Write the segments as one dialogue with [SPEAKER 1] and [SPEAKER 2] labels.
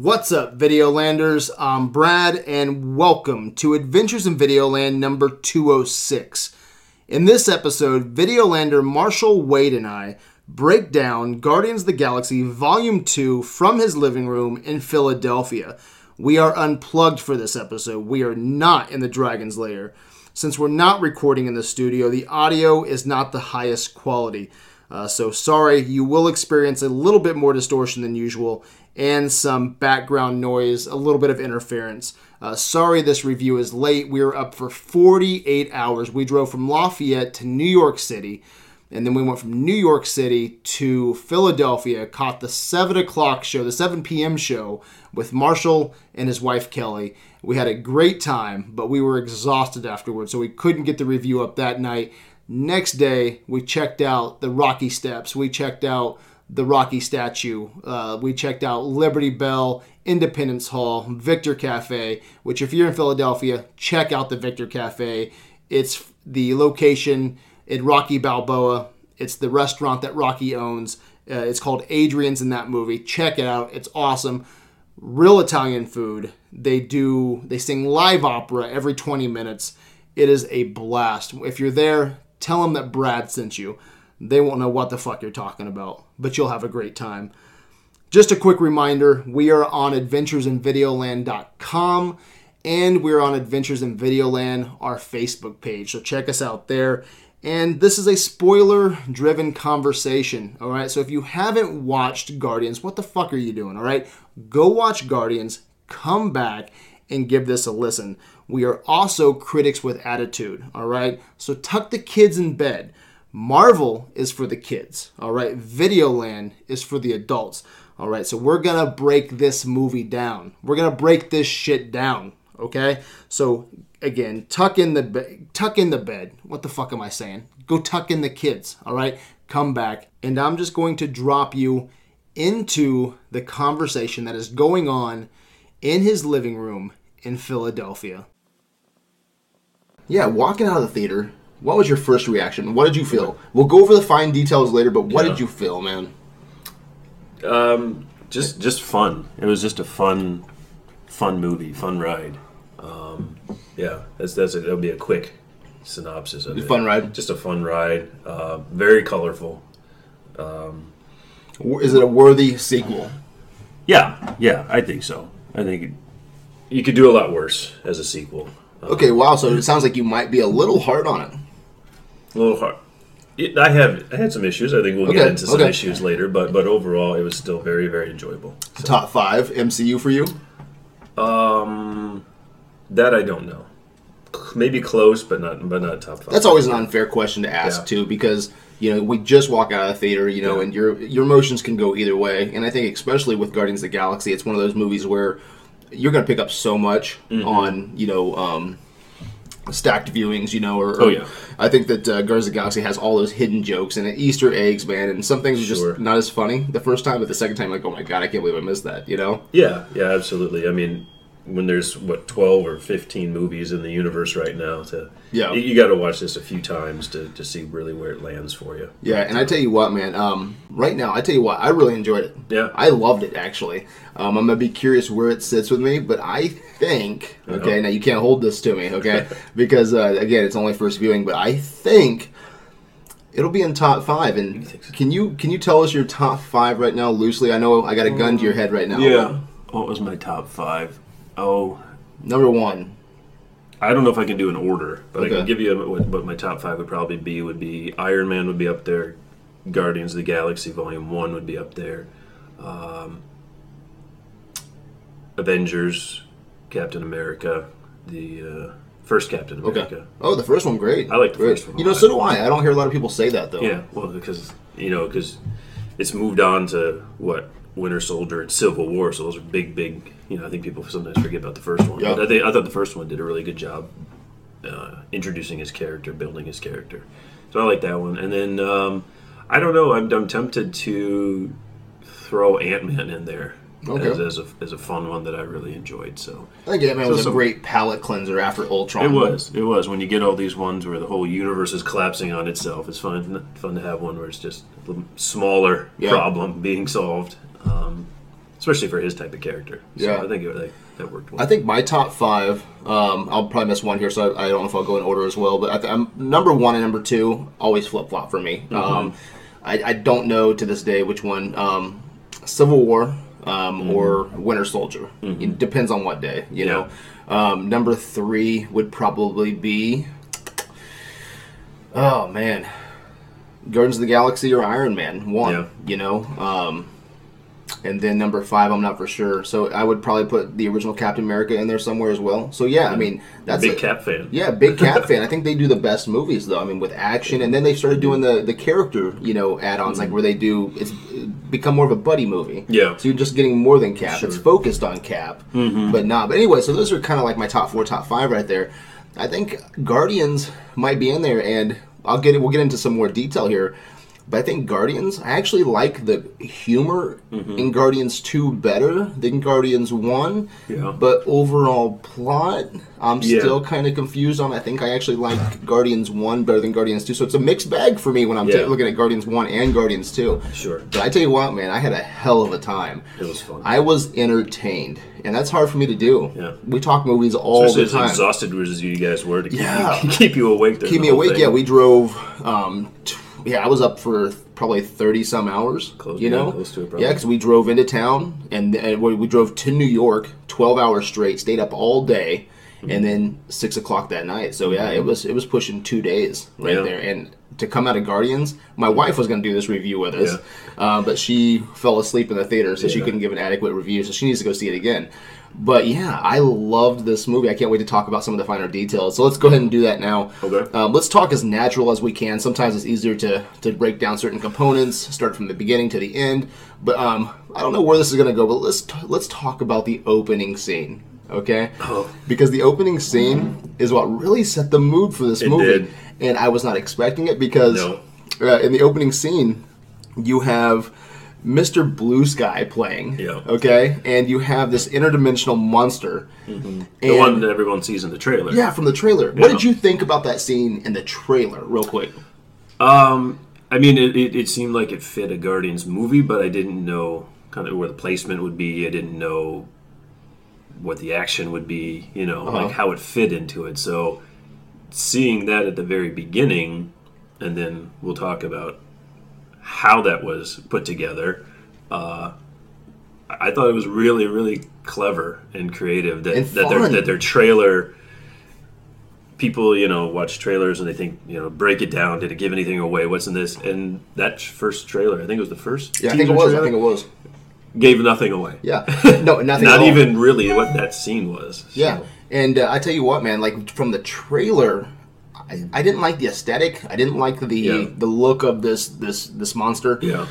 [SPEAKER 1] What's up, Videolanders? I'm Brad, and welcome to Adventures in Videoland number 206. In this episode, Videolander Marshall Wade and I break down Guardians of the Galaxy Volume 2 from his living room in Philadelphia. We are unplugged for this episode. We are not in the Dragon's Lair. Since we're not recording in the studio, the audio is not the highest quality. Uh, so sorry, you will experience a little bit more distortion than usual and some background noise, a little bit of interference. Uh, sorry this review is late. We were up for 48 hours. We drove from Lafayette to New York City, and then we went from New York City to Philadelphia, caught the 7 o'clock show, the 7 p.m. show with Marshall and his wife Kelly. We had a great time, but we were exhausted afterwards, so we couldn't get the review up that night. Next day, we checked out the Rocky Steps. We checked out the Rocky statue. Uh, we checked out Liberty Bell, Independence Hall, Victor Cafe, which, if you're in Philadelphia, check out the Victor Cafe. It's the location in Rocky Balboa. It's the restaurant that Rocky owns. Uh, it's called Adrian's in that movie. Check it out. It's awesome. Real Italian food. They do, they sing live opera every 20 minutes. It is a blast. If you're there, tell them that Brad sent you. They won't know what the fuck you're talking about, but you'll have a great time. Just a quick reminder we are on adventuresinvideoland.com and we're on Adventures in Videoland, our Facebook page. So check us out there. And this is a spoiler driven conversation, all right? So if you haven't watched Guardians, what the fuck are you doing, all right? Go watch Guardians, come back, and give this a listen. We are also critics with attitude, all right? So tuck the kids in bed. Marvel is for the kids, all right? Videoland is for the adults, all right? So we're gonna break this movie down. We're gonna break this shit down, okay? So again, tuck in the be- tuck in the bed. What the fuck am I saying? Go tuck in the kids, all right? Come back, and I'm just going to drop you into the conversation that is going on in his living room in Philadelphia. Yeah, walking out of the theater, what was your first reaction? What did you feel? We'll go over the fine details later, but what
[SPEAKER 2] Yeah.
[SPEAKER 1] did you feel, man?
[SPEAKER 2] Um, just just fun. It was just a fun, fun movie, fun ride. Um, yeah, that's that's a, that'll be a quick synopsis of it.
[SPEAKER 1] Fun ride?
[SPEAKER 2] Just a fun ride. Uh, very colorful.
[SPEAKER 1] Is it a worthy sequel?
[SPEAKER 2] Yeah, yeah, I think so. I think it, you could do a lot worse as a sequel.
[SPEAKER 1] Okay, wow. So it sounds like you might be a little hard on it.
[SPEAKER 2] A little hard. It, I have I had some issues. I think we'll
[SPEAKER 1] Okay,
[SPEAKER 2] get into some
[SPEAKER 1] okay.
[SPEAKER 2] issues later, but but overall, it was still very very enjoyable. So,
[SPEAKER 1] Top five MCU for you?
[SPEAKER 2] um, that I don't know. Maybe close, but not but not top five.
[SPEAKER 1] That's always an unfair question to ask
[SPEAKER 2] Yeah.
[SPEAKER 1] too, because you know we just walk out of the theater, you know,
[SPEAKER 2] Yeah.
[SPEAKER 1] and your your emotions can go either way. And I think especially with Guardians of the Galaxy, it's one of those movies where you're going to pick up so much
[SPEAKER 2] Mm-hmm.
[SPEAKER 1] on you know um, stacked viewings, you know. Or, or-
[SPEAKER 2] Oh, yeah.
[SPEAKER 1] I think that uh, Guardians of the Galaxy has all those hidden jokes and Easter eggs, man. And some things are
[SPEAKER 2] Sure.
[SPEAKER 1] just not as funny the first time, but the second time, like, oh my god, I can't believe I missed that. You know?
[SPEAKER 2] Yeah, yeah, absolutely. I mean, when there's what twelve or fifteen movies in the universe right now, to
[SPEAKER 1] Yeah.
[SPEAKER 2] you, you got to watch this a few times to, to see really where it lands for you.
[SPEAKER 1] Yeah, and I tell you what, man. Um, right now, I tell you what, I really enjoyed it.
[SPEAKER 2] Yeah.
[SPEAKER 1] I loved it actually. Um, I'm gonna be curious where it sits with me, but I think okay.
[SPEAKER 2] Uh-huh.
[SPEAKER 1] Now you can't hold this to me, okay? because uh, again, it's only first viewing, but I think it'll be in top five. And can you can you tell us your top five right now loosely? I know I got a gun to your head right now.
[SPEAKER 2] Yeah, what was my top five? Oh,
[SPEAKER 1] Number one.
[SPEAKER 2] I don't know if I can do an order, but I
[SPEAKER 1] Okay.
[SPEAKER 2] can give you what, what my top five would probably be. Would be Iron Man would be up there, Guardians of the Galaxy Volume One would be up there, um, Avengers, Captain America, the uh, first Captain
[SPEAKER 1] Okay.
[SPEAKER 2] America.
[SPEAKER 1] Oh, the first one, great.
[SPEAKER 2] I like the
[SPEAKER 1] Great.
[SPEAKER 2] first one
[SPEAKER 1] You know, so do I. I don't hear a lot of people say that though.
[SPEAKER 2] Yeah, well, because you know, because it's moved on to what Winter Soldier and Civil War, so those are big, big. You know, I think people sometimes forget about the first one.
[SPEAKER 1] Yeah.
[SPEAKER 2] But I think I thought the first one did a really good job uh, introducing his character, building his character. So I like that one. And then um, I don't know. I'm, I'm tempted to throw Ant Man in there
[SPEAKER 1] Okay.
[SPEAKER 2] as, as a as a fun one that I really enjoyed. So
[SPEAKER 1] I think Ant Man
[SPEAKER 2] So
[SPEAKER 1] was a great palate cleanser after Ultron.
[SPEAKER 2] it was. It was when you get all these ones where the whole universe is collapsing on itself. It's fun. Fun to have one where it's just a smaller
[SPEAKER 1] Yeah.
[SPEAKER 2] problem being solved. Especially for his type of character. So
[SPEAKER 1] Yeah.
[SPEAKER 2] I think it, that, that worked well.
[SPEAKER 1] I think my top five. Um, I'll probably miss one here, so I, I don't know if I'll go in order as well. But I th- I'm, number one and number two always flip flop for me. Um, I, I don't know to this day which one. Um, Civil War um, or Winter Soldier. It depends on what day. You
[SPEAKER 2] Yeah.
[SPEAKER 1] know. Um, number three would probably be. Oh man, Guardians of the Galaxy or Iron Man one.
[SPEAKER 2] Yeah.
[SPEAKER 1] You know. Um, and then number five, I'm not for sure. So I would probably put the original Captain America in there somewhere as well. So yeah, I mean that's a
[SPEAKER 2] Big
[SPEAKER 1] it.
[SPEAKER 2] Cap fan.
[SPEAKER 1] Yeah, big Cap fan. I think they do the best movies though. I mean, with action, and then they started doing the the character, you know, add-ons like where they do it's become more of a buddy movie.
[SPEAKER 2] Yeah.
[SPEAKER 1] So you're just getting more than Cap. It's focused on Cap, mm-hmm. but not. But anyway, so those are kind of like my top four, top five right there. I think Guardians might be in there, and I'll get it. We'll get into some more detail here. But I think Guardians, I actually like the humor in Guardians 2 better than Guardians 1.
[SPEAKER 2] Yeah.
[SPEAKER 1] But overall plot, I'm
[SPEAKER 2] Yeah.
[SPEAKER 1] still kind of confused on. I think I actually like Guardians 1 better than Guardians 2. So it's a mixed bag for me when I'm
[SPEAKER 2] Yeah.
[SPEAKER 1] looking at Guardians 1 and Guardians 2.
[SPEAKER 2] Sure.
[SPEAKER 1] But I tell you what, man, I had a hell of a time.
[SPEAKER 2] It was fun.
[SPEAKER 1] I was entertained, and that's hard for me to do.
[SPEAKER 2] Yeah.
[SPEAKER 1] We talk movies all
[SPEAKER 2] Especially
[SPEAKER 1] the
[SPEAKER 2] as
[SPEAKER 1] time.
[SPEAKER 2] exhausted as you guys were to keep,
[SPEAKER 1] Yeah.
[SPEAKER 2] you, keep you awake.
[SPEAKER 1] Keep me awake.
[SPEAKER 2] thing.
[SPEAKER 1] Yeah, we drove. Um, t- yeah, I was up for probably thirty some hours.
[SPEAKER 2] Close-
[SPEAKER 1] you
[SPEAKER 2] yeah,
[SPEAKER 1] know,
[SPEAKER 2] close to it, probably.
[SPEAKER 1] yeah, because we drove into town and, and we, we drove to New York, twelve hours straight, stayed up all day,
[SPEAKER 2] Mm-hmm.
[SPEAKER 1] and then six o'clock that night. So yeah, it was it was pushing two days right
[SPEAKER 2] Yeah.
[SPEAKER 1] there, and. To come out of Guardians, my wife was going to do this review with us, uh, but she fell asleep in the theater, so she couldn't give an adequate review. So she needs to go see it again. But yeah, I loved this movie. I can't wait to talk about some of the finer details. So let's go ahead and do that now.
[SPEAKER 2] Okay.
[SPEAKER 1] Um, let's talk as natural as we can. Sometimes it's easier to, to break down certain components, start from the beginning to the end. But um, I don't know where this is going to go. But let's t- let's talk about the opening scene, okay?
[SPEAKER 2] Oh.
[SPEAKER 1] Because the opening scene is what really set the mood for this
[SPEAKER 2] It
[SPEAKER 1] movie,
[SPEAKER 2] did.
[SPEAKER 1] and I was not expecting it because
[SPEAKER 2] No.
[SPEAKER 1] uh, in the opening scene you have. Mr. Blue Sky playing,
[SPEAKER 2] Yeah.
[SPEAKER 1] okay, and you have this interdimensional monster,
[SPEAKER 2] The
[SPEAKER 1] and-
[SPEAKER 2] one that everyone sees in the trailer.
[SPEAKER 1] yeah, from the trailer. What did you think about that scene in the trailer, real quick?
[SPEAKER 2] Um, I mean, it, it, it seemed like it fit a Guardians movie, but I didn't know kind of where the placement would be. I didn't know what the action would be. You know,
[SPEAKER 1] Uh-huh.
[SPEAKER 2] like how it fit into it. So seeing that at the very beginning, and then we'll talk about how that was put together. Uh, I thought it was really, really clever and creative that
[SPEAKER 1] And
[SPEAKER 2] that their that their trailer people you know watch trailers and they think you know break it down did it give anything away what's in this and that first trailer i think it was the first
[SPEAKER 1] Yeah, I think it was. I think it was.
[SPEAKER 2] gave nothing away
[SPEAKER 1] Yeah, no, nothing.
[SPEAKER 2] not even really what that scene was
[SPEAKER 1] Yeah, and uh, I tell you what, man. Like from the trailer, I, I didn't like the aesthetic. I didn't like the
[SPEAKER 2] Yeah.
[SPEAKER 1] the look of this this this monster.
[SPEAKER 2] yeah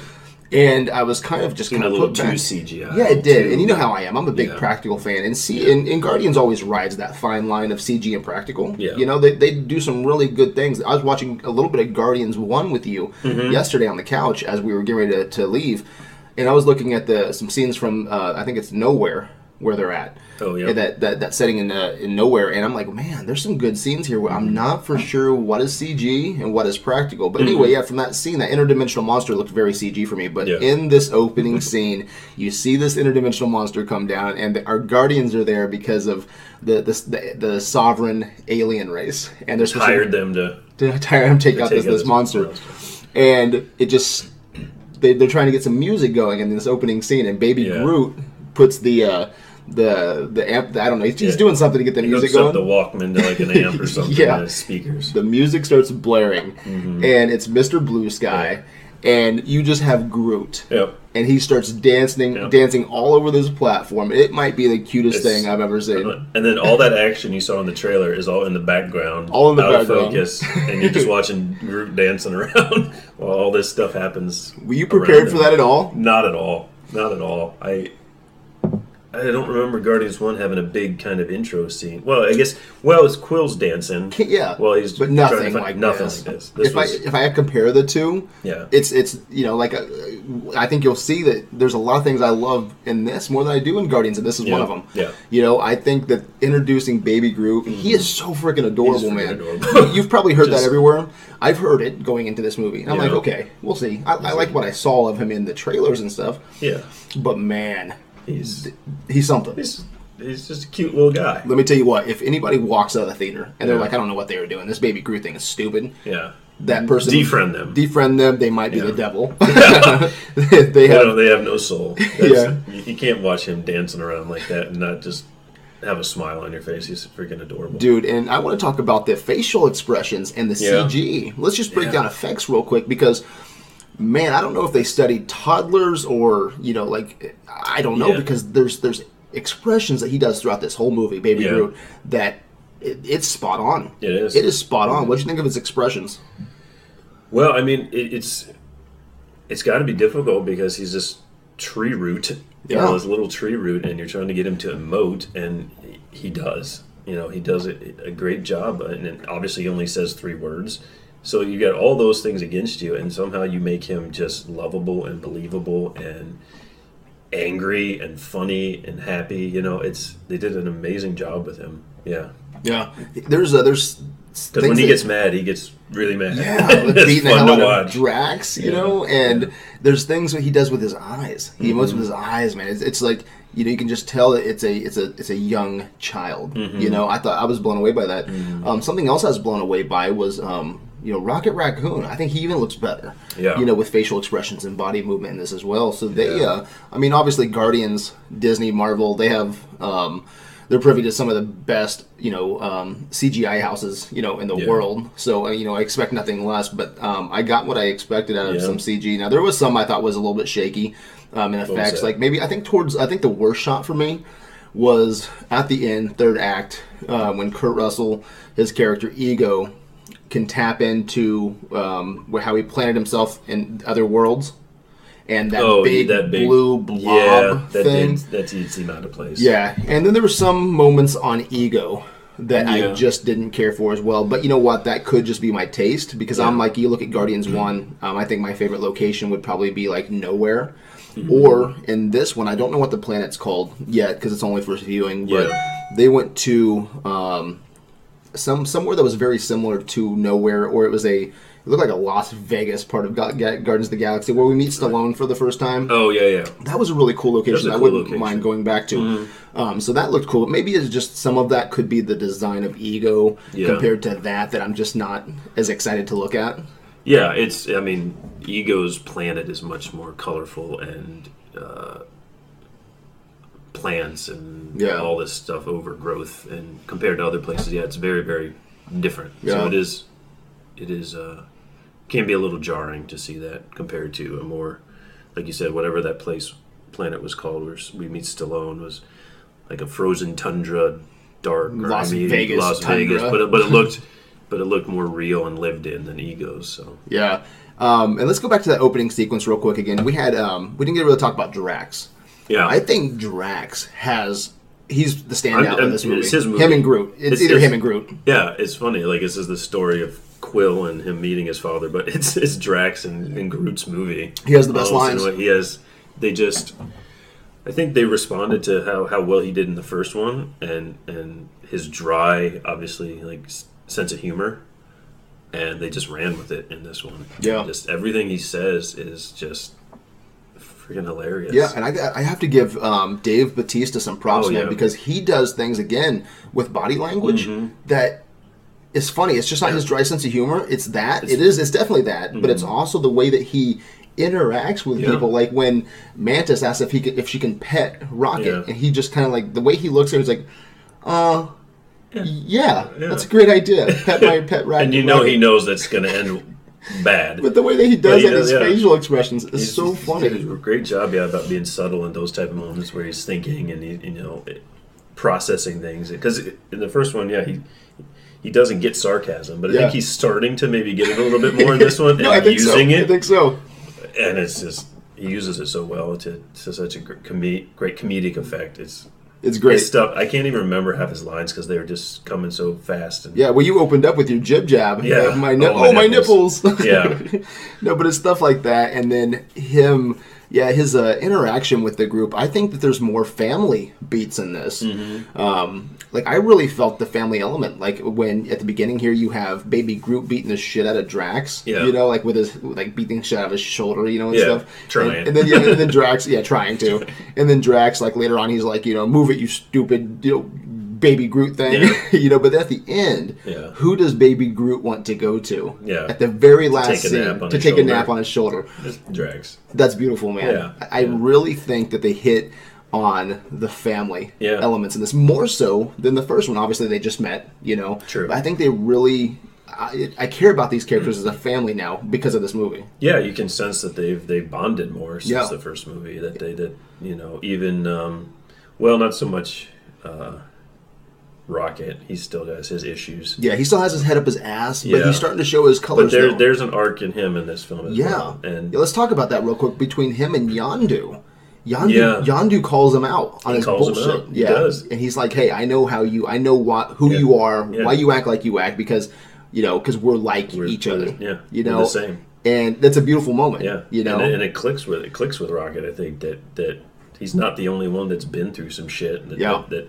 [SPEAKER 1] and I was kind of just kind of put
[SPEAKER 2] too
[SPEAKER 1] back.
[SPEAKER 2] cgi
[SPEAKER 1] Yeah, it did.
[SPEAKER 2] too.
[SPEAKER 1] And you know how I am. I'm a big
[SPEAKER 2] Yeah.
[SPEAKER 1] practical fan. And see, and, and Guardians always rides that fine line of CG and practical.
[SPEAKER 2] Yeah.
[SPEAKER 1] You know, they, they do some really good things. I was watching a little bit of Guardians 1 with you
[SPEAKER 2] Mm-hmm.
[SPEAKER 1] yesterday on the couch as we were getting ready to, to leave. And I was looking at the some scenes from, uh, I think it's Knowhere, where they're at.
[SPEAKER 2] Oh, yeah.
[SPEAKER 1] That, that, that setting in, uh, in Knowhere. And I'm like, man, there's some good scenes here I'm not for sure what is CG and what is practical. But anyway, yeah, from that scene, that interdimensional monster looked very CG for me. But
[SPEAKER 2] Yeah.
[SPEAKER 1] in this opening scene, you see this interdimensional monster come down, and the, our guardians are there because of the the, the, the sovereign alien race, and they're supposed
[SPEAKER 2] hired them to
[SPEAKER 1] to, to hire him to take out
[SPEAKER 2] take
[SPEAKER 1] this,
[SPEAKER 2] out
[SPEAKER 1] this monster,
[SPEAKER 2] monster.
[SPEAKER 1] and it just they, they're trying to get some music going in this opening scene, and Baby
[SPEAKER 2] Yeah.
[SPEAKER 1] Groot puts the. Uh, the the amp I don't know he's, he's doing something to get the
[SPEAKER 2] he
[SPEAKER 1] music going
[SPEAKER 2] up the walkman to like an amp or something
[SPEAKER 1] Yeah.
[SPEAKER 2] yeah. speakers
[SPEAKER 1] the music starts blaring
[SPEAKER 2] Mm-hmm.
[SPEAKER 1] and it's Mr. Blue Sky and you just have Groot
[SPEAKER 2] yep
[SPEAKER 1] and he starts dancing
[SPEAKER 2] Yep.
[SPEAKER 1] dancing all over this platform. It might be the cutest
[SPEAKER 2] It's-
[SPEAKER 1] thing I've ever seen.
[SPEAKER 2] And then all that action you saw in the trailer is all in the background,
[SPEAKER 1] All in the
[SPEAKER 2] out
[SPEAKER 1] background.
[SPEAKER 2] of focus, and you're just watching Groot dancing around while all this stuff happens.
[SPEAKER 1] Were you prepared for
[SPEAKER 2] him.
[SPEAKER 1] that at all?
[SPEAKER 2] Not at all. Not at all. I I don't remember Guardians One having a big kind of intro scene. Well, I guess well, it's Quill's dancing.
[SPEAKER 1] Yeah,
[SPEAKER 2] Well, he's
[SPEAKER 1] but nothing like
[SPEAKER 2] nothing
[SPEAKER 1] this.
[SPEAKER 2] like this. This
[SPEAKER 1] if
[SPEAKER 2] was
[SPEAKER 1] I if I compare the two,
[SPEAKER 2] yeah.
[SPEAKER 1] it's it's you know like a, I think you'll see that there's a lot of things I love in this more than I do in Guardians, and this is one of them.
[SPEAKER 2] yeah.
[SPEAKER 1] You know, I think that introducing Baby Groot, he is mm-hmm. so freaking adorable,
[SPEAKER 2] freaking
[SPEAKER 1] man.
[SPEAKER 2] adorable.
[SPEAKER 1] You've probably heard that everywhere. I've heard it going into this movie. And I'm
[SPEAKER 2] Yeah.
[SPEAKER 1] like, okay, we'll see. I, I like what I saw of him in the trailers and stuff.
[SPEAKER 2] yeah.
[SPEAKER 1] But man,
[SPEAKER 2] He's
[SPEAKER 1] he's something.
[SPEAKER 2] he's he's just a cute little guy.
[SPEAKER 1] Let me tell you what. If anybody walks out of the theater and they're
[SPEAKER 2] Yeah.
[SPEAKER 1] like, I don't know what they were doing. This baby Groot thing is stupid.
[SPEAKER 2] Yeah.
[SPEAKER 1] That person
[SPEAKER 2] Defriend them.
[SPEAKER 1] Defriend them. They might be the devil. they have
[SPEAKER 2] they have no soul. That's-
[SPEAKER 1] Yeah.
[SPEAKER 2] You, you can't watch him dancing around like that and not just have a smile on your face. He's freaking adorable.
[SPEAKER 1] Dude, and I want to talk about the facial expressions and the
[SPEAKER 2] Yeah.
[SPEAKER 1] CG. Let's just break
[SPEAKER 2] Yeah.
[SPEAKER 1] down effects real quick because, man, I don't know if they studied toddlers or you know, like I don't know
[SPEAKER 2] Yeah.
[SPEAKER 1] because there's there's expressions that he does throughout this whole movie, Baby
[SPEAKER 2] Yeah.
[SPEAKER 1] Groot, that it, it's spot on.
[SPEAKER 2] It is.
[SPEAKER 1] It is spot on. What do you think of his expressions?
[SPEAKER 2] Well, I mean, it, it's it's got to be difficult because he's this tree root, you know, this little tree root, and you're trying to get him to emote, and he does. You know, he does a, a great job, and obviously he only says three words. So you got all those things against you, and somehow you make him just lovable and believable and angry and funny and happy. You know, it's they did an amazing job with him. Yeah,
[SPEAKER 1] Yeah, there's uh, there's
[SPEAKER 2] because when he gets mad, he gets really mad.
[SPEAKER 1] Yeah, beating the hell out of. Drax, you
[SPEAKER 2] Yeah.
[SPEAKER 1] know, and there's things that he does with his eyes. He emotes
[SPEAKER 2] Mm-hmm.
[SPEAKER 1] with his eyes, man. It's, it's like you know you can just tell that it's a it's a it's a young child.
[SPEAKER 2] Mm-hmm.
[SPEAKER 1] You know, I thought I was blown away by that. Um, something else I was blown away by was um, you know Rocket Raccoon. I think he even looks better.
[SPEAKER 2] Yeah.
[SPEAKER 1] You know, with facial expressions and body movement in this as well. So they,
[SPEAKER 2] Yeah.
[SPEAKER 1] uh, I mean, obviously Guardians, Disney, Marvel, they have. Um, they're privy to some of the best, you know, um, CGI houses, you know, in the
[SPEAKER 2] Yeah.
[SPEAKER 1] world. So, uh, you know, I expect nothing less. But um, I got what I expected out of
[SPEAKER 2] Yeah.
[SPEAKER 1] some CG. Now, there was some I thought was a little bit shaky um, in effects. Like maybe I think towards I think the worst shot for me was at the end, third act, uh, when Kurt Russell, his character Ego, can tap into um, how he planted himself in other worlds. And that
[SPEAKER 2] oh,
[SPEAKER 1] big
[SPEAKER 2] that big
[SPEAKER 1] blue blob
[SPEAKER 2] yeah, that
[SPEAKER 1] thing.
[SPEAKER 2] did, that did seem out of place.
[SPEAKER 1] Yeah, and then there were some moments on Ego that I just didn't care for as well. But you know what? That could just be my taste because I'm like, you look at Guardians One. Um, I think my favorite location would probably be like Knowhere,
[SPEAKER 2] Mm-hmm.
[SPEAKER 1] or in this one, I don't know what the planet's called yet because it's only first viewing. But
[SPEAKER 2] Yeah.
[SPEAKER 1] they went to um, some somewhere that was very similar to Knowhere, or it was a. It looked like a Las Vegas part of Ga- Ga- Guardians of the Galaxy where we meet Stallone for the first time
[SPEAKER 2] Oh yeah, yeah.
[SPEAKER 1] that was a really cool location.
[SPEAKER 2] a
[SPEAKER 1] I
[SPEAKER 2] cool
[SPEAKER 1] wouldn't
[SPEAKER 2] location.
[SPEAKER 1] mind going back to. Um, so that looked cool. Maybe it's just some of that could be the design of Ego
[SPEAKER 2] Yeah.
[SPEAKER 1] compared to that that I'm just not as excited to look at.
[SPEAKER 2] Yeah, it's. I mean, Ego's planet is much more colorful and uh, plants and
[SPEAKER 1] Yeah.
[SPEAKER 2] all this stuff, overgrowth, and compared to other places, yeah, it's very, very different.
[SPEAKER 1] Yeah.
[SPEAKER 2] So it is. It is. Uh, can be a little jarring to see that compared to a more, like you said, whatever that place planet was called, where we meet Stallone was like a frozen tundra, dark,
[SPEAKER 1] Las Vegas
[SPEAKER 2] Las
[SPEAKER 1] tundra.
[SPEAKER 2] Vegas, but it, but it looked. But it looked more real and lived in than Ego's. So
[SPEAKER 1] Yeah. Um, and let's go back to that opening sequence real quick again. We had um, we didn't get to really talk about Drax.
[SPEAKER 2] Yeah,
[SPEAKER 1] I think Drax has he's the standout
[SPEAKER 2] I'm-
[SPEAKER 1] in this movie.
[SPEAKER 2] it's his movie.
[SPEAKER 1] Him and Groot. It's,
[SPEAKER 2] It's-
[SPEAKER 1] either
[SPEAKER 2] it's-
[SPEAKER 1] him and Groot.
[SPEAKER 2] Yeah, it's funny. Like this is the story of Quill and him meeting his father, but it's it's Drax and, and Groot's movie.
[SPEAKER 1] He has the best lines.
[SPEAKER 2] way. He has. They just. I think they responded to how, how well he did in the first one, and and his dry, obviously like s- sense of humor, and they just ran with it in this one.
[SPEAKER 1] Yeah.
[SPEAKER 2] just everything he says is just freaking hilarious.
[SPEAKER 1] Yeah, and I, I have to give um, Dave Bautista some props,
[SPEAKER 2] Oh,
[SPEAKER 1] man,
[SPEAKER 2] yeah.
[SPEAKER 1] because he does things again with body language
[SPEAKER 2] Mm-hmm.
[SPEAKER 1] that is funny. It's just not his dry sense of humor. It's that. it is. It's definitely that. But it's also the way that he interacts with
[SPEAKER 2] Mm-hmm. Yeah.
[SPEAKER 1] people. Like when Mantis asks if he can, if she can pet Rocket,
[SPEAKER 2] Yeah.
[SPEAKER 1] and he just kind of like the way he looks at her, he's like, "Uh, yeah,
[SPEAKER 2] Yeah.
[SPEAKER 1] that's a great idea. Pet my pet Rocket."
[SPEAKER 2] and you know
[SPEAKER 1] Rocket."
[SPEAKER 2] he knows that's going to end bad.
[SPEAKER 1] But the way that he does
[SPEAKER 2] does,
[SPEAKER 1] his
[SPEAKER 2] yeah.
[SPEAKER 1] facial expressions is
[SPEAKER 2] He's-
[SPEAKER 1] so funny.
[SPEAKER 2] He a great job, yeah, about being subtle in those type of moments where he's thinking and he, you know, processing things. Because in the first one, yeah, he he doesn't get sarcasm, but I
[SPEAKER 1] Yeah.
[SPEAKER 2] think he's starting to maybe get it a little bit more in this one
[SPEAKER 1] no, I
[SPEAKER 2] and
[SPEAKER 1] think so.
[SPEAKER 2] using
[SPEAKER 1] I think so.
[SPEAKER 2] and it's just he uses it so well to, to such a great, com- great comedic effect. It's
[SPEAKER 1] It's great.
[SPEAKER 2] stuff. I can't even remember half his lines because they were just coming so fast. And,
[SPEAKER 1] Yeah, well, you opened up with your jib jab.
[SPEAKER 2] Yeah.
[SPEAKER 1] My nip-
[SPEAKER 2] Oh, my
[SPEAKER 1] oh, my nipples.
[SPEAKER 2] nipples. Yeah.
[SPEAKER 1] no, but it's stuff like that, and then him Yeah, his uh, interaction with the group. I think that there's more family beats in this.
[SPEAKER 2] Mm-hmm.
[SPEAKER 1] Um, like I really felt the family element. Like when at the beginning here you have Baby Groot beating the shit out of Drax.
[SPEAKER 2] Yeah.
[SPEAKER 1] You know, like with his like beating shit out of his shoulder. You know, and
[SPEAKER 2] Yeah,
[SPEAKER 1] stuff.
[SPEAKER 2] trying.
[SPEAKER 1] And, and then yeah, and then Drax, yeah, trying to. And then Drax, like later on, he's like, you know, move it, you stupid, you know, Baby Groot thing.
[SPEAKER 2] Yeah.
[SPEAKER 1] you know, but at the end,
[SPEAKER 2] Yeah.
[SPEAKER 1] who does Baby Groot want to go to?
[SPEAKER 2] Yeah.
[SPEAKER 1] At the very last
[SPEAKER 2] a
[SPEAKER 1] scene, to take a nap on his shoulder.
[SPEAKER 2] Just Drax.
[SPEAKER 1] That's beautiful, man.
[SPEAKER 2] Yeah,
[SPEAKER 1] I really think that they hit on the family
[SPEAKER 2] Yeah.
[SPEAKER 1] elements in this more so than the first one. Obviously, they just met, you know.
[SPEAKER 2] True.
[SPEAKER 1] But I think they really. I, I care about these characters as a family now because of this movie.
[SPEAKER 2] Yeah, you can sense that they've they bonded more since
[SPEAKER 1] Yeah.
[SPEAKER 2] the first movie. That they that you know even um, well, not so much uh, Rocket. He still has his issues,
[SPEAKER 1] Yeah, he still has his head up his ass, but
[SPEAKER 2] Yeah.
[SPEAKER 1] he's starting to show his colors.
[SPEAKER 2] but there there's an arc in him in this film as
[SPEAKER 1] yeah.
[SPEAKER 2] well. And
[SPEAKER 1] yeah, let's talk about that real quick between him and Yondu. Yondu,
[SPEAKER 2] Yeah.
[SPEAKER 1] Yondu calls him out on
[SPEAKER 2] He
[SPEAKER 1] his
[SPEAKER 2] calls him
[SPEAKER 1] bullshit.
[SPEAKER 2] out. He
[SPEAKER 1] Yeah,
[SPEAKER 2] does.
[SPEAKER 1] and he's like, "Hey, I know how you, I know what, who you are,
[SPEAKER 2] Yeah.
[SPEAKER 1] why you act like you act, because you know, because we're like
[SPEAKER 2] We're-
[SPEAKER 1] each other.
[SPEAKER 2] yeah,
[SPEAKER 1] you
[SPEAKER 2] we're
[SPEAKER 1] know,
[SPEAKER 2] the same.
[SPEAKER 1] and that's a beautiful moment.
[SPEAKER 2] yeah,
[SPEAKER 1] you know,
[SPEAKER 2] and, it- and it clicks with it clicks with Rocket. I think that that he's not the only one that's been through some shit. That,
[SPEAKER 1] Yeah.
[SPEAKER 2] that, that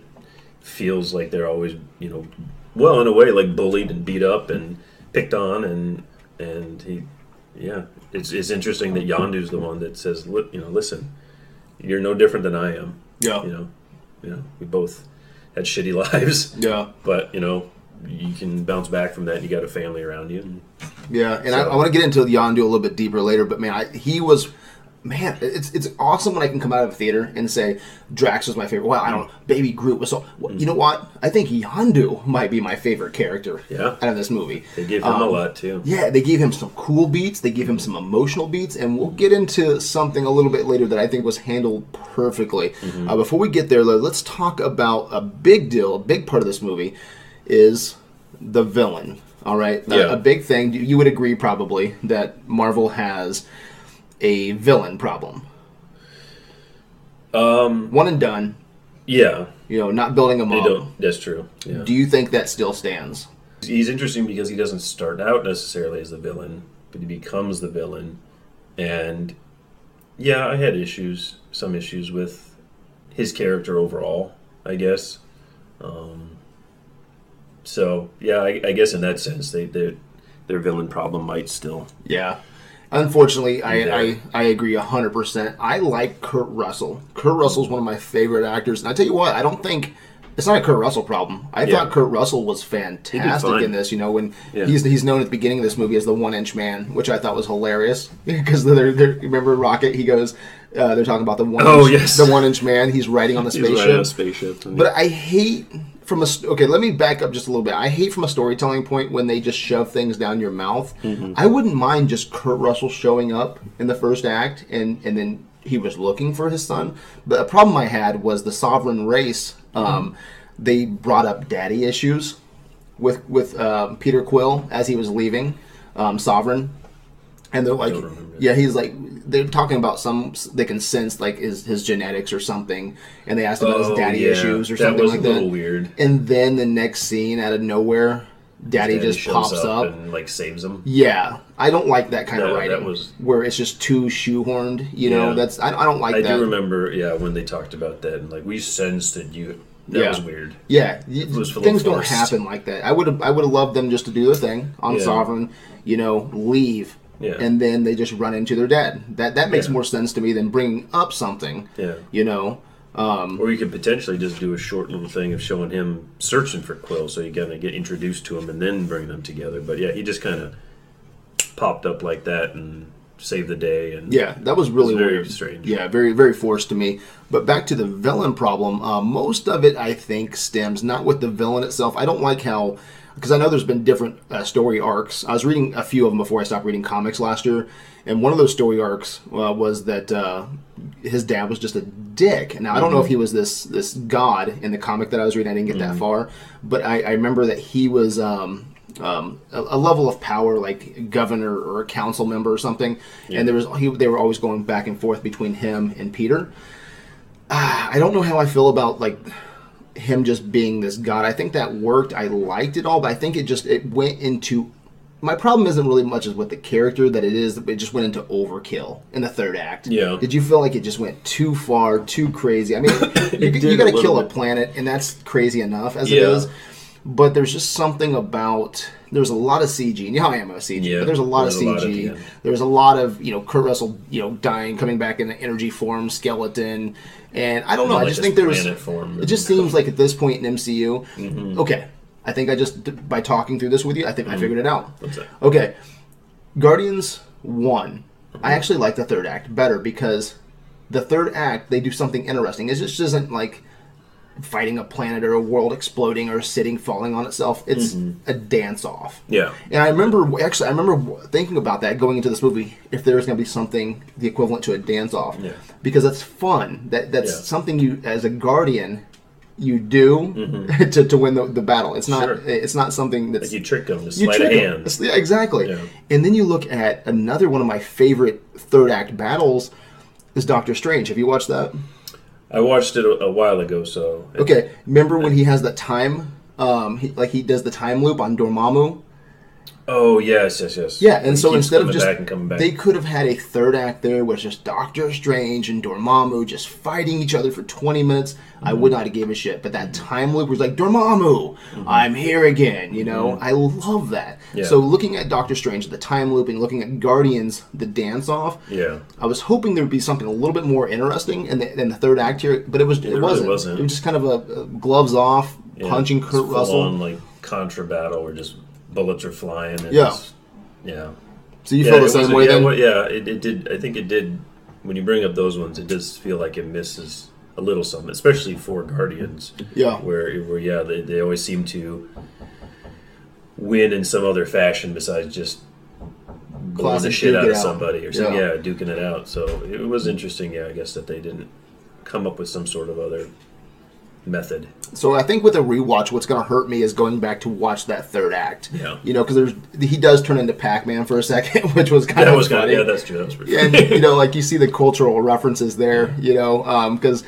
[SPEAKER 2] feels like they're always you know, well in a way like bullied and beat up and picked on and and he yeah it's it's interesting that Yondu's the one that says "Li- you know listen you're no different than I am
[SPEAKER 1] yeah,
[SPEAKER 2] you know you know we both had shitty lives
[SPEAKER 1] yeah,
[SPEAKER 2] but you know you can bounce back from that and you got a family around you and
[SPEAKER 1] yeah. And I,
[SPEAKER 2] So-
[SPEAKER 1] I want to get into Yondu a little bit deeper later, but man, I, he was. Man, it's it's awesome when I can come out of a theater and say Drax was my favorite. Well, I don't know, Baby Groot was so. You know what? I think Yondu might be my favorite character
[SPEAKER 2] Yeah.
[SPEAKER 1] out of this movie.
[SPEAKER 2] they give him a
[SPEAKER 1] Um,
[SPEAKER 2] lot too
[SPEAKER 1] Yeah, they gave him some cool beats. They gave him some emotional beats, and we'll get into something a little bit later that I think was handled perfectly. Uh, before we get there, though, let's talk about a big deal. A big part of this movie is the villain. All right, A-
[SPEAKER 2] Yeah.
[SPEAKER 1] a, big thing. You would agree probably that Marvel has a villain problem.
[SPEAKER 2] um
[SPEAKER 1] One and done.
[SPEAKER 2] yeah
[SPEAKER 1] You know, not building a
[SPEAKER 2] they
[SPEAKER 1] up.
[SPEAKER 2] don't that's true yeah
[SPEAKER 1] Do you think that still stands?
[SPEAKER 2] he's interesting because he doesn't start out necessarily as the villain, but he becomes the villain. And yeah, I had issues, some issues with his character overall, I guess. Um, so yeah, I, I guess in that sense, they, they their villain problem might still.
[SPEAKER 1] Yeah. Unfortunately, I, I, I agree 100%. I like Kurt Russell. Kurt Russell is one of my favorite actors. And I tell you what, I don't think it's not a Kurt Russell problem. I
[SPEAKER 2] Yeah.
[SPEAKER 1] thought Kurt Russell was fantastic in this. You know, when
[SPEAKER 2] Yeah.
[SPEAKER 1] he's he's known at the beginning of this movie as the one inch man, which I thought was hilarious because they're, they're, remember Rocket? He goes, uh, they're talking about the one
[SPEAKER 2] Oh,
[SPEAKER 1] inch,
[SPEAKER 2] yes.
[SPEAKER 1] the one inch man. He's riding on the spaceship.
[SPEAKER 2] on spaceship.
[SPEAKER 1] But I hate from a okay. Let me back up just a little bit. I hate from a storytelling point when they just shove things down your mouth. I wouldn't mind just Kurt Russell showing up in the first act and and then he was looking for his son. But a problem I had was the sovereign race. Um, They brought up daddy issues with with um, Peter Quill as he was leaving um, Sovereign, and they're like. Yeah, he's like they're talking about some they can sense like his his genetics or something, and they asked about
[SPEAKER 2] Oh,
[SPEAKER 1] his daddy
[SPEAKER 2] yeah.
[SPEAKER 1] issues or
[SPEAKER 2] That
[SPEAKER 1] something
[SPEAKER 2] was
[SPEAKER 1] like
[SPEAKER 2] a little
[SPEAKER 1] that.
[SPEAKER 2] weird.
[SPEAKER 1] And then the next scene, out of nowhere, daddy,
[SPEAKER 2] Daddy
[SPEAKER 1] just pops up.
[SPEAKER 2] and like saves him.
[SPEAKER 1] yeah, I don't like that kind of
[SPEAKER 2] No, that
[SPEAKER 1] writing
[SPEAKER 2] was-
[SPEAKER 1] where it's just too shoehorned. You know,
[SPEAKER 2] Yeah.
[SPEAKER 1] that's I, I don't like that.
[SPEAKER 2] I
[SPEAKER 1] that.
[SPEAKER 2] do remember, yeah, when they talked about that and like we sensed that you. That
[SPEAKER 1] Yeah.
[SPEAKER 2] was weird.
[SPEAKER 1] Yeah,
[SPEAKER 2] was
[SPEAKER 1] things don't happen like that. I would have I would have loved them just to do their thing on. Sovereign, you know, leave,
[SPEAKER 2] Yeah.
[SPEAKER 1] and then they just run into their dad. That that makes
[SPEAKER 2] Yeah.
[SPEAKER 1] more sense to me than bringing up something.
[SPEAKER 2] Yeah.
[SPEAKER 1] You know, um,
[SPEAKER 2] Or you could potentially just do a short little thing of showing him searching for Quill, so you kind of get introduced to him and then bring them together. But yeah, he just kind of popped up like that and saved the day. And
[SPEAKER 1] yeah, that was really
[SPEAKER 2] very
[SPEAKER 1] weird.
[SPEAKER 2] strange.
[SPEAKER 1] Yeah, very very forced to me. But back to the villain problem. Uh, most of it, I think, stems not with the villain itself. I don't like how. Because I know there's been different uh, story arcs. I was reading a few of them before I stopped reading comics last year, and one of those story arcs uh, was that uh, his dad was just a dick. Now I don't know if he was this this god in the comic that I was reading. I didn't get that far, but I, I remember that he was um, um, a, a level of power, like governor or a council member or something. And there was he, they were always going back and forth between him and Peter. Ah, I don't know how I feel about like him just being this god. I think that worked. I liked it all, but I think it just it went into my problem isn't really much as with the character that it is it just went into overkill in the third act.
[SPEAKER 2] Yeah.
[SPEAKER 1] Did you feel like it just went too far, too crazy? I mean, you, you got to
[SPEAKER 2] little
[SPEAKER 1] kill a planet, and that's crazy enough as it
[SPEAKER 2] Yeah.
[SPEAKER 1] is. But there's just something about there's a lot of CG. You know I am about CG,
[SPEAKER 2] Yeah,
[SPEAKER 1] but there's a lot of
[SPEAKER 2] a lot
[SPEAKER 1] CG. there's a lot of you know Kurt Russell, you know, dying, coming back in the energy form, skeleton, and I don't know.
[SPEAKER 2] Yeah,
[SPEAKER 1] I just think there's
[SPEAKER 2] planet form
[SPEAKER 1] it just
[SPEAKER 2] and-
[SPEAKER 1] seems like at this point in MCU,
[SPEAKER 2] Mm-hmm.
[SPEAKER 1] okay. I think I just by talking through this with you, I think I figured it out. Okay, Guardians one. I actually like the third act better because the third act they do something interesting. It just isn't like fighting a planet or a world exploding or a sitting falling on itself. It's a dance off.
[SPEAKER 2] Yeah.
[SPEAKER 1] And I remember actually I remember thinking about that going into this movie if there was going to be something the equivalent to a dance off
[SPEAKER 2] Yeah.
[SPEAKER 1] because that's fun. That that's
[SPEAKER 2] Yeah.
[SPEAKER 1] something you as a guardian you do to, to win the, the battle. It's not
[SPEAKER 2] Mm-hmm. Sure.
[SPEAKER 1] it's not something that's
[SPEAKER 2] Like you trick them,
[SPEAKER 1] you trick 'em.
[SPEAKER 2] hand.
[SPEAKER 1] Yeah, exactly.
[SPEAKER 2] Yeah.
[SPEAKER 1] And then you look at another one of my favorite third act battles is Doctor Strange. Have you watched that?
[SPEAKER 2] I watched it a, a while ago, so
[SPEAKER 1] Okay. Remember when he has that time, um, he, like he does the time loop on Dormammu?
[SPEAKER 2] Oh yes, yes, yes.
[SPEAKER 1] Yeah, and
[SPEAKER 2] He
[SPEAKER 1] so instead of just
[SPEAKER 2] back and coming back,
[SPEAKER 1] they could have had a third act there with just Doctor Strange and Dormammu just fighting each other for 20 minutes. I would mm-hmm. not have gave a shit, but that time loop was like Dormammu, mm-hmm. I'm here again, you know? Mm-hmm. I love that.
[SPEAKER 2] Yeah.
[SPEAKER 1] So looking at Doctor Strange, the time loop and looking at Guardians, the dance off,
[SPEAKER 2] yeah,
[SPEAKER 1] I was hoping there would be something a little bit more interesting in the, in the third act here, but it was it,
[SPEAKER 2] really
[SPEAKER 1] wasn't.
[SPEAKER 2] wasn't.
[SPEAKER 1] It was just kind of a, a gloves off,
[SPEAKER 2] yeah.
[SPEAKER 1] punching Kurt Russell.
[SPEAKER 2] on, like contra battle or just bullets are flying. And
[SPEAKER 1] Yeah.
[SPEAKER 2] yeah.
[SPEAKER 1] so you
[SPEAKER 2] yeah,
[SPEAKER 1] feel the same way
[SPEAKER 2] yeah,
[SPEAKER 1] then?
[SPEAKER 2] well, yeah, it, it did. I think it did. When you bring up those ones, it does feel like it misses a little something, especially for Guardians.
[SPEAKER 1] Yeah.
[SPEAKER 2] Where, where yeah, they, they always seem to win in some other fashion besides just blowing the shit out of
[SPEAKER 1] out.
[SPEAKER 2] somebody or something.
[SPEAKER 1] Yeah.
[SPEAKER 2] Yeah. duking it out. So it was interesting. Yeah, I guess that they didn't come up with some sort of other method.
[SPEAKER 1] So I think with a rewatch, what's going to hurt me is going back to watch that third act.
[SPEAKER 2] Yeah.
[SPEAKER 1] You know, because there's he does turn into Pac-Man for a second, which was kind
[SPEAKER 2] That
[SPEAKER 1] of
[SPEAKER 2] was kind
[SPEAKER 1] funny.
[SPEAKER 2] of yeah, that's true. That was pretty.
[SPEAKER 1] and you know, like you see the cultural references there. You know, because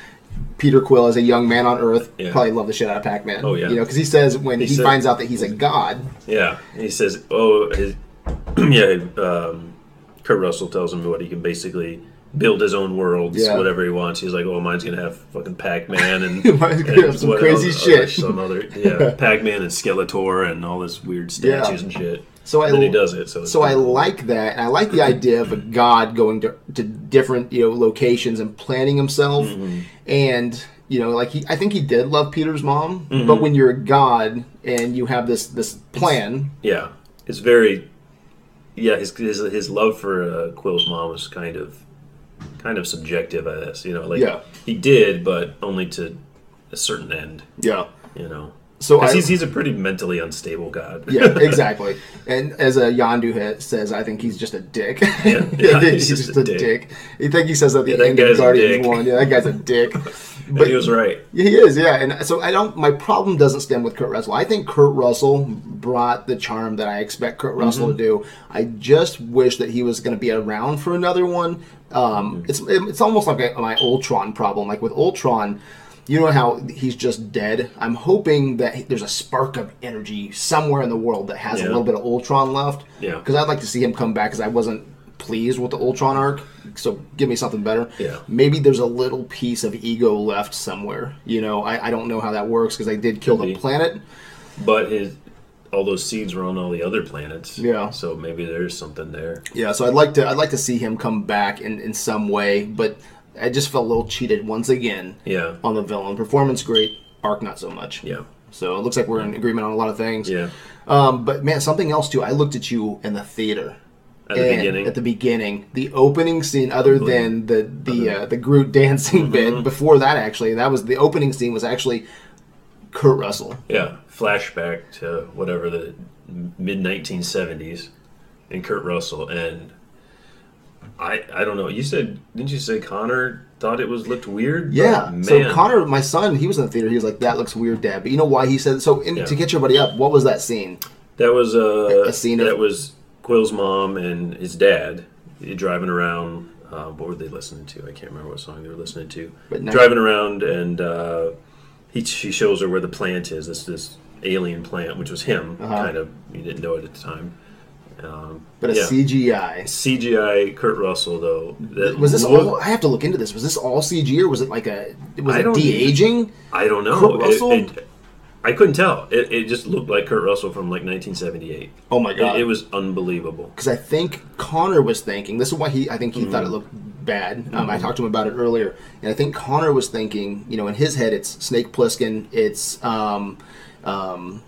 [SPEAKER 1] Peter Quill, as a young man on Earth,
[SPEAKER 2] Yeah.
[SPEAKER 1] probably loved the shit out of Pac-Man.
[SPEAKER 2] Oh, yeah.
[SPEAKER 1] You know, because he says when he,
[SPEAKER 2] He said-
[SPEAKER 1] finds out that he's a god.
[SPEAKER 2] Yeah, he says, "Oh, his, yeah." Um, Kurt Russell tells him what he can basically build his own worlds,
[SPEAKER 1] Yeah.
[SPEAKER 2] whatever he wants. He's like, "Oh, mine's gonna have fucking Pac-Man and,
[SPEAKER 1] Mine's gonna have some crazy
[SPEAKER 2] else-
[SPEAKER 1] shit."
[SPEAKER 2] other- some other yeah, Pac-Man and Skeletor and all this weird
[SPEAKER 1] Yeah.
[SPEAKER 2] statues and shit."
[SPEAKER 1] So I
[SPEAKER 2] then he does it. So it's
[SPEAKER 1] So I
[SPEAKER 2] cool.
[SPEAKER 1] like that, and I like the idea of a god going to, to different you know locations and planning himself,
[SPEAKER 2] Mm-hmm.
[SPEAKER 1] and you know like he, I think he did love Peter's mom,
[SPEAKER 2] Mm-hmm.
[SPEAKER 1] but when you're a god and you have this this plan,
[SPEAKER 2] yeah, it's very yeah. His his, his love for uh, Quill's mom was kind of kind of subjective. I guess you know, like
[SPEAKER 1] Yeah.
[SPEAKER 2] he did, but only to a certain end.
[SPEAKER 1] yeah.
[SPEAKER 2] You know.
[SPEAKER 1] So I,
[SPEAKER 2] he's, he's a pretty mentally unstable god.
[SPEAKER 1] yeah, exactly. And as a Yondu says, I think he's just a dick.
[SPEAKER 2] Yeah, yeah,
[SPEAKER 1] he's,
[SPEAKER 2] he's
[SPEAKER 1] just,
[SPEAKER 2] just
[SPEAKER 1] a dick.
[SPEAKER 2] dick.
[SPEAKER 1] I think he says at the
[SPEAKER 2] Yeah,
[SPEAKER 1] end of Guardians. One. Yeah, that guy's a dick.
[SPEAKER 2] but he was right.
[SPEAKER 1] He is, yeah. And so I don't. My problem doesn't stem with Kurt Russell. I think Kurt Russell brought the charm that I expect Kurt Russell
[SPEAKER 2] Mm-hmm.
[SPEAKER 1] to do. I just wish that he was going to be around for another one. Um,
[SPEAKER 2] Mm-hmm.
[SPEAKER 1] It's it's almost like a, my Ultron problem. Like with Ultron, you know how he's just dead. I'm hoping that there's a spark of energy somewhere in the world that has a little bit of Ultron left.
[SPEAKER 2] Yeah.
[SPEAKER 1] Because I'd like to see him come back. Because I wasn't pleased with the Ultron arc. So give me something better
[SPEAKER 2] Yeah.
[SPEAKER 1] maybe there's a little piece of ego left somewhere. You know, I, I don't know how that works because they did kill
[SPEAKER 2] Could
[SPEAKER 1] the planet.
[SPEAKER 2] But his all those seeds were on all the other planets.
[SPEAKER 1] Yeah.
[SPEAKER 2] So maybe there's something there.
[SPEAKER 1] Yeah, so I'd like to I'd like to see him come back in, in some way, but I just felt a little cheated once again
[SPEAKER 2] Yeah.
[SPEAKER 1] on the villain. Performance great, arc not so much.
[SPEAKER 2] Yeah.
[SPEAKER 1] So it looks like we're in agreement on a lot of things.
[SPEAKER 2] Yeah.
[SPEAKER 1] Um, but man, something else too. I looked at you in the theater.
[SPEAKER 2] At the beginning.
[SPEAKER 1] At the beginning, the opening scene, other than the the uh, the Groot dancing
[SPEAKER 2] Mm-hmm.
[SPEAKER 1] bit, before that actually, that was the opening scene was actually Kurt Russell.
[SPEAKER 2] yeah. Flashback to whatever the mid 1970s and Kurt Russell and I I don't know. You said didn't you say Connor thought it was looked weird?
[SPEAKER 1] Yeah. So. Connor, my son, he was in the theater. He was like, "That looks weird, Dad." But you know why he said so? In,
[SPEAKER 2] Yeah.
[SPEAKER 1] To get your buddy up, what was that scene?
[SPEAKER 2] That was uh,
[SPEAKER 1] A scene of-
[SPEAKER 2] that was Quill's mom and his dad driving around. Uh, what were they listening to? I can't remember what song they were listening to.
[SPEAKER 1] But now-
[SPEAKER 2] driving around, and uh, he she shows her where the plant is. This this alien plant, which was him.
[SPEAKER 1] Uh-huh.
[SPEAKER 2] Kind of, you didn't know it at the time. Um,
[SPEAKER 1] But a
[SPEAKER 2] yeah.
[SPEAKER 1] CGI.
[SPEAKER 2] CGI Kurt Russell though.
[SPEAKER 1] Was this
[SPEAKER 2] look-
[SPEAKER 1] all? I have to look into this. Was this all CG or was it like a? Was
[SPEAKER 2] I
[SPEAKER 1] it de aging?
[SPEAKER 2] I don't know.
[SPEAKER 1] Kurt
[SPEAKER 2] It- it- I couldn't tell. It, it just looked like Kurt Russell from like 1978.
[SPEAKER 1] Oh my god!
[SPEAKER 2] it was unbelievable.
[SPEAKER 1] because I think Connor was thinking this is why he I think he
[SPEAKER 2] Mm-hmm.
[SPEAKER 1] thought it looked bad. Um, I talked to him about it earlier, and I think Connor was thinking, you know, in his head, it's Snake Plissken, it's um, um,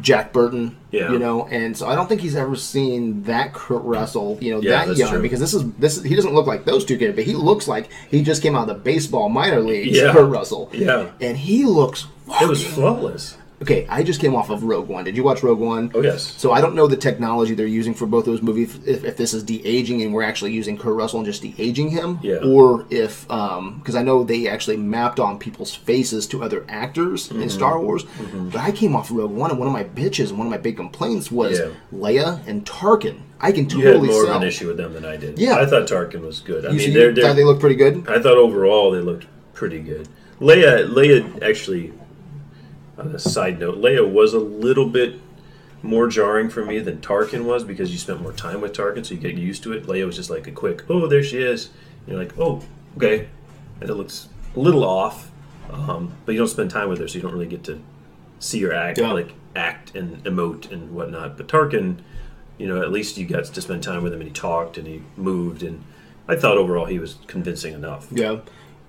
[SPEAKER 1] Jack Burton,
[SPEAKER 2] Yeah.
[SPEAKER 1] you know, and so I don't think he's ever seen that Kurt Russell, you know,
[SPEAKER 2] Yeah,
[SPEAKER 1] that young
[SPEAKER 2] true.
[SPEAKER 1] because this is this is, he doesn't look like those two kids, but he looks like he just came out of the baseball minor leagues,
[SPEAKER 2] Yeah.
[SPEAKER 1] Kurt Russell,
[SPEAKER 2] Yeah.
[SPEAKER 1] and he looks.
[SPEAKER 2] It was flawless.
[SPEAKER 1] okay. I just came off of Rogue One. Did you watch Rogue One?
[SPEAKER 2] Oh yes.
[SPEAKER 1] So I don't know the technology they're using for both those movies. If, if this is de aging and we're actually using Kurt Russell and just de aging him,
[SPEAKER 2] Yeah.
[SPEAKER 1] or if because I know they actually mapped on people's faces to other actors
[SPEAKER 2] Mm-hmm.
[SPEAKER 1] in Star Wars. But I came off Rogue One, and one of my bitches, and one of my big complaints was
[SPEAKER 2] Yeah.
[SPEAKER 1] Leia and Tarkin. I can
[SPEAKER 2] You had
[SPEAKER 1] totally
[SPEAKER 2] more
[SPEAKER 1] sell.
[SPEAKER 2] of an issue with them than I did.
[SPEAKER 1] Yeah.
[SPEAKER 2] I thought Tarkin was good. I
[SPEAKER 1] You,
[SPEAKER 2] mean, they're, they're,
[SPEAKER 1] thought they look pretty good.
[SPEAKER 2] I thought overall they looked pretty good. Leia, Leia actually. On a side note, Leia was a little bit more jarring for me than Tarkin was because you spent more time with Tarkin, so you get used to it. Leia was just like a quick, oh, there she is. And you're like, oh, okay, and it looks a little off, um, but you don't spend time with her, so you don't really get to see her act,
[SPEAKER 1] Yeah.
[SPEAKER 2] like act and emote and whatnot. But Tarkin, you know, at least you got to spend time with him, and he talked and he moved, and I thought overall he was convincing enough
[SPEAKER 1] Yeah.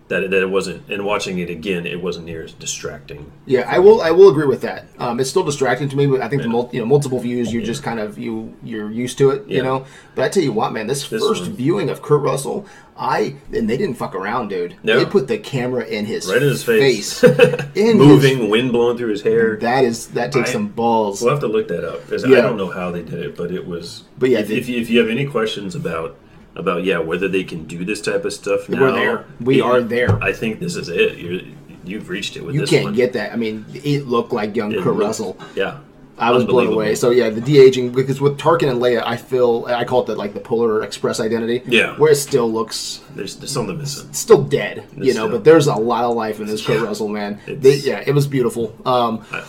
[SPEAKER 2] That it, that it wasn't. And watching it again, it wasn't near as distracting.
[SPEAKER 1] Yeah, I will. I will agree with that. Um, it's still distracting to me, but I think the mul- you know multiple views, you're just kind of you you're used to it, you know. But I tell you what, man, this,
[SPEAKER 2] This
[SPEAKER 1] first
[SPEAKER 2] one-
[SPEAKER 1] viewing of Kurt Russell, I and they didn't fuck around, dude.
[SPEAKER 2] No.
[SPEAKER 1] They put the camera in his
[SPEAKER 2] Right in his face.
[SPEAKER 1] in
[SPEAKER 2] Moving,
[SPEAKER 1] His,
[SPEAKER 2] wind blowing through his hair.
[SPEAKER 1] that is that takes
[SPEAKER 2] I-
[SPEAKER 1] some balls.
[SPEAKER 2] We'll have to look that up because
[SPEAKER 1] Yeah.
[SPEAKER 2] I don't know how they did it, but it was.
[SPEAKER 1] But yeah,
[SPEAKER 2] if,
[SPEAKER 1] they-
[SPEAKER 2] if, you, if you have any questions about about yeah whether they can do this type of stuff now,
[SPEAKER 1] We're there. We
[SPEAKER 2] it-
[SPEAKER 1] are there.
[SPEAKER 2] I think this is it. You're, you've reached it with this.
[SPEAKER 1] you can't
[SPEAKER 2] one.
[SPEAKER 1] get that. I mean, it looked like young
[SPEAKER 2] It
[SPEAKER 1] Kurt
[SPEAKER 2] looked-
[SPEAKER 1] Russell.
[SPEAKER 2] Yeah,
[SPEAKER 1] I was blown away. So yeah, the de aging because with Tarkin and Leia, I feel I call it the like the Polar Express identity.
[SPEAKER 2] Yeah.
[SPEAKER 1] where it still looks
[SPEAKER 2] there's, there's something missing.
[SPEAKER 1] still dead, you know.
[SPEAKER 2] still-
[SPEAKER 1] But there's a lot of life in this Kurt
[SPEAKER 2] Yeah.
[SPEAKER 1] Russell man. They, yeah, it was beautiful. Um,
[SPEAKER 2] I,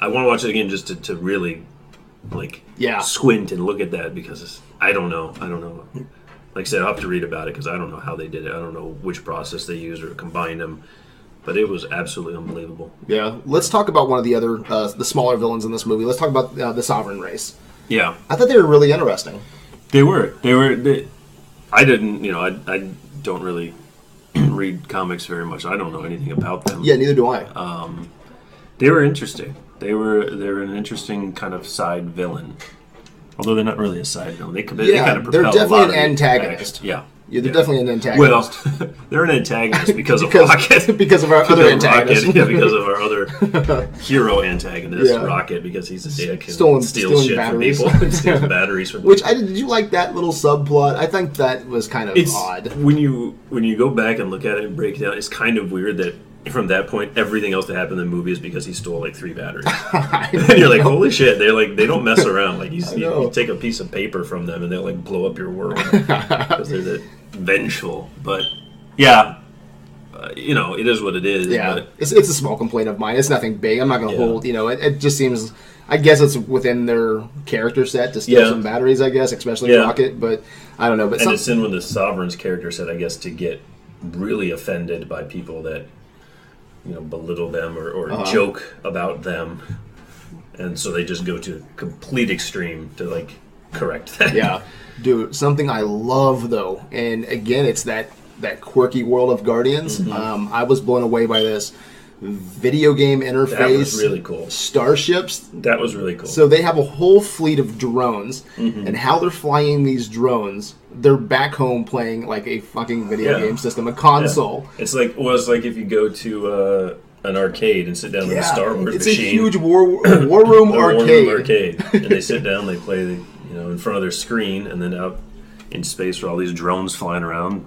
[SPEAKER 2] I want to watch it again just to, to really like
[SPEAKER 1] Yeah.
[SPEAKER 2] squint and look at that because it's, I don't know. I don't know. Like I said, I'll have to read about it because I don't know how they did it. I don't know which process they used or combined them, but it was absolutely unbelievable.
[SPEAKER 1] yeah, let's talk about one of the other uh, the smaller villains in this movie. Let's talk about uh, the Sovereign race.
[SPEAKER 2] Yeah,
[SPEAKER 1] I thought they were really interesting.
[SPEAKER 2] they were. They were. They, I didn't. You know, I, I don't really read comics very much. I don't know anything about them.
[SPEAKER 1] Yeah, neither do I.
[SPEAKER 2] Uh, They were interesting. They were they were an interesting kind of side villain. Although they're not really a side villain. They, they
[SPEAKER 1] Yeah,
[SPEAKER 2] kind of
[SPEAKER 1] they're
[SPEAKER 2] propel a
[SPEAKER 1] definitely
[SPEAKER 2] lot
[SPEAKER 1] an antagonist.
[SPEAKER 2] action. Yeah.
[SPEAKER 1] yeah, they're
[SPEAKER 2] yeah.
[SPEAKER 1] definitely an antagonist.
[SPEAKER 2] Well, they're an antagonist because of Rocket.
[SPEAKER 1] because of our other antagonist.
[SPEAKER 2] Rocket, yeah, because of our other hero antagonist,
[SPEAKER 1] Yeah.
[SPEAKER 2] Rocket, because he's a dick and
[SPEAKER 1] Stolen-
[SPEAKER 2] steals shit
[SPEAKER 1] batteries.
[SPEAKER 2] from people, and steals batteries from
[SPEAKER 1] Which
[SPEAKER 2] people.
[SPEAKER 1] I did you like that little subplot? I think that was kind of
[SPEAKER 2] it's
[SPEAKER 1] odd.
[SPEAKER 2] when you when you go back and look at it and break it down. It's kind of weird that from that point, everything else that happened in the movie is because he stole like three batteries. and you're like, holy shit! They're like, they don't mess around. Like, you, you, you take a piece of paper from them and they'll like blow up your world because they're that vengeful. But yeah, uh, you know, it is what it is.
[SPEAKER 1] Yeah,
[SPEAKER 2] but
[SPEAKER 1] it's, it's a small complaint of mine. It's nothing big. I'm not going to
[SPEAKER 2] Yeah.
[SPEAKER 1] hold. You know, it, it just seems. I guess it's within their character set to steal
[SPEAKER 2] Yeah.
[SPEAKER 1] some batteries. I guess, especially
[SPEAKER 2] Yeah.
[SPEAKER 1] Rocket. But I don't know. But
[SPEAKER 2] and
[SPEAKER 1] some,
[SPEAKER 2] it's in when the Sovereign's character said, I guess, to get really offended by people that you know belittle them or, or
[SPEAKER 1] Uh-huh.
[SPEAKER 2] joke about them, and so they just go to complete extreme to like correct that.
[SPEAKER 1] yeah, dude. Something I love though, and again, it's that that quirky world of Guardians.
[SPEAKER 2] Mm-hmm.
[SPEAKER 1] Um, I was blown away by this video game interface.
[SPEAKER 2] that was really cool.
[SPEAKER 1] Starships
[SPEAKER 2] That was really cool.
[SPEAKER 1] So they have a whole fleet of drones,
[SPEAKER 2] Mm-hmm.
[SPEAKER 1] and how they're flying these drones, they're back home playing like a fucking video
[SPEAKER 2] Yeah.
[SPEAKER 1] game system, a
[SPEAKER 2] Yeah.
[SPEAKER 1] console.
[SPEAKER 2] It's like well, it's like if you go to uh, an arcade and sit down with a Star Wars
[SPEAKER 1] it's
[SPEAKER 2] machine.
[SPEAKER 1] a huge war war room
[SPEAKER 2] a War Room
[SPEAKER 1] arcade.
[SPEAKER 2] arcade, and they sit down, they play, the, you know, in front of their screen, and then out in space with all these drones flying around.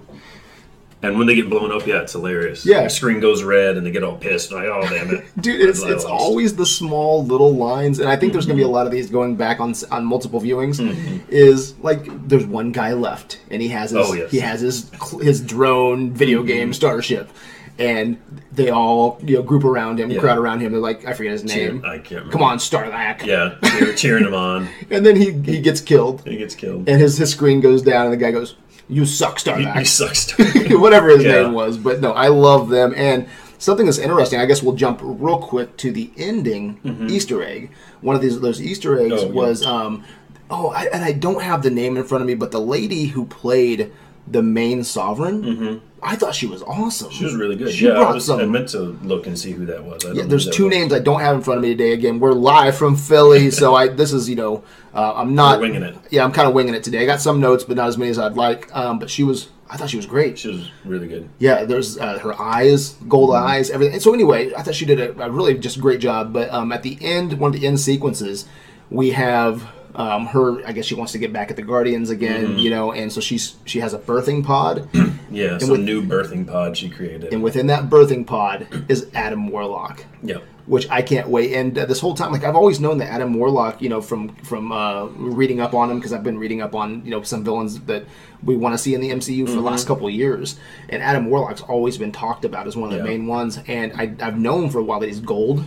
[SPEAKER 2] And when they get blown up, yeah, it's hilarious.
[SPEAKER 1] Yeah.
[SPEAKER 2] the screen goes red, and they get all pissed. Like, oh damn it,
[SPEAKER 1] Dude, it's, it's always the small little lines, and I think there's going to be a mm-hmm. lot of these going back on on multiple viewings. Mm-hmm. Is like there's one guy left, and he has his
[SPEAKER 2] Oh, yes.
[SPEAKER 1] he has his his drone video mm-hmm. game starship, and they all you know group around him,
[SPEAKER 2] Yeah.
[SPEAKER 1] crowd around him. They're like, I forget his
[SPEAKER 2] Cheer-
[SPEAKER 1] name.
[SPEAKER 2] I can't remember.
[SPEAKER 1] Come on, Starlack.
[SPEAKER 2] Yeah, cheer, cheering him on.
[SPEAKER 1] And then he he gets killed,
[SPEAKER 2] He gets killed.
[SPEAKER 1] and his his screen goes down, and the guy goes, "You suck, Starlack."
[SPEAKER 2] he sucks.
[SPEAKER 1] whatever his
[SPEAKER 2] Yeah.
[SPEAKER 1] name was. But no, I love them. And something that's interesting, I guess we'll jump real quick to the ending Easter egg. One of these those Easter eggs
[SPEAKER 2] Mm-hmm. Oh, yeah.
[SPEAKER 1] was um oh, I, and I don't have the name in front of me, but the lady who played the main sovereign, I thought she was awesome.
[SPEAKER 2] She was really good.
[SPEAKER 1] She
[SPEAKER 2] yeah, I,
[SPEAKER 1] brought
[SPEAKER 2] was,
[SPEAKER 1] some-
[SPEAKER 2] I meant to look and see who that was. I don't
[SPEAKER 1] Yeah, there's two names I don't have in front of me today. Again, we're live from Philly, so I this is you know uh, I'm not
[SPEAKER 2] We're winging it.
[SPEAKER 1] Yeah, I'm kind of winging it today. I got some notes, but not as many as I'd like. Um, but she was, I thought she was great.
[SPEAKER 2] She was really good.
[SPEAKER 1] Yeah, there's uh, her eyes, gold
[SPEAKER 2] Mm-hmm.
[SPEAKER 1] eyes, everything. And So anyway, I thought she did a, a really just great job. But um, at the end, one of the end sequences, we have um, her. I guess she wants to get back at the Guardians again,
[SPEAKER 2] Mm-hmm.
[SPEAKER 1] you know, and so she's she has a birthing pod,
[SPEAKER 2] Yeah, some
[SPEAKER 1] with-
[SPEAKER 2] new birthing pod she created.
[SPEAKER 1] and within that birthing pod is Adam Warlock.
[SPEAKER 2] yeah.
[SPEAKER 1] Which I can't wait. And uh, this whole time, like I've always known that Adam Warlock, you know, from from uh, reading up on him because I've been reading up on you know some villains that we want to see in the MCU for the last couple of years. And Adam Warlock's always been talked about as one of the
[SPEAKER 2] Mm-hmm.
[SPEAKER 1] Main ones. And I, I've known for a while that he's gold.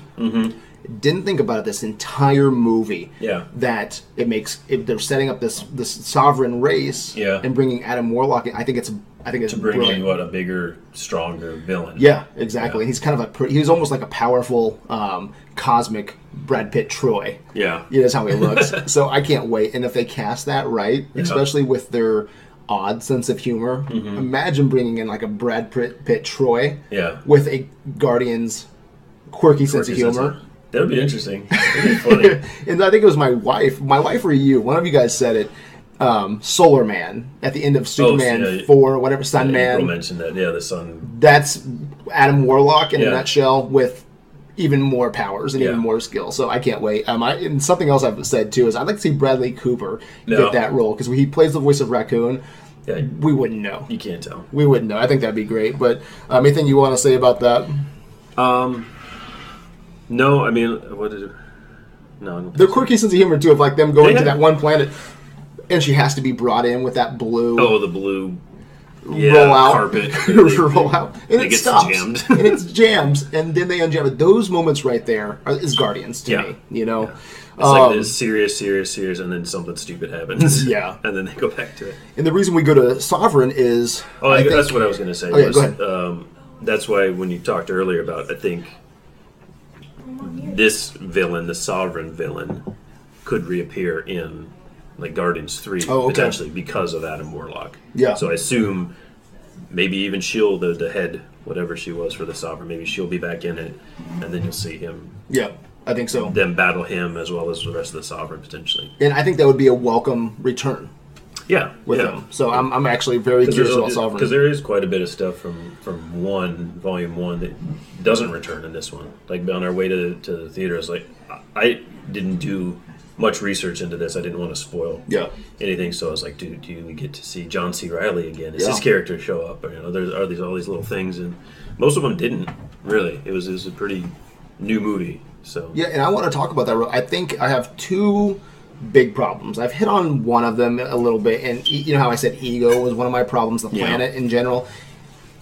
[SPEAKER 1] Didn't think about it this entire movie.
[SPEAKER 2] Yeah.
[SPEAKER 1] That it makes if they're setting up this this sovereign race.
[SPEAKER 2] Yeah.
[SPEAKER 1] And bringing Adam Warlock. in, I think it's I think it's
[SPEAKER 2] To bring
[SPEAKER 1] brilliant.
[SPEAKER 2] in what a bigger, stronger villain.
[SPEAKER 1] Yeah, exactly.
[SPEAKER 2] Yeah.
[SPEAKER 1] He's kind of a he's almost like a powerful um, cosmic Brad Pitt Troy.
[SPEAKER 2] Yeah.
[SPEAKER 1] Yeah, that's how he looks. so I can't wait. And if they cast that right, especially with their odd sense of humor,
[SPEAKER 2] Mm-hmm.
[SPEAKER 1] imagine bringing in like a Brad Pitt, Pitt Troy
[SPEAKER 2] Yeah.
[SPEAKER 1] with a Guardians quirky, sense of
[SPEAKER 2] Quirky sense
[SPEAKER 1] humor.
[SPEAKER 2] of- That would be interesting. Be funny.
[SPEAKER 1] and I think it was my wife, my wife or you, one of you guys said it. Um, Solar Man at the end of Superman
[SPEAKER 2] Oh, yeah.
[SPEAKER 1] 4, whatever, Sun
[SPEAKER 2] April
[SPEAKER 1] Man.
[SPEAKER 2] mentioned that. Yeah, the sun.
[SPEAKER 1] that's Adam Warlock in a nutshell with even more powers and even more skill. So I can't wait. Um, I, and something else I've said too is I'd like to see Bradley Cooper
[SPEAKER 2] No.
[SPEAKER 1] get that role because he plays the voice of Raccoon.
[SPEAKER 2] Yeah,
[SPEAKER 1] We wouldn't know.
[SPEAKER 2] you can't tell.
[SPEAKER 1] We wouldn't know. I think that'd be great. But um, anything you want to say about that?
[SPEAKER 2] Um, no, I mean, what did it? No,
[SPEAKER 1] The quirky sense of humor too of like them going
[SPEAKER 2] Yeah.
[SPEAKER 1] to that one planet, and she has to be brought in with that blue.
[SPEAKER 2] Oh, the blue yeah,
[SPEAKER 1] roll out,
[SPEAKER 2] carpet.
[SPEAKER 1] roll out, and
[SPEAKER 2] it
[SPEAKER 1] stops,
[SPEAKER 2] jammed.
[SPEAKER 1] and it's jams, and then they unjam it. Those moments right there are, is Guardians to
[SPEAKER 2] Yeah.
[SPEAKER 1] me. You know,
[SPEAKER 2] It's like
[SPEAKER 1] Um,
[SPEAKER 2] this serious, serious, serious, and then something stupid happens.
[SPEAKER 1] Yeah.
[SPEAKER 2] and then they go back to it.
[SPEAKER 1] And the reason we go to Sovereign is
[SPEAKER 2] Oh,
[SPEAKER 1] I
[SPEAKER 2] I
[SPEAKER 1] think-
[SPEAKER 2] that's what I was going to say.
[SPEAKER 1] Oh, yeah,
[SPEAKER 2] was,
[SPEAKER 1] go ahead.
[SPEAKER 2] Um, that's why when you talked earlier about, I think this villain, the sovereign villain, could reappear in like Guardians Three
[SPEAKER 1] Oh, okay.
[SPEAKER 2] potentially because of Adam Warlock.
[SPEAKER 1] Yeah.
[SPEAKER 2] So I assume maybe even she'll the the head, whatever she was for the sovereign, maybe she'll be back in it, and then you'll see him
[SPEAKER 1] Yeah, I think so.
[SPEAKER 2] then battle him as well as the rest of the sovereign potentially.
[SPEAKER 1] And I think that would be a welcome return
[SPEAKER 2] Yeah,
[SPEAKER 1] with
[SPEAKER 2] yeah.
[SPEAKER 1] them. So I'm, I'm actually very curious about Sovereign.
[SPEAKER 2] Because there is quite a bit of stuff from from one volume one that doesn't return in this one. Like on our way to to the theaters, like I- I didn't do much research into this. I didn't want to spoil
[SPEAKER 1] yeah,
[SPEAKER 2] anything, so I was like, do do we get to see John C. Reilly again? Is
[SPEAKER 1] Yeah.
[SPEAKER 2] his character show up? Or, you know, there's are these all these little things, and most of them didn't really. It was it was a pretty new movie. So
[SPEAKER 1] yeah, and I want to talk about that. I think I have two big problems. I've hit on one of them a little bit, and e- you know how I said ego was one of my problems. The
[SPEAKER 2] Yeah.
[SPEAKER 1] planet in general.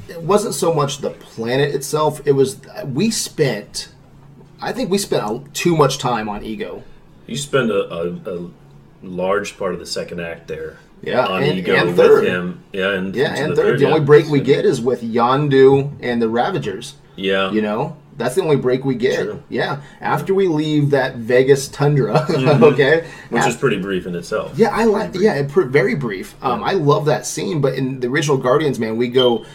[SPEAKER 1] It wasn't so much the planet itself. It was we spent. I think we spent a, too much time on ego.
[SPEAKER 2] you spend a, a, a large part of the second act there.
[SPEAKER 1] Yeah,
[SPEAKER 2] on
[SPEAKER 1] and-
[SPEAKER 2] ego
[SPEAKER 1] and
[SPEAKER 2] with
[SPEAKER 1] third.
[SPEAKER 2] him. Yeah, and
[SPEAKER 1] Yeah, and
[SPEAKER 2] the
[SPEAKER 1] third, the
[SPEAKER 2] yeah.
[SPEAKER 1] only break we get is with Yondu and the Ravagers.
[SPEAKER 2] Yeah,
[SPEAKER 1] You know, that's the only break we get.
[SPEAKER 2] True.
[SPEAKER 1] Yeah, after we leave that Vegas tundra, okay,
[SPEAKER 2] Mm-hmm. which
[SPEAKER 1] Af-
[SPEAKER 2] is pretty brief in itself.
[SPEAKER 1] yeah, I like. Yeah, it very brief. Um, I love that scene. But in the original Guardians, man, we go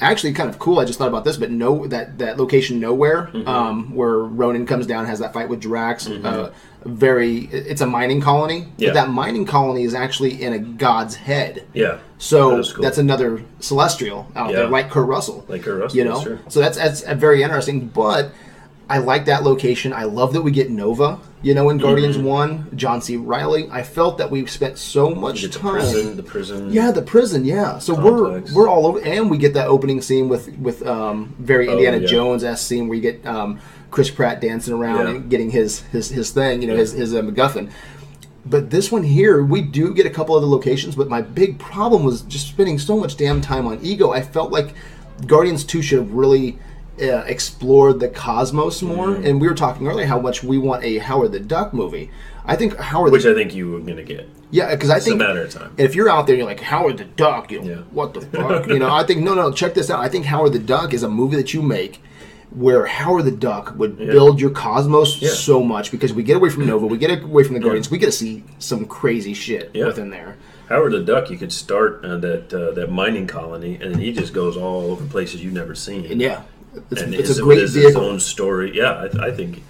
[SPEAKER 1] actually kind of cool. I just thought about this, but no, that that location Knowhere,
[SPEAKER 2] Mm-hmm.
[SPEAKER 1] um, where Ronan comes down, has that fight with Drax. Uh, very, it's a mining colony.
[SPEAKER 2] Yeah.
[SPEAKER 1] But that mining colony is actually in a god's head.
[SPEAKER 2] yeah.
[SPEAKER 1] So
[SPEAKER 2] That cool.
[SPEAKER 1] that's another celestial out there, like Kurt Russell.
[SPEAKER 2] Like Kurt Russell,
[SPEAKER 1] you know.
[SPEAKER 2] true.
[SPEAKER 1] So that's that's very interesting. But I like that location. I love that we get Nova. You know, in Guardians One, John C. Reilly. I felt that we've spent so much
[SPEAKER 2] Get the
[SPEAKER 1] time.
[SPEAKER 2] prison, the prison.
[SPEAKER 1] Yeah, the prison. Yeah, so
[SPEAKER 2] Complex.
[SPEAKER 1] we're we're all over, and we get that opening scene with with um, very
[SPEAKER 2] Oh,
[SPEAKER 1] Indiana
[SPEAKER 2] yeah.
[SPEAKER 1] Jones esque scene where you get um, Chris Pratt dancing around
[SPEAKER 2] Yeah.
[SPEAKER 1] and getting his his his thing, you know, his his uh, MacGuffin. But this one here, we do get a couple other locations, but my big problem was just spending so much damn time on Ego. I felt like Guardians Two should have really. Uh, explored the cosmos more,
[SPEAKER 2] Mm-hmm.
[SPEAKER 1] and we were talking earlier how much we want a Howard the Duck movie. I think Howard,
[SPEAKER 2] Which
[SPEAKER 1] the,
[SPEAKER 2] I think you were gonna get.
[SPEAKER 1] yeah, because I
[SPEAKER 2] It's a
[SPEAKER 1] think
[SPEAKER 2] matter of time.
[SPEAKER 1] and if you're out there, you're like Howard the Duck. You know,
[SPEAKER 2] Yeah.
[SPEAKER 1] what the fuck? you know, I think no, no. Check this out. I think Howard the Duck is a movie that you make where Howard the Duck would build your cosmos
[SPEAKER 2] Yeah.
[SPEAKER 1] so much because we get away from Nova, we get away from the Guardians, we get to see some crazy shit
[SPEAKER 2] Yeah.
[SPEAKER 1] within there.
[SPEAKER 2] Howard the Duck, you could start uh, that uh, that mining colony, and then he just goes all over places you've never seen.
[SPEAKER 1] Yeah, it's,
[SPEAKER 2] and
[SPEAKER 1] it's
[SPEAKER 2] his,
[SPEAKER 1] a great
[SPEAKER 2] his, his own story. Yeah, I, I think,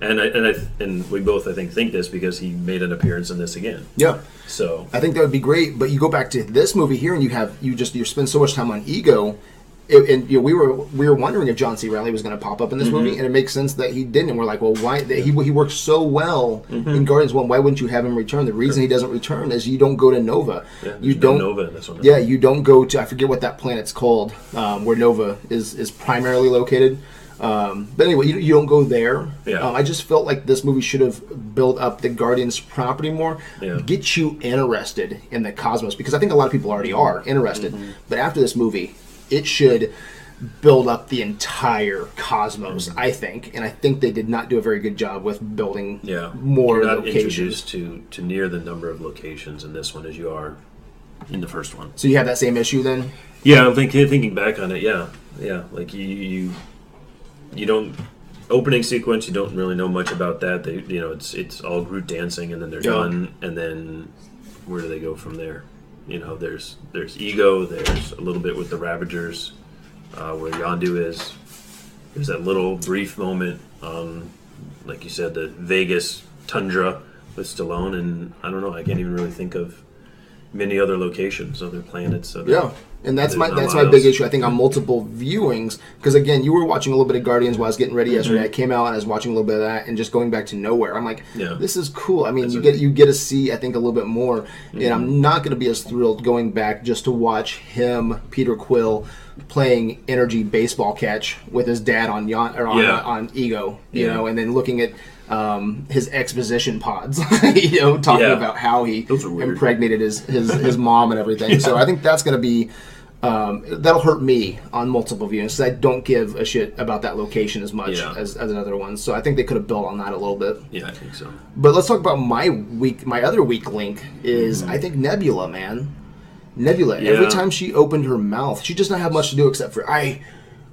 [SPEAKER 2] and I, and I and we both I think think this because he made an appearance in this again.
[SPEAKER 1] Yeah.
[SPEAKER 2] So
[SPEAKER 1] I think that would be great. But you go back to this movie here, and you have you just you spend so much time on ego. It, and you know, we were we were wondering if John C. Reilly was going to pop up in this
[SPEAKER 2] Mm-hmm.
[SPEAKER 1] movie, and it makes sense that he didn't. And we're like, well, why? He he works so well
[SPEAKER 2] Mm-hmm.
[SPEAKER 1] in Guardians One. Why wouldn't you have him return? The reason he doesn't return is you don't go to Nova.
[SPEAKER 2] yeah,
[SPEAKER 1] you don't.
[SPEAKER 2] Nova in this one.
[SPEAKER 1] Yeah, you don't go to. I forget what that planet's called, um, where Nova is is primarily located. Um, but anyway, you, you don't go there.
[SPEAKER 2] Yeah.
[SPEAKER 1] Um, I just felt like this movie should have built up the Guardians property more,
[SPEAKER 2] Yeah.
[SPEAKER 1] get you interested in the cosmos because I think a lot of people already are interested.
[SPEAKER 2] Mm-hmm.
[SPEAKER 1] But after this movie, it should build up the entire cosmos.
[SPEAKER 2] Mm-hmm.
[SPEAKER 1] I think, and I think they did not do a very good job with building
[SPEAKER 2] yeah.
[SPEAKER 1] more
[SPEAKER 2] You're not
[SPEAKER 1] locations.
[SPEAKER 2] to to near the number of locations in this one as you are in the first one.
[SPEAKER 1] So you have that same issue then.
[SPEAKER 2] Yeah, I'm thinking thinking back on it. Yeah, yeah. Like you you you don't opening sequence. You don't really know much about that. They you know it's it's all group dancing and then they're
[SPEAKER 1] Yeah.
[SPEAKER 2] done and then where do they go from there? You know, there's there's ego. There's a little bit with the Ravagers uh, where Yondu is. There's that little brief moment, um, like you said, the Vegas tundra with Stallone, and I don't know. I can't even really think of many other locations, other planets. Other,
[SPEAKER 1] Yeah, and that's my
[SPEAKER 2] There's not a
[SPEAKER 1] that's my big issue. I think on multiple viewings because again, you were watching a little bit of Guardians while I was getting ready yesterday. I came out and I was watching a little bit of that, and just going back to Knowhere. I'm like,
[SPEAKER 2] Mm-hmm. Yeah.
[SPEAKER 1] this is cool. I mean, you
[SPEAKER 2] a- Mm-hmm.
[SPEAKER 1] get you get to see I think a little bit more, and I'm not going to be as thrilled going back just to watch him, Peter Quill, playing energy baseball catch with his dad on Yon, or on,
[SPEAKER 2] Yeah.
[SPEAKER 1] on Ego, you
[SPEAKER 2] Yeah.
[SPEAKER 1] know, and then looking at. Um, his exposition pods, you know, talking
[SPEAKER 2] Yeah.
[SPEAKER 1] about how he
[SPEAKER 2] Those are weird.
[SPEAKER 1] impregnated his his, his mom and everything. So I think that's going to be um, that'll hurt me on multiple viewings. 'cause I don't give a shit about that location as much
[SPEAKER 2] Yeah.
[SPEAKER 1] as, as another one. So I think they could have built on that a little bit.
[SPEAKER 2] Yeah, I think so.
[SPEAKER 1] But let's talk about my weak. My other weak link is I think Nebula, man. Nebula. Every. Time she opened her mouth, she does not have much to do except for I.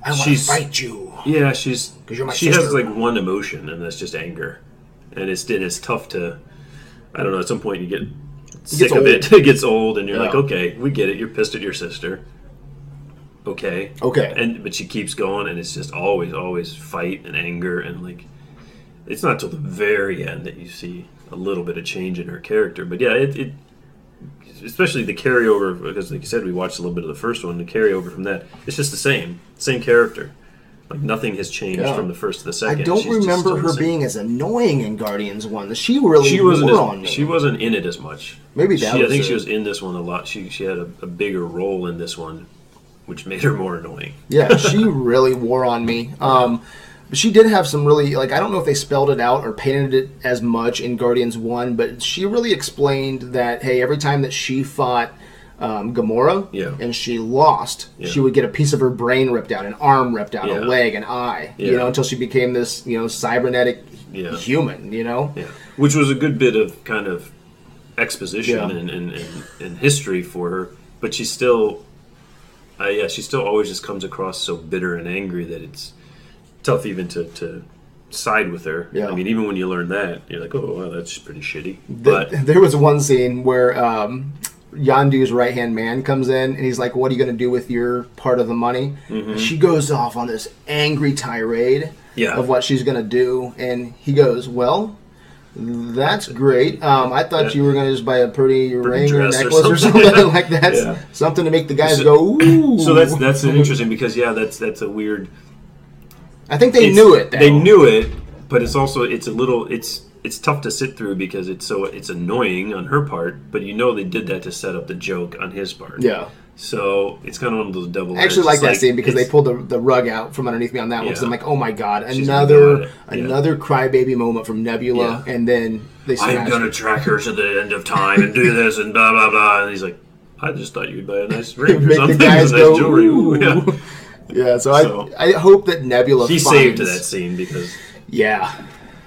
[SPEAKER 1] I want to
[SPEAKER 2] She's-
[SPEAKER 1] fight you.
[SPEAKER 2] Yeah, she's
[SPEAKER 1] 'Cause you're my
[SPEAKER 2] she has
[SPEAKER 1] sister.
[SPEAKER 2] like one emotion, and that's just anger, and it's and it's tough to. I don't know. At some point, you get sick of
[SPEAKER 1] old.
[SPEAKER 2] it. it gets old, and you're like,
[SPEAKER 1] Yeah.
[SPEAKER 2] okay, we get it. You're pissed at your sister. Okay.
[SPEAKER 1] Okay.
[SPEAKER 2] And but she keeps going, and it's just always, always fight and anger, and like, it's not till the very end that you see a little bit of change in her character. But yeah, it. it Especially the carryover, because like you said, we watched a little bit of the first one. The carryover from that, it's just the same, same character. Like nothing has changed
[SPEAKER 1] Yeah.
[SPEAKER 2] from the first to the second.
[SPEAKER 1] I don't
[SPEAKER 2] She's
[SPEAKER 1] remember her being as annoying in Guardians One. She really
[SPEAKER 2] She wasn't.
[SPEAKER 1] wore on me.
[SPEAKER 2] She wasn't in it as much.
[SPEAKER 1] Maybe that
[SPEAKER 2] She, I think
[SPEAKER 1] it.
[SPEAKER 2] she was in this one a lot. She she had a, a bigger role in this one, which made her more annoying.
[SPEAKER 1] Yeah, she really wore on me. Um, but she did have some really like I don't know if they spelled it out or painted it as much in Guardians One, but she really explained that hey, every time that she fought um, Gamora
[SPEAKER 2] Yeah.
[SPEAKER 1] and she lost,
[SPEAKER 2] Yeah.
[SPEAKER 1] she would get a piece of her brain ripped out, an arm ripped out,
[SPEAKER 2] Yeah.
[SPEAKER 1] a leg, an eye, you know, until she became this you know cybernetic human, you know.
[SPEAKER 2] Which was a good bit of kind of exposition and, and, and, and history for her. But she still, uh, yeah, she still always just comes across so bitter and angry that it's tough even to, to side with her.
[SPEAKER 1] Yeah.
[SPEAKER 2] I mean, even when you learn that, you're like, oh, wow, that's pretty shitty. But
[SPEAKER 1] there was one scene where um, Yondu's right hand man comes in and he's like, "What are you going to do with your part of the money?" And she goes off on this angry tirade
[SPEAKER 2] Mm-hmm. Yeah.
[SPEAKER 1] of what she's going to do, and he goes, "Well." That's great. Um, I thought
[SPEAKER 2] Yeah.
[SPEAKER 1] you were going to just buy a pretty, ring or
[SPEAKER 2] or
[SPEAKER 1] necklace or
[SPEAKER 2] something.
[SPEAKER 1] something, like that.
[SPEAKER 2] Yeah.
[SPEAKER 1] Something to make the guys
[SPEAKER 2] So-
[SPEAKER 1] go, ooh.
[SPEAKER 2] so that's that's interesting because yeah, that's that's a weird.
[SPEAKER 1] I think they
[SPEAKER 2] it's-
[SPEAKER 1] knew it. Though.
[SPEAKER 2] They knew it, but it's also it's a little it's it's tough to sit through because it's so it's annoying on her part, but you know they did that to set up the joke on his part.
[SPEAKER 1] Yeah.
[SPEAKER 2] So it's kind of one of those double.
[SPEAKER 1] I actually like that
[SPEAKER 2] It's
[SPEAKER 1] scene because they pulled the, the rug out from underneath me on that one. Because I'm like, oh my god, another.
[SPEAKER 2] Yeah.
[SPEAKER 1] another crybaby moment from Nebula,
[SPEAKER 2] Yeah.
[SPEAKER 1] and then they
[SPEAKER 2] I'm gonna
[SPEAKER 1] it.
[SPEAKER 2] track her to the end of time and do this and blah blah blah. And he's like, I just thought you'd buy a nice ring or something,
[SPEAKER 1] guys
[SPEAKER 2] nice
[SPEAKER 1] go,
[SPEAKER 2] jewelry. Yeah.
[SPEAKER 1] So,
[SPEAKER 2] So-
[SPEAKER 1] I I hope that Nebula
[SPEAKER 2] He
[SPEAKER 1] finds,
[SPEAKER 2] saved that scene because
[SPEAKER 1] Yeah,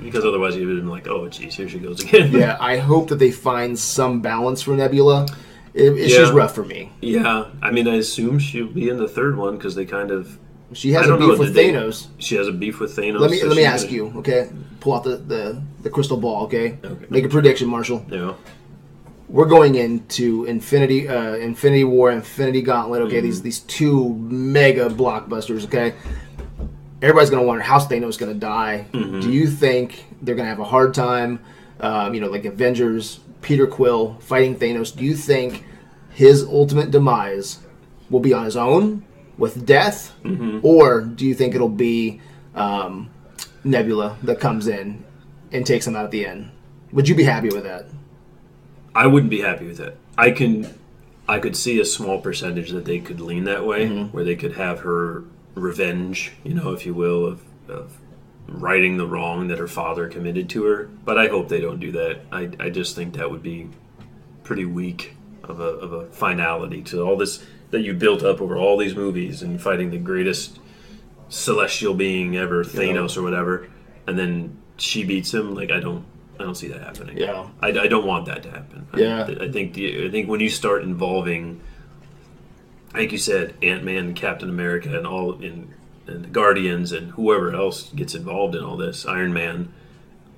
[SPEAKER 2] because otherwise he would have been like, oh, geez, here she goes again.
[SPEAKER 1] yeah. I hope that they find some balance for Nebula. It, it's
[SPEAKER 2] Yeah.
[SPEAKER 1] just rough for me.
[SPEAKER 2] Yeah, I mean, I assume she'll be in the third one because they kind of
[SPEAKER 1] She has a
[SPEAKER 2] don't know,
[SPEAKER 1] beef with
[SPEAKER 2] did they-
[SPEAKER 1] Thanos.
[SPEAKER 2] she has a beef with Thanos.
[SPEAKER 1] Let me
[SPEAKER 2] so
[SPEAKER 1] let me ask
[SPEAKER 2] gonna-
[SPEAKER 1] you, okay? Pull out the, the, the crystal ball, okay?
[SPEAKER 2] Okay.
[SPEAKER 1] Make a prediction, Marshall.
[SPEAKER 2] Yeah.
[SPEAKER 1] We're going into Infinity uh, Infinity War, Infinity Gauntlet, okay?
[SPEAKER 2] Mm-hmm.
[SPEAKER 1] These these two mega blockbusters, okay? Everybody's gonna wonder how Thanos is gonna die.
[SPEAKER 2] Mm-hmm.
[SPEAKER 1] Do you think they're gonna have a hard time? Um, you know, like Avengers, Peter Quill fighting Thanos. Do you think his ultimate demise will be on his own with death,
[SPEAKER 2] Mm-hmm.
[SPEAKER 1] or do you think it'll be um, Nebula that comes in and takes him out at the end? Would you be happy with that?
[SPEAKER 2] I wouldn't be happy with it. I can, I could see a small percentage that they could lean that way,
[SPEAKER 1] Mm-hmm.
[SPEAKER 2] where they could have her revenge, you know, if you will, of, of righting the wrong that her father committed to her. But I hope they don't do that. I, I just think that would be pretty weak of a, of a finality to all this that you built up over all these movies and fighting the greatest celestial being ever, Thanos or whatever, and then she beats him. Like I don't, I don't see that happening.
[SPEAKER 1] Yeah.
[SPEAKER 2] I, I don't want that to happen. I-
[SPEAKER 1] Yeah.
[SPEAKER 2] I, think the, I think when you start involving, like you said, Ant Man, Captain America, and all in and the Guardians and whoever else gets involved in all this, Iron Man,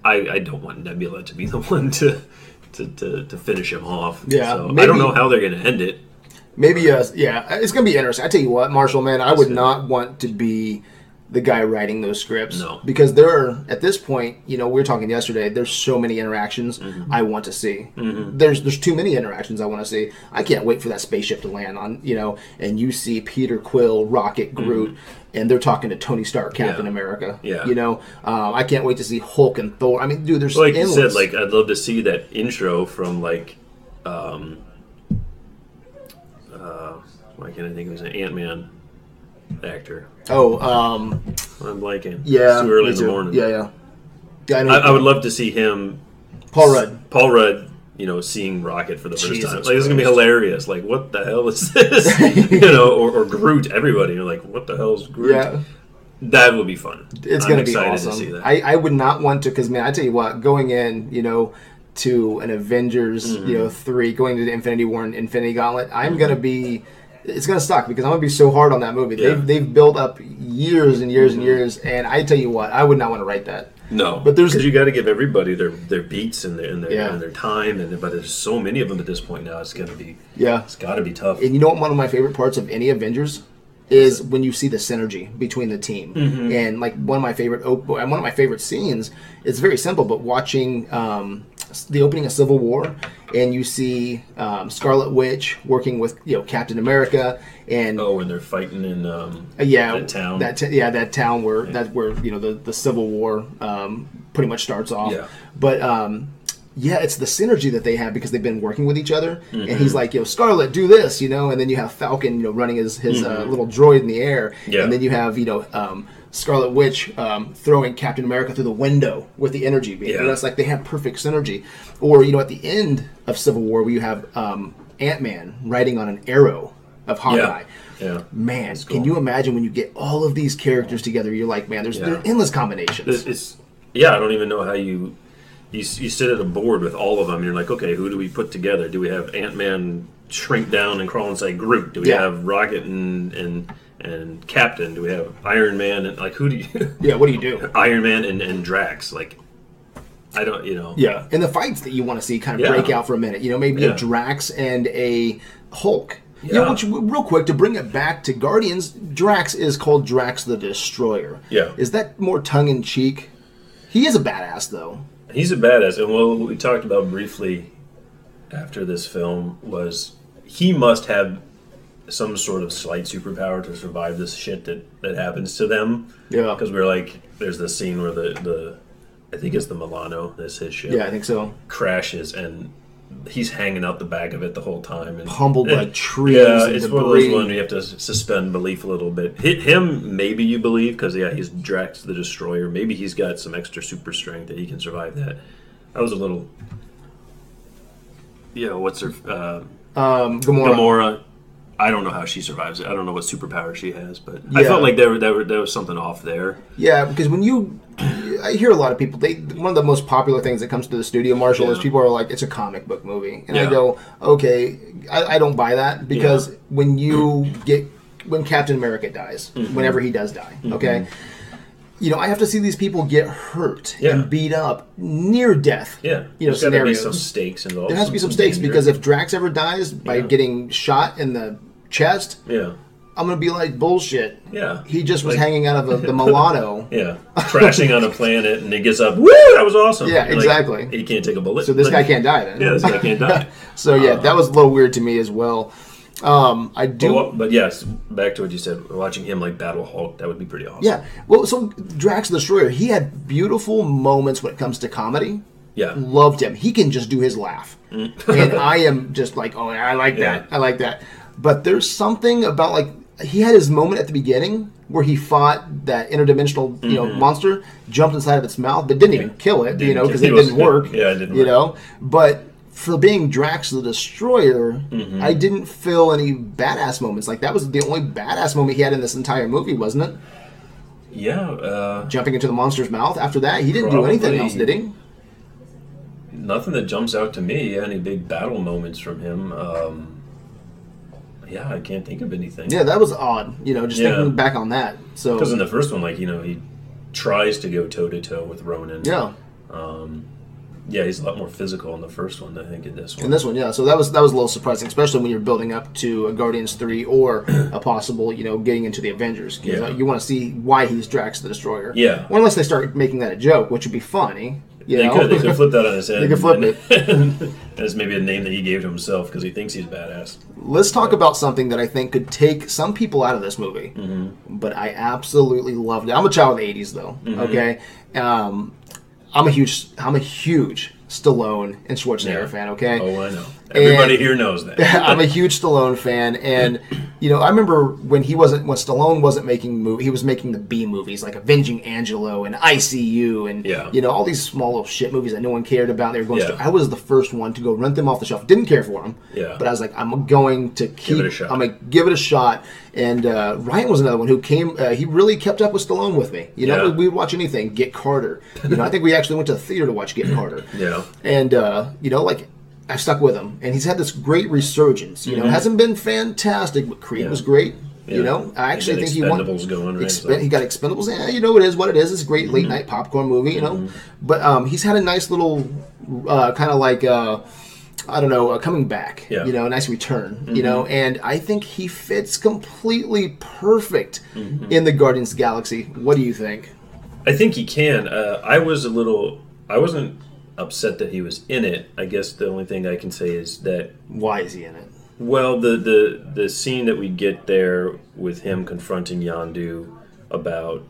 [SPEAKER 2] I, I don't want Nebula to be the one to to, to, to finish him off.
[SPEAKER 1] Yeah,
[SPEAKER 2] so I don't know how they're going to end it.
[SPEAKER 1] Maybe, uh, yeah, it's gonna be interesting. I tell you what, Marshall, man, I would not want to be the guy writing those scripts.
[SPEAKER 2] No.
[SPEAKER 1] because there are at this point, you know, we were talking yesterday. There's so many interactions
[SPEAKER 2] Mm-hmm.
[SPEAKER 1] I want to see. There's there's too many interactions I want to see. I can't wait for that spaceship to land on, you know, and you see Peter Quill, Rocket, Groot. And they're talking to Tony Stark, Captain
[SPEAKER 2] Mm-hmm. Yeah.
[SPEAKER 1] America.
[SPEAKER 2] Yeah.
[SPEAKER 1] you know, um, I can't wait to see Hulk and Thor. I mean, dude, there's
[SPEAKER 2] Like you said, like I'd love to see that intro from like, um, uh, why can't I think of his Ant Man actor?
[SPEAKER 1] oh, um,
[SPEAKER 2] I'm blanking.
[SPEAKER 1] yeah,
[SPEAKER 2] it's too early in the morning.
[SPEAKER 1] Yeah, yeah. yeah I, know
[SPEAKER 2] I, I would love to see him,
[SPEAKER 1] Paul Rudd.
[SPEAKER 2] Paul Rudd. You know, seeing Rocket for the first
[SPEAKER 1] Jesus
[SPEAKER 2] time. Like, this is gonna be hilarious. Like, what the hell is this? you know, or, or Groot. Everybody, you're like, what the hell is Groot?
[SPEAKER 1] Yeah.
[SPEAKER 2] That would be fun.
[SPEAKER 1] It's
[SPEAKER 2] I'm
[SPEAKER 1] to be awesome.
[SPEAKER 2] to see that.
[SPEAKER 1] I, I would not want to, because man, I tell you what, going in, you know, to an Avengers,
[SPEAKER 2] Mm-hmm.
[SPEAKER 1] you know, three, going to the Infinity War and Infinity Gauntlet, I'm going to be. It's gonna suck because I'm gonna be so hard on that movie.
[SPEAKER 2] Yeah. Mm-hmm.
[SPEAKER 1] They've they've built up years and years and years, and I tell you what, I would not want to write that.
[SPEAKER 2] No,
[SPEAKER 1] But there's-
[SPEAKER 2] you got to give everybody their their beats and their and their,
[SPEAKER 1] Yeah.
[SPEAKER 2] and their time, and but there's so many of them at this point now. It's gonna be
[SPEAKER 1] Yeah,
[SPEAKER 2] it's got to be tough.
[SPEAKER 1] and you know what? One of my favorite parts of any Avengers is when you see the synergy between the team.
[SPEAKER 2] Mm-hmm.
[SPEAKER 1] And like one of my favorite, op- one of my favorite scenes. It's very simple, but watching um, the opening of Civil War, and you see um, Scarlet Witch working with you know Captain America, and
[SPEAKER 2] oh, when they're fighting in um,
[SPEAKER 1] uh, yeah,
[SPEAKER 2] that town.
[SPEAKER 1] that t- yeah, that town where that where you know the the Civil War um, pretty much starts off.
[SPEAKER 2] Yeah.
[SPEAKER 1] But um, yeah, it's the synergy that they have because they've been working with each other. And
[SPEAKER 2] Mm-hmm.
[SPEAKER 1] he's like, "Yo, Scarlet, do this," you know, and then you have Falcon, you know, running his his uh, little droid in the air,
[SPEAKER 2] Mm-hmm. Yeah.
[SPEAKER 1] and then you have you know. Um, Scarlet Witch um, throwing Captain America through the window with the energy beam.
[SPEAKER 2] Yeah.
[SPEAKER 1] It's like they have perfect synergy. Or you know, at the end of Civil War, where you have um, Ant Man riding on an arrow of Hawkeye.
[SPEAKER 2] yeah, yeah.
[SPEAKER 1] Man,
[SPEAKER 2] cool.
[SPEAKER 1] can you imagine when you get all of these characters together? You're like, man, there's,
[SPEAKER 2] Yeah.
[SPEAKER 1] endless combinations.
[SPEAKER 2] It's, it's yeah. I don't even know how you, you you sit at a board with all of them. You're like, okay, who do we put together? Do we have Ant Man shrink down and crawl inside Groot? Do we
[SPEAKER 1] Yeah.
[SPEAKER 2] have Rocket and and and Captain? Do we have Iron Man and like who do you?
[SPEAKER 1] yeah, what do you do?
[SPEAKER 2] Iron Man and, and Drax. Like, I don't, you know.
[SPEAKER 1] Yeah, and the fights that you want to see kind of
[SPEAKER 2] Yeah.
[SPEAKER 1] break out for a minute. You know, maybe
[SPEAKER 2] Yeah.
[SPEAKER 1] a Drax and a Hulk. You know,
[SPEAKER 2] Yeah.
[SPEAKER 1] which real quick to bring it back to Guardians, Drax is called Drax the Destroyer.
[SPEAKER 2] Yeah.
[SPEAKER 1] is that more tongue in cheek? He is a badass though.
[SPEAKER 2] He's a badass, and what we talked about briefly after this film was he must have some sort of slight superpower to survive this shit that, that happens to them.
[SPEAKER 1] Yeah.
[SPEAKER 2] because we're like, there's this scene where the the I think it's the Milano, that's his ship,
[SPEAKER 1] Yeah, I think so.
[SPEAKER 2] crashes and. He's hanging out the back of it the whole time, and
[SPEAKER 1] Humbled by
[SPEAKER 2] and-
[SPEAKER 1] trees
[SPEAKER 2] Yeah, it's one of those ones where you have to suspend belief a little bit. Hit him, maybe you believe, because yeah, he's Drax the Destroyer. Maybe he's got some extra super strength that he can survive that. I was a little, yeah. What's her uh,
[SPEAKER 1] Um, Gamora.
[SPEAKER 2] Gamora? I don't know how she survives it. I don't know what superpower she has, but I
[SPEAKER 1] Yeah.
[SPEAKER 2] felt like there, there, there was something off there.
[SPEAKER 1] Yeah, because when you, I hear a lot of people. They one of the most popular things that comes to the studio, Marshall, is
[SPEAKER 2] Yeah.
[SPEAKER 1] people are like, "It's a comic book movie," and I
[SPEAKER 2] Yeah.
[SPEAKER 1] go, "Okay, I, I don't buy that because when you get when Captain America dies,
[SPEAKER 2] Mm-hmm.
[SPEAKER 1] whenever he does die, okay." You know, I have to see these people get hurt
[SPEAKER 2] Yeah.
[SPEAKER 1] and beat up near death.
[SPEAKER 2] Yeah,
[SPEAKER 1] you know,
[SPEAKER 2] there's to be
[SPEAKER 1] scenarios.
[SPEAKER 2] some stakes involved.
[SPEAKER 1] there has to be some stakes
[SPEAKER 2] danger.
[SPEAKER 1] because if Drax ever dies by
[SPEAKER 2] Yeah.
[SPEAKER 1] getting shot in the chest,
[SPEAKER 2] yeah,
[SPEAKER 1] I'm gonna be like bullshit.
[SPEAKER 2] yeah,
[SPEAKER 1] He just was
[SPEAKER 2] Like-
[SPEAKER 1] hanging out of the, the Milano.
[SPEAKER 2] yeah, crashing on a planet, and he gets up. Woo! That was awesome.
[SPEAKER 1] Yeah,
[SPEAKER 2] You're like,
[SPEAKER 1] exactly.
[SPEAKER 2] he can't take a bullet.
[SPEAKER 1] So this
[SPEAKER 2] Like,
[SPEAKER 1] guy can't die then.
[SPEAKER 2] Yeah, this guy can't die.
[SPEAKER 1] So yeah, that was a little weird to me as well. Um, I do.
[SPEAKER 2] But, but yes, back to what you said. Watching him like battle Hulk, that would be pretty awesome.
[SPEAKER 1] yeah. Well, so Drax the Destroyer, he had beautiful moments when it comes to comedy.
[SPEAKER 2] yeah,
[SPEAKER 1] Loved him. He can just do his laugh, and I am just like, oh, I like that.
[SPEAKER 2] Mm.
[SPEAKER 1] I like that. But there's something about like he had his moment at the beginning where he fought that interdimensional you know monster, jumped inside of its mouth, but didn't even kill it. you
[SPEAKER 2] Mm-hmm. Didn't
[SPEAKER 1] know, because it didn't work.
[SPEAKER 2] yeah, it didn't
[SPEAKER 1] You
[SPEAKER 2] work.
[SPEAKER 1] know, but. For being Drax the Destroyer,
[SPEAKER 2] Mm-hmm.
[SPEAKER 1] I didn't feel any badass moments. Like that was the only badass moment he had in this entire movie, wasn't it?
[SPEAKER 2] yeah. Uh,
[SPEAKER 1] Jumping into the monster's mouth. After that, he didn't do anything else, did he?
[SPEAKER 2] nothing that jumps out to me. Any big battle moments from him? Um, yeah, I can't think of anything.
[SPEAKER 1] Yeah, that was odd. You know, just
[SPEAKER 2] Yeah.
[SPEAKER 1] thinking back on that. So
[SPEAKER 2] Because in the first one, like you know, he tries to go toe to toe with Ronan.
[SPEAKER 1] yeah,
[SPEAKER 2] yeah, he's a lot more physical in the first one. I think in this one.
[SPEAKER 1] in this one, yeah. So that was that was a little surprising, especially when you're building up to a Guardians three or a possible, you know, getting into the Avengers. 'Cause,
[SPEAKER 2] Yeah.
[SPEAKER 1] uh, you want to see why he's Drax the Destroyer.
[SPEAKER 2] Yeah.
[SPEAKER 1] Or unless they start making that a joke, which would be funny. You
[SPEAKER 2] they
[SPEAKER 1] know?
[SPEAKER 2] could they could flip that on his head.
[SPEAKER 1] They could flip
[SPEAKER 2] it. As maybe a name that he gave to himself because he thinks he's badass.
[SPEAKER 1] Let's talk about something that I think could take some people out of this movie,
[SPEAKER 2] Mm-hmm.
[SPEAKER 1] but I absolutely loved it. I'm a child of the '80s, though.
[SPEAKER 2] Mm-hmm.
[SPEAKER 1] Okay, um, I'm a huge, I'm a huge Stallone and Schwarzenegger
[SPEAKER 2] Yeah.
[SPEAKER 1] fan. Okay,
[SPEAKER 2] Oh, I know. Everybody here knows that.
[SPEAKER 1] I'm a huge Stallone fan, and you know, I remember when he wasn't when Stallone wasn't making movie, he was making the B movies like Avenging Angelo and ICU, and
[SPEAKER 2] Yeah.
[SPEAKER 1] you know all these small little shit movies that no one cared about. They were going.
[SPEAKER 2] Yeah.
[SPEAKER 1] I was the first one to go rent them off the shelf. Didn't care for them,
[SPEAKER 2] Yeah.
[SPEAKER 1] but I was like, I'm going to keep.
[SPEAKER 2] it a shot.
[SPEAKER 1] I'm gonna give it a shot. And uh, Ryan was another one who came. Uh, he really kept up with Stallone with me. You know,
[SPEAKER 2] Yeah.
[SPEAKER 1] we'd watch anything. Get Carter. You know, I think we actually went to the theater to watch Get Carter.
[SPEAKER 2] Yeah.
[SPEAKER 1] And uh, you know, like I stuck with him, and he's had this great resurgence. You know, hasn't been fantastic, but Creed
[SPEAKER 2] Mm-hmm. Yeah.
[SPEAKER 1] was great. You know, I actually think he won.
[SPEAKER 2] Expendables going, right?
[SPEAKER 1] Expen-
[SPEAKER 2] So-
[SPEAKER 1] He got Expendables. Yeah, you know, it is what it is. It's a great
[SPEAKER 2] Mm-hmm.
[SPEAKER 1] late night popcorn movie. You know, but um, he's had a nice little, uh, kind of like. Uh, I don't know, uh, coming back.
[SPEAKER 2] Yeah. Mm-hmm.
[SPEAKER 1] You know, a nice return. You know, and I think he fits completely perfect
[SPEAKER 2] Mm-hmm.
[SPEAKER 1] in the Guardians the Galaxy. What do you think?
[SPEAKER 2] I think he can. Uh, I was a little. I wasn't upset that he was in it. I guess the only thing I can say is that
[SPEAKER 1] Why is he in it?
[SPEAKER 2] well, the the the scene that we get there with him confronting Yondu about.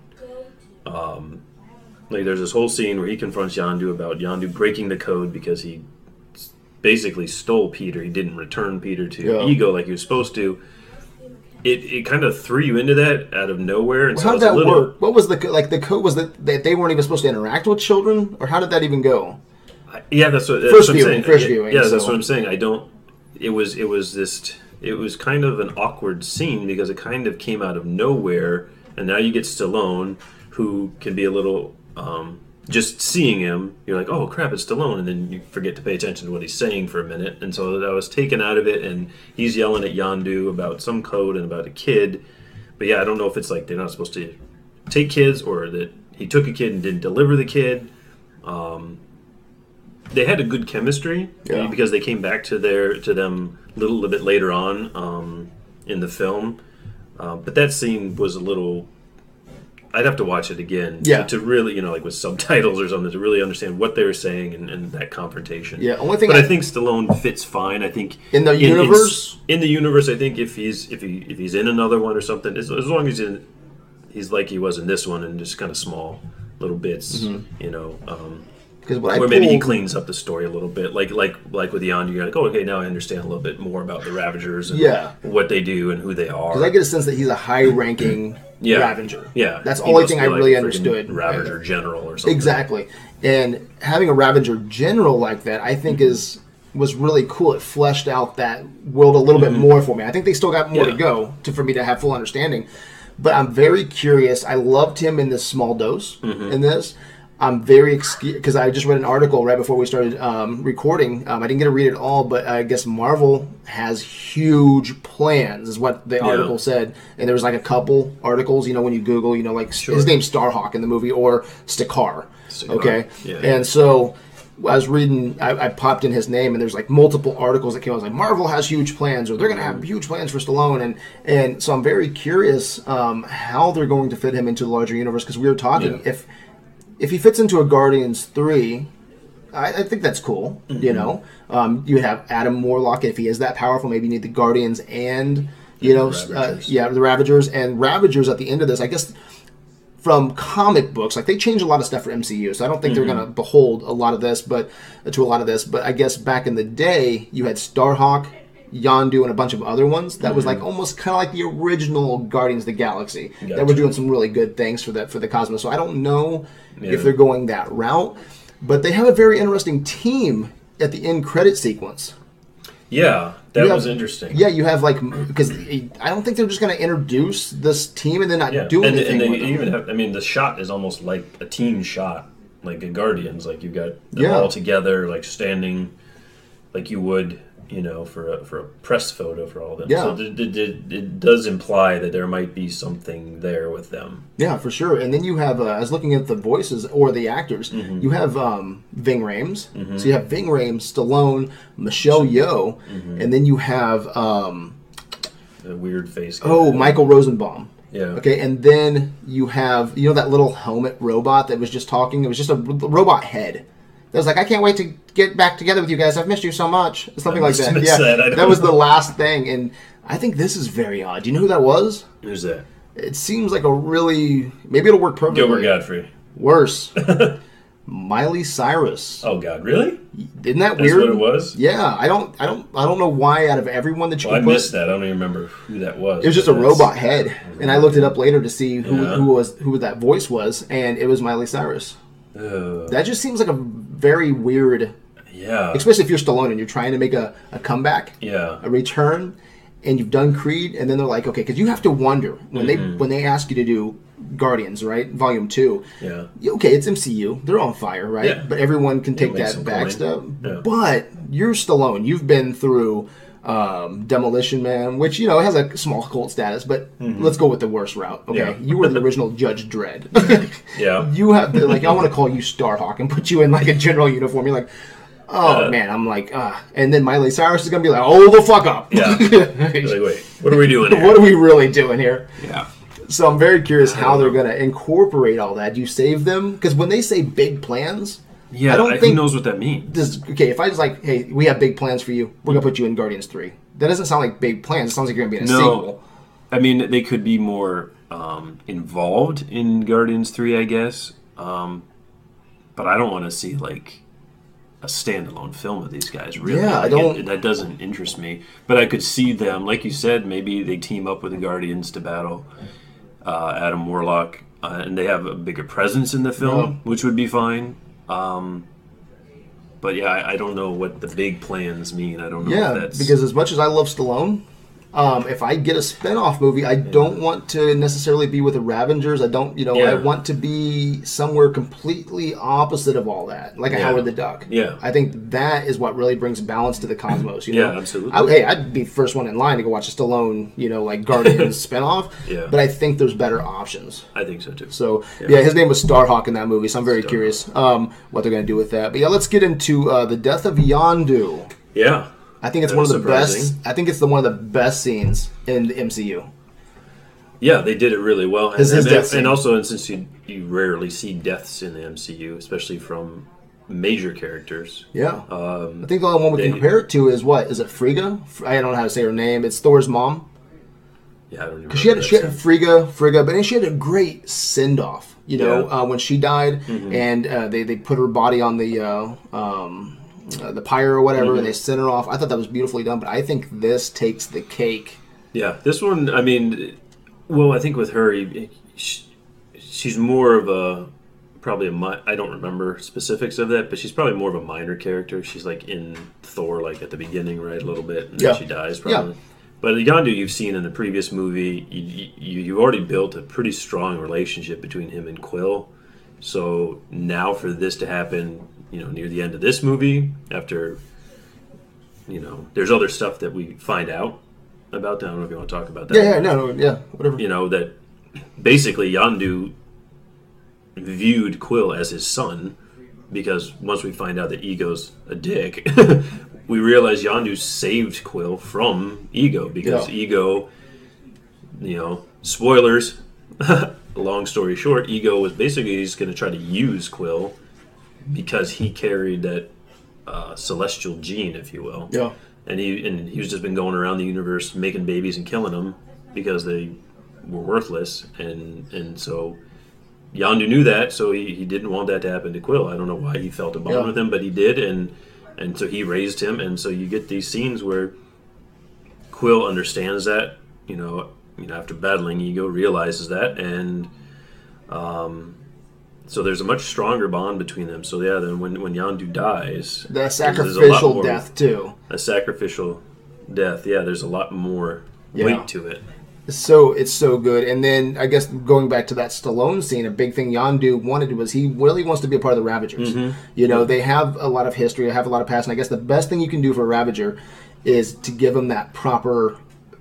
[SPEAKER 2] Um, like there's this whole scene where he confronts Yondu about Yondu breaking the code because he s- basically stole Peter. He didn't return Peter to
[SPEAKER 1] Yeah.
[SPEAKER 2] Ego like he was supposed to. It, it kind of threw you into that out of nowhere, and so
[SPEAKER 1] How
[SPEAKER 2] I
[SPEAKER 1] did
[SPEAKER 2] was a
[SPEAKER 1] that
[SPEAKER 2] little,
[SPEAKER 1] work? What was the co- like? The code was that that they weren't even supposed to interact with children, or how did that even go?
[SPEAKER 2] Yeah, that's what. That's
[SPEAKER 1] First
[SPEAKER 2] what I'm
[SPEAKER 1] viewing,
[SPEAKER 2] saying.
[SPEAKER 1] first
[SPEAKER 2] yeah,
[SPEAKER 1] viewing,
[SPEAKER 2] Yeah, that's what I'm saying. I don't. It was. It was this. It was kind of an awkward scene because it kind of came out of nowhere, and now you get Stallone, who can be a little. Um, just seeing him, you're like, "Oh crap, it's Stallone," and then you forget to pay attention to what he's saying for a minute, and so I was taken out of it. And he's yelling at Yondu about some code and about a kid, but yeah, I don't know if it's like they're not supposed to take kids or that he took a kid and didn't deliver the kid they had a good chemistry
[SPEAKER 1] Yeah.
[SPEAKER 2] because they came back to their to them a little, little bit later on um, in the film. Uh, but that scene was a little. I'd have to watch it again
[SPEAKER 1] Yeah.
[SPEAKER 2] to, to really, you know, like with subtitles or something, to really understand what they were saying and, and that confrontation.
[SPEAKER 1] Yeah, only thing
[SPEAKER 2] But
[SPEAKER 1] I-
[SPEAKER 2] I, think Stallone fits fine. I think
[SPEAKER 1] In the universe?
[SPEAKER 2] in, the universe, I think if he's if he if he's in another one or something, as, as long as he's in, he's like he was in this one and just kind of small little bits,
[SPEAKER 1] Mm-hmm.
[SPEAKER 2] you know. Um,
[SPEAKER 1] Because what I
[SPEAKER 2] or maybe he cleans up the story a little bit, like like like with Yondu. You're like, oh, okay, now I understand a little bit more about the Ravagers and
[SPEAKER 1] Yeah.
[SPEAKER 2] what they do and who they are.
[SPEAKER 1] Because I get a sense that he's a high-ranking
[SPEAKER 2] Yeah.
[SPEAKER 1] Ravager.
[SPEAKER 2] yeah,
[SPEAKER 1] that's the only thing I
[SPEAKER 2] like
[SPEAKER 1] really understood.
[SPEAKER 2] Ravager general or something.
[SPEAKER 1] Exactly, and having a Ravager general like that, I think
[SPEAKER 2] Mm-hmm.
[SPEAKER 1] is was really cool. It fleshed out that world a little bit more for me. I think they still got more to
[SPEAKER 2] Mm-hmm.
[SPEAKER 1] Go to for me to have full understanding. But I'm very curious. I loved him in this small dose
[SPEAKER 2] Mm-hmm.
[SPEAKER 1] in this. I'm very because I just read an article right before we started um, recording. Um, I didn't get to read it all, but I guess Marvel has huge plans, is what the article said. And there was like a couple articles, you know, when you Google, you know, like his name's Starhawk in the movie or Stakar.
[SPEAKER 2] Stakar,
[SPEAKER 1] Okay,
[SPEAKER 2] yeah.
[SPEAKER 1] and so I was reading, I, I popped in his name, and there's like multiple articles that came out. I was like, Marvel has huge plans, or they're going to have huge plans for Stallone, and and so I'm very curious um, how they're going to fit him into the larger universe because we were talking
[SPEAKER 2] Yeah.
[SPEAKER 1] if if he fits into a Guardians three. I, I think that's cool.
[SPEAKER 2] Mm-hmm.
[SPEAKER 1] You know, um, you have Adam Warlock. If he is that powerful, maybe you need the Guardians and you know,
[SPEAKER 2] the
[SPEAKER 1] uh,
[SPEAKER 2] Ravagers.
[SPEAKER 1] yeah, the Ravagers and Ravagers at the end of this. I guess from comic books, like they change a lot of stuff for MCU, so I don't think they're
[SPEAKER 2] Mm-hmm.
[SPEAKER 1] going to behold a lot of this, but to a lot of this. But I guess back in the day, you had Starhawk, Yondu, and a bunch of other ones that was like almost kind of like the original Guardians of the Galaxy that were
[SPEAKER 2] Mm-hmm.
[SPEAKER 1] Doing some really good things for that for the cosmos. So I don't know
[SPEAKER 2] Yeah.
[SPEAKER 1] if they're going that route, but they have a very interesting team at the end credit sequence.
[SPEAKER 2] Yeah, that
[SPEAKER 1] You
[SPEAKER 2] was interesting.
[SPEAKER 1] Yeah, you have like because I don't think they're just going to introduce this team and then not
[SPEAKER 2] Yeah,
[SPEAKER 1] do
[SPEAKER 2] and,
[SPEAKER 1] anything
[SPEAKER 2] and they even have. I mean, the shot is almost like a team shot, like a Guardians. Like you've got them
[SPEAKER 1] Yeah.
[SPEAKER 2] all together, like standing, like you would, you know, for a, for a press photo for all of them.
[SPEAKER 1] Yeah.
[SPEAKER 2] So it, it, it, it does imply that there might be something there with them.
[SPEAKER 1] Yeah, for sure. And then you have, uh, I was looking at the voices or the actors.
[SPEAKER 2] Mm-hmm.
[SPEAKER 1] You have um, Ving Rhames. So you have Ving Rhames, Stallone, Michelle Yeoh,
[SPEAKER 2] Mm-hmm.
[SPEAKER 1] and then you have um,
[SPEAKER 2] A weird face. guy.
[SPEAKER 1] oh Michael Rosenbaum.
[SPEAKER 2] Yeah.
[SPEAKER 1] Okay, and then you have you know that little helmet robot that was just talking. It was just a robot head. That was like, I can't wait to get back together with you guys. I've missed you so much. Something
[SPEAKER 2] I
[SPEAKER 1] like that. Yeah,
[SPEAKER 2] that.
[SPEAKER 1] That was the last thing, and I think this is very odd. Do you know who that was?
[SPEAKER 2] Who's that?
[SPEAKER 1] It seems like a really maybe it'll work perfectly.
[SPEAKER 2] Gilbert Gottfried.
[SPEAKER 1] Worse. Miley Cyrus.
[SPEAKER 2] Oh God, really?
[SPEAKER 1] Isn't that
[SPEAKER 2] That's
[SPEAKER 1] weird?
[SPEAKER 2] what it was.
[SPEAKER 1] Yeah, I don't, I don't, I don't know why. Out of everyone that you
[SPEAKER 2] Well, I
[SPEAKER 1] put,
[SPEAKER 2] missed that. I don't even remember who that was.
[SPEAKER 1] it was just a robot head, and I looked it up later to see who,
[SPEAKER 2] Yeah.
[SPEAKER 1] who was who that voice was, and it was Miley Cyrus.
[SPEAKER 2] Ugh.
[SPEAKER 1] That just seems like a very weird,
[SPEAKER 2] yeah.
[SPEAKER 1] especially if you're Stallone and you're trying to make a, a comeback,
[SPEAKER 2] Yeah.
[SPEAKER 1] a return, and you've done Creed, and then they're like, okay, because you have to wonder when they
[SPEAKER 2] Mm-hmm.
[SPEAKER 1] when they ask you to do Guardians, right, Volume Two.
[SPEAKER 2] Yeah.
[SPEAKER 1] Okay, it's MCU. They're on fire, right?
[SPEAKER 2] Yeah.
[SPEAKER 1] But everyone can take that back
[SPEAKER 2] coin.
[SPEAKER 1] step.
[SPEAKER 2] Yeah.
[SPEAKER 1] But you're Stallone. You've been through um, Demolition Man, which you know has a small cult status, but
[SPEAKER 2] Mm-hmm.
[SPEAKER 1] let's go with the worst route. Okay,
[SPEAKER 2] Yeah.
[SPEAKER 1] you were the original Judge Dredd.
[SPEAKER 2] Yeah.
[SPEAKER 1] you have the like. I want to call you Starhawk and put you in like a general uniform. You're like. Oh
[SPEAKER 2] Uh,
[SPEAKER 1] man, I'm like, ah, and then Miley Cyrus is gonna be like, "Oh the fuck up!"
[SPEAKER 2] Yeah. Like, wait, what are we doing here?
[SPEAKER 1] what are we really doing here?
[SPEAKER 2] Yeah.
[SPEAKER 1] So I'm very curious how they're going to incorporate all that. Do you save them? Because when they say big plans,
[SPEAKER 2] Yeah,
[SPEAKER 1] I don't
[SPEAKER 2] I
[SPEAKER 1] think-
[SPEAKER 2] who knows what that means?
[SPEAKER 1] does okay? If I was like, hey, we have big plans for you, we're going to put you in Guardians Three. That doesn't sound like big plans. It sounds like you're going to be in a
[SPEAKER 2] No.
[SPEAKER 1] sequel.
[SPEAKER 2] I mean, they could be more um, involved in Guardians 3, I guess. Um, but I don't want to see, like, a standalone film of these guys, really.
[SPEAKER 1] Yeah, I don't-
[SPEAKER 2] It, that doesn't interest me. But I could see them, like you said, maybe they team up with the Guardians to battle uh, Adam Warlock, uh, and they have a bigger presence in the film, which would be fine. Um, but yeah, I, I don't know what the big plans mean. I don't know
[SPEAKER 1] Yeah,
[SPEAKER 2] if that's
[SPEAKER 1] because as much as I love Stallone, um, if I get a spin-off movie, I don't want to necessarily be with the Ravengers. I don't, you know, I want to be somewhere completely opposite of all that, like a
[SPEAKER 2] Yeah.
[SPEAKER 1] Howard the Duck.
[SPEAKER 2] Yeah.
[SPEAKER 1] I think that is what really brings balance to the cosmos. You know?
[SPEAKER 2] Yeah, absolutely.
[SPEAKER 1] I, hey, I'd be first one in line to go watch a Stallone, you know, like Guardians spinoff.
[SPEAKER 2] Yeah.
[SPEAKER 1] But I think there's better options.
[SPEAKER 2] I think so too.
[SPEAKER 1] So yeah. his name was Starhawk in that movie. So I'm very curious um, what they're going to do with that. But yeah, let's get into uh, the death of Yondu.
[SPEAKER 2] yeah,
[SPEAKER 1] I think it's
[SPEAKER 2] That
[SPEAKER 1] one of the best. I think it's the one of the best scenes in the MCU.
[SPEAKER 2] Yeah, they did it really well. And, and,
[SPEAKER 1] death
[SPEAKER 2] and also, and since you you rarely see deaths in the MCU, especially from major characters.
[SPEAKER 1] Yeah,
[SPEAKER 2] Um,
[SPEAKER 1] I think the only one we can compare it to is what is it? Frigga? I don't know how to say her name. It's Thor's mom.
[SPEAKER 2] yeah, I don't even.
[SPEAKER 1] She had she had a Frigga, Frigga, but she had a great send off. You know,
[SPEAKER 2] Yeah. Mm-hmm.
[SPEAKER 1] uh, when she died, and uh, they they put her body on the uh, um, uh, the pyre or whatever,
[SPEAKER 2] Mm-hmm.
[SPEAKER 1] and they sent her off. I thought that was beautifully done, but I think this takes the cake.
[SPEAKER 2] Yeah, this one. I mean, well, I think with her, she, she's more of a probably a mi- I don't remember specifics of that, but she's probably more of a minor character. She's like in Thor, like at the beginning, right, a little bit, and
[SPEAKER 1] Yeah.
[SPEAKER 2] then she dies probably. But Yondu, you've seen in the previous movie, you, you you already built a pretty strong relationship between him and Quill. So now for this to happen, you know, near the end of this movie, after you know, there's other stuff that we find out about that. I don't know if you want to talk about that.
[SPEAKER 1] Yeah, yeah, no, no, yeah, whatever.
[SPEAKER 2] You know that basically Yondu viewed Quill as his son because once we find out that Ego's a dick, we realize Yondu saved Quill from Ego because
[SPEAKER 1] Yeah.
[SPEAKER 2] Ego, you know, spoilers. long story short, Ego was basically just going to try to use Quill because he carried that uh, celestial gene, if you will.
[SPEAKER 1] Yeah,
[SPEAKER 2] and he and he's just been going around the universe making babies and killing them because they were worthless. And and so Yondu knew that so he, he didn't want that to happen to Quill. I don't know why he felt a bond
[SPEAKER 1] Yeah.
[SPEAKER 2] with him but he did. And and so he raised him. And so you get these scenes where Quill understands that you know you know after battling ego realizes that. And um so there's a much stronger bond between them so yeah then when when Yondu dies
[SPEAKER 1] the
[SPEAKER 2] a
[SPEAKER 1] sacrificial
[SPEAKER 2] more-
[SPEAKER 1] death too.
[SPEAKER 2] a sacrificial death. Yeah, there's a lot more
[SPEAKER 1] Yeah.
[SPEAKER 2] weight to it.
[SPEAKER 1] So it's so good. And then I guess going back to that Stallone scene, a big thing Yondu wanted was he really wants to be a part of the Ravagers.
[SPEAKER 2] Mm-hmm.
[SPEAKER 1] You know, they have a lot of history, they have a lot of past, and I guess the best thing you can do for a Ravager is to give them that proper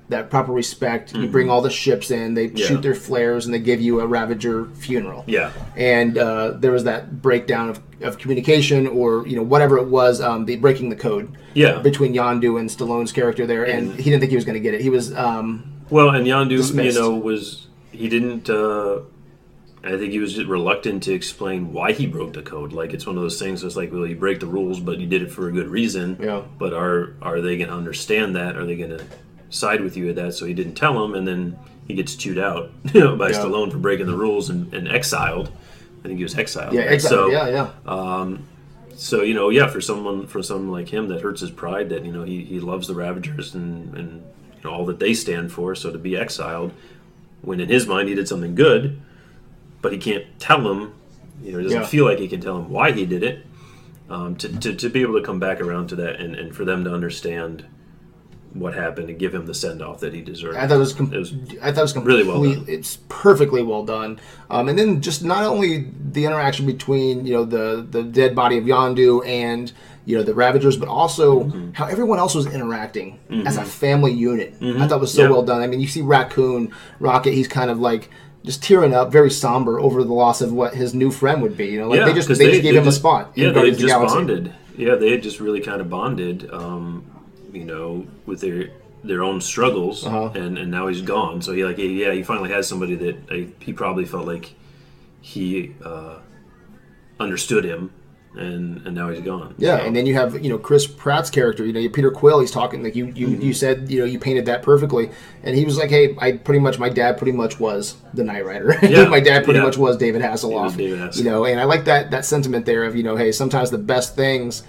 [SPEAKER 1] that proper respect. You bring all the ships in, they
[SPEAKER 2] Mm-hmm. Yeah.
[SPEAKER 1] shoot their flares, and they give you a Ravager funeral.
[SPEAKER 2] Yeah,
[SPEAKER 1] and uh, there was that breakdown of, of communication or you know whatever it was um, the breaking the code
[SPEAKER 2] yeah.
[SPEAKER 1] between Yondu and Stallone's character there and,
[SPEAKER 2] And-
[SPEAKER 1] he didn't think he was going to get it he was um,
[SPEAKER 2] Well, and Yondu,
[SPEAKER 1] Dismissed.
[SPEAKER 2] you know, was he didn't. uh I think he was just reluctant to explain why he broke the code. Like it's one of those things. It's like, well, you break the rules, but you did it for a good reason.
[SPEAKER 1] Yeah.
[SPEAKER 2] But are are they going to understand that? Are they going to side with you at that? So he didn't tell them, and then he gets chewed out you know, by
[SPEAKER 1] Yeah.
[SPEAKER 2] Stallone for breaking the rules and, and exiled. I think he was exiled.
[SPEAKER 1] yeah
[SPEAKER 2] right?
[SPEAKER 1] exactly
[SPEAKER 2] So,
[SPEAKER 1] yeah yeah Um,
[SPEAKER 2] so you know yeah for someone for someone like him that hurts his pride that you know he, he loves the ravagers and and you know all that they stand for so to be exiled when in his mind he did something good but he can't tell him you know he doesn't
[SPEAKER 1] Yeah.
[SPEAKER 2] feel like he can tell him why he did it um, to, to, to be able to come back around to that and, and for them to understand what happened and give him the send off that he deserved
[SPEAKER 1] I thought it was, com-
[SPEAKER 2] It was
[SPEAKER 1] I thought it was
[SPEAKER 2] really well done.
[SPEAKER 1] It's perfectly well done, um, and then just not only the interaction between you know the the dead body of Yondu and you know the Ravagers, but also
[SPEAKER 2] Mm-hmm.
[SPEAKER 1] how everyone else was interacting as a family unit. I thought was so
[SPEAKER 2] Mm-hmm. Yeah.
[SPEAKER 1] well done. I mean, you see Raccoon Rocket; he's kind of like just tearing up, very somber over the loss of what his new friend would be. You know, like they just
[SPEAKER 2] 'cause
[SPEAKER 1] they, just gave him a spot.
[SPEAKER 2] Yeah, they just
[SPEAKER 1] Galaxy.
[SPEAKER 2] bonded. Yeah, they had just really kind of bonded. Um, you know, with their their own struggles,
[SPEAKER 1] Uh-huh.
[SPEAKER 2] and and now he's gone. So he like yeah, he finally has somebody that he probably felt like he uh, understood him, and and now he's gone.
[SPEAKER 1] Yeah,
[SPEAKER 2] So-
[SPEAKER 1] and then you have you know Chris Pratt's character. You know, Peter Quill. He's talking like you you,
[SPEAKER 2] Mm-hmm.
[SPEAKER 1] you said. You know, you painted that perfectly, and he was like, "Hey, I pretty much my dad pretty much was the Knight Rider.
[SPEAKER 2] Yeah,
[SPEAKER 1] my dad pretty
[SPEAKER 2] yeah.
[SPEAKER 1] much was David Hasselhoff.
[SPEAKER 2] was David Hasselhoff.
[SPEAKER 1] You know, and I like that that sentiment there of you know, hey, sometimes the best things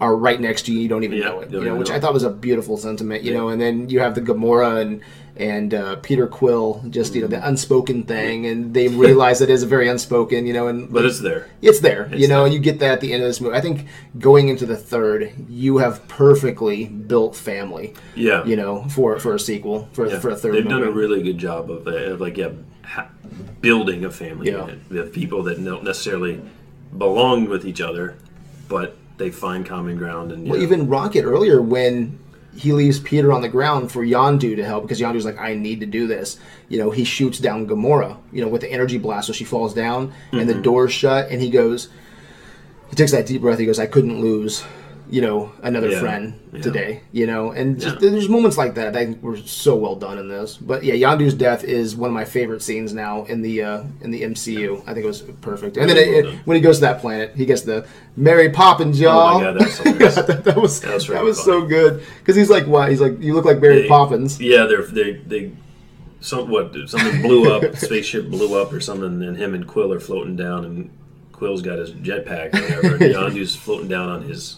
[SPEAKER 1] are right next to you. You don't even
[SPEAKER 2] Yeah,
[SPEAKER 1] know it. You know, which
[SPEAKER 2] know
[SPEAKER 1] I thought was a beautiful sentiment. You know, and then you have the Gamora and and uh, Peter Quill, just you know
[SPEAKER 2] Mm-hmm.
[SPEAKER 1] the unspoken thing, and they realize it is a very unspoken. You know, and
[SPEAKER 2] but it's there.
[SPEAKER 1] it's there, you know,
[SPEAKER 2] there.
[SPEAKER 1] and you get that at the end of this movie. I think going into the third, you have perfectly built family,
[SPEAKER 2] Yeah,
[SPEAKER 1] you know, for for a sequel, for,
[SPEAKER 2] Yeah.
[SPEAKER 1] for a third
[SPEAKER 2] They've
[SPEAKER 1] movie.
[SPEAKER 2] done a really good job of, uh, of like yeah, ha- building a family
[SPEAKER 1] Yeah.
[SPEAKER 2] unit. Have people that don't necessarily belong with each other, but they find common ground and
[SPEAKER 1] well,
[SPEAKER 2] yeah.
[SPEAKER 1] even Rocket earlier when he leaves Peter on the ground for Yondu to help because Yondu's like, I need to do this. You know, he shoots down Gamora, you know, with the energy blast, so she falls down and
[SPEAKER 2] Mm-hmm.
[SPEAKER 1] the door's shut, and he goes, he takes that deep breath. He goes, I couldn't lose. You know, another
[SPEAKER 2] Yeah.
[SPEAKER 1] friend
[SPEAKER 2] Yeah.
[SPEAKER 1] today. You know, and just, there's moments like that. that were so well done in this. But yeah, Yondu's death is one of my favorite scenes now in the uh, in the MCU. I think it was perfect. And then
[SPEAKER 2] Really
[SPEAKER 1] it,
[SPEAKER 2] well
[SPEAKER 1] it-
[SPEAKER 2] done.
[SPEAKER 1] when he goes to that planet, he gets the Mary Poppins, y'all.
[SPEAKER 2] Oh my god, hilarious.
[SPEAKER 1] that, that was
[SPEAKER 2] That was
[SPEAKER 1] that was so good because he's like, "Why?" He's like, "You look like Mary
[SPEAKER 2] They-
[SPEAKER 1] Poppins."
[SPEAKER 2] Yeah, they're they they some what something blew up, spaceship blew up or something, and him and Quill are floating down, and Quill's got his jetpack or whatever, and Yondu's floating down on his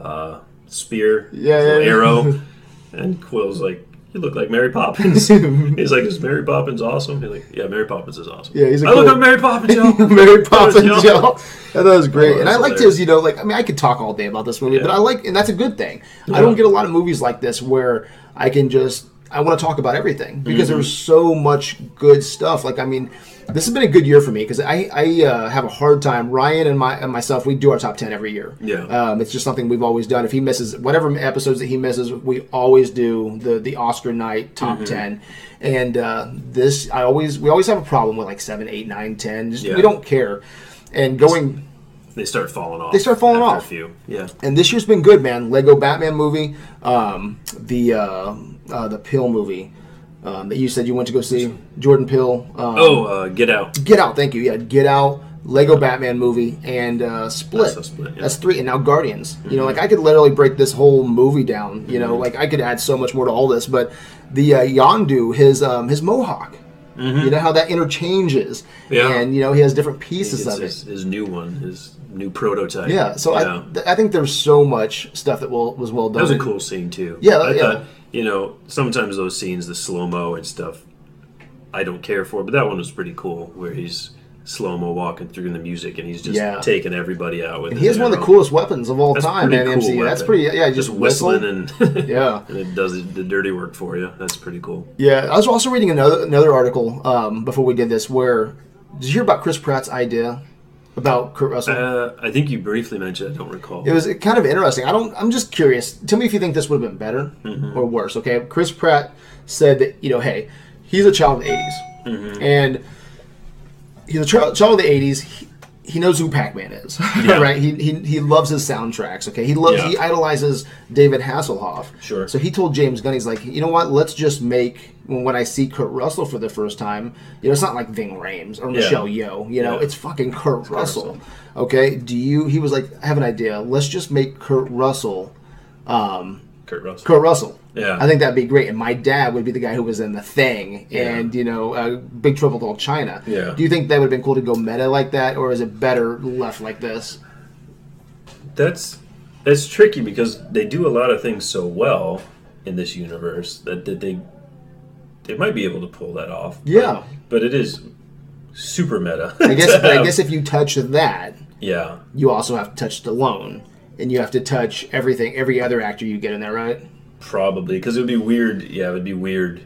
[SPEAKER 2] uh, spear,
[SPEAKER 1] Yeah, yeah, yeah.
[SPEAKER 2] arrow, and Quill's like, you look like Mary Poppins. he's like, is Mary Poppins awesome? He's like, yeah, Mary Poppins is awesome.
[SPEAKER 1] Yeah, he's a
[SPEAKER 2] I look
[SPEAKER 1] cool-
[SPEAKER 2] like Mary Poppins, y'all.
[SPEAKER 1] Mary Poppins,
[SPEAKER 2] y'all.
[SPEAKER 1] I thought was great,
[SPEAKER 2] Oh,
[SPEAKER 1] and I liked
[SPEAKER 2] hilarious.
[SPEAKER 1] his. You know, like I mean, I could talk all day about this movie, but I like, and that's a good thing. I don't get a lot of movies like this where I can just I want to talk about everything because
[SPEAKER 2] Mm-hmm.
[SPEAKER 1] there's so much good stuff. Like I mean, this has been a good year for me because I I uh, have a hard time. Ryan and my and myself, we do our top ten every year.
[SPEAKER 2] Yeah.
[SPEAKER 1] um, it's just something we've always done. If he misses whatever episodes that he misses, we always do the the Oscar night top
[SPEAKER 2] Mm-hmm.
[SPEAKER 1] ten. And uh, this, I always we always have a problem with like seven, eight, nine, ten. Just
[SPEAKER 2] Yeah.
[SPEAKER 1] we don't care. And going
[SPEAKER 2] They start falling off.
[SPEAKER 1] They start falling off.
[SPEAKER 2] A few. Yeah.
[SPEAKER 1] and this year's been good, man. Lego Batman movie, um, the uh, uh, the Peele movie um, that you said you went to go see, Jordan Peele. Um,
[SPEAKER 2] Oh, uh, Get Out.
[SPEAKER 1] Get Out. Thank you. Yeah, Get Out, Lego Batman movie, and uh, Split.
[SPEAKER 2] That's Split, yeah. Mm-hmm.
[SPEAKER 1] That's three, and now Guardians. You know, like I could literally break this whole movie down. You know, like I could add so much more to all this, but the uh, Yondu, his um, his mohawk. You know how that interchanges,
[SPEAKER 2] Mm-hmm. Yeah.
[SPEAKER 1] and you know he has different pieces of it.
[SPEAKER 2] his, his new one, his new prototype.
[SPEAKER 1] Yeah, so I, th- I think there's so much stuff that will, was well done.
[SPEAKER 2] That was a cool scene too.
[SPEAKER 1] Yeah,
[SPEAKER 2] I
[SPEAKER 1] yeah.
[SPEAKER 2] thought you know sometimes those scenes, the slow mo and stuff, I don't care for, but that one was pretty cool where he's slow mo walking through the music and he's just
[SPEAKER 1] Yeah.
[SPEAKER 2] taking everybody out with.
[SPEAKER 1] And he has one of the coolest weapons of all
[SPEAKER 2] That's
[SPEAKER 1] time, man.
[SPEAKER 2] cool
[SPEAKER 1] MC. That's pretty. Yeah,
[SPEAKER 2] just
[SPEAKER 1] just whistle.
[SPEAKER 2] whistling and
[SPEAKER 1] Yeah.
[SPEAKER 2] and it does the dirty work for you. That's pretty cool.
[SPEAKER 1] Yeah, I was also reading another another article um, before we did this. Where did you hear about Chris Pratt's idea about Kurt Russell?
[SPEAKER 2] Uh, I think you briefly mentioned. I don't recall.
[SPEAKER 1] it was kind of interesting. I don't. I'm just curious. Tell me if you think this would have been better
[SPEAKER 2] Mm-hmm.
[SPEAKER 1] or worse. Okay, Chris Pratt said that you know, hey, he's a child of the '80s,
[SPEAKER 2] Mm-hmm.
[SPEAKER 1] and he's a child, child of the '80s. He, he knows who Pac-Man is,
[SPEAKER 2] Yeah.
[SPEAKER 1] right? He, he he loves his soundtracks. Okay, he loves
[SPEAKER 2] Yeah.
[SPEAKER 1] he idolizes David Hasselhoff.
[SPEAKER 2] Sure.
[SPEAKER 1] So he told James Gunn, he's like, you know what? Let's just make when, I see Kurt Russell for the first time, you know, it's not like Ving Rhames or Michelle Yeoh. You know,
[SPEAKER 2] Yeah.
[SPEAKER 1] it's fucking Kurt Russell.
[SPEAKER 2] Russell.
[SPEAKER 1] Okay. Do you? He was like, I have an idea. Let's just make Kurt Russell. Um,
[SPEAKER 2] Kurt Russell.
[SPEAKER 1] Kurt Russell.
[SPEAKER 2] Yeah.
[SPEAKER 1] I think that'd be great. And my dad would be the guy who was in The Thing
[SPEAKER 2] Yeah.
[SPEAKER 1] and, you know, uh, Big Trouble in Little China.
[SPEAKER 2] Yeah.
[SPEAKER 1] Do you think that would have been cool to go meta like that, or is it better left like this?
[SPEAKER 2] That's that's tricky because they do a lot of things so well in this universe that, that they they might be able to pull that off.
[SPEAKER 1] Yeah.
[SPEAKER 2] But, it is super meta.
[SPEAKER 1] I guess, but I guess if you touch that,
[SPEAKER 2] Yeah.
[SPEAKER 1] you also have to touch Stallone, and you have to touch everything, every other actor you get in there, right?
[SPEAKER 2] Probably because it would be weird. Yeah, it would be weird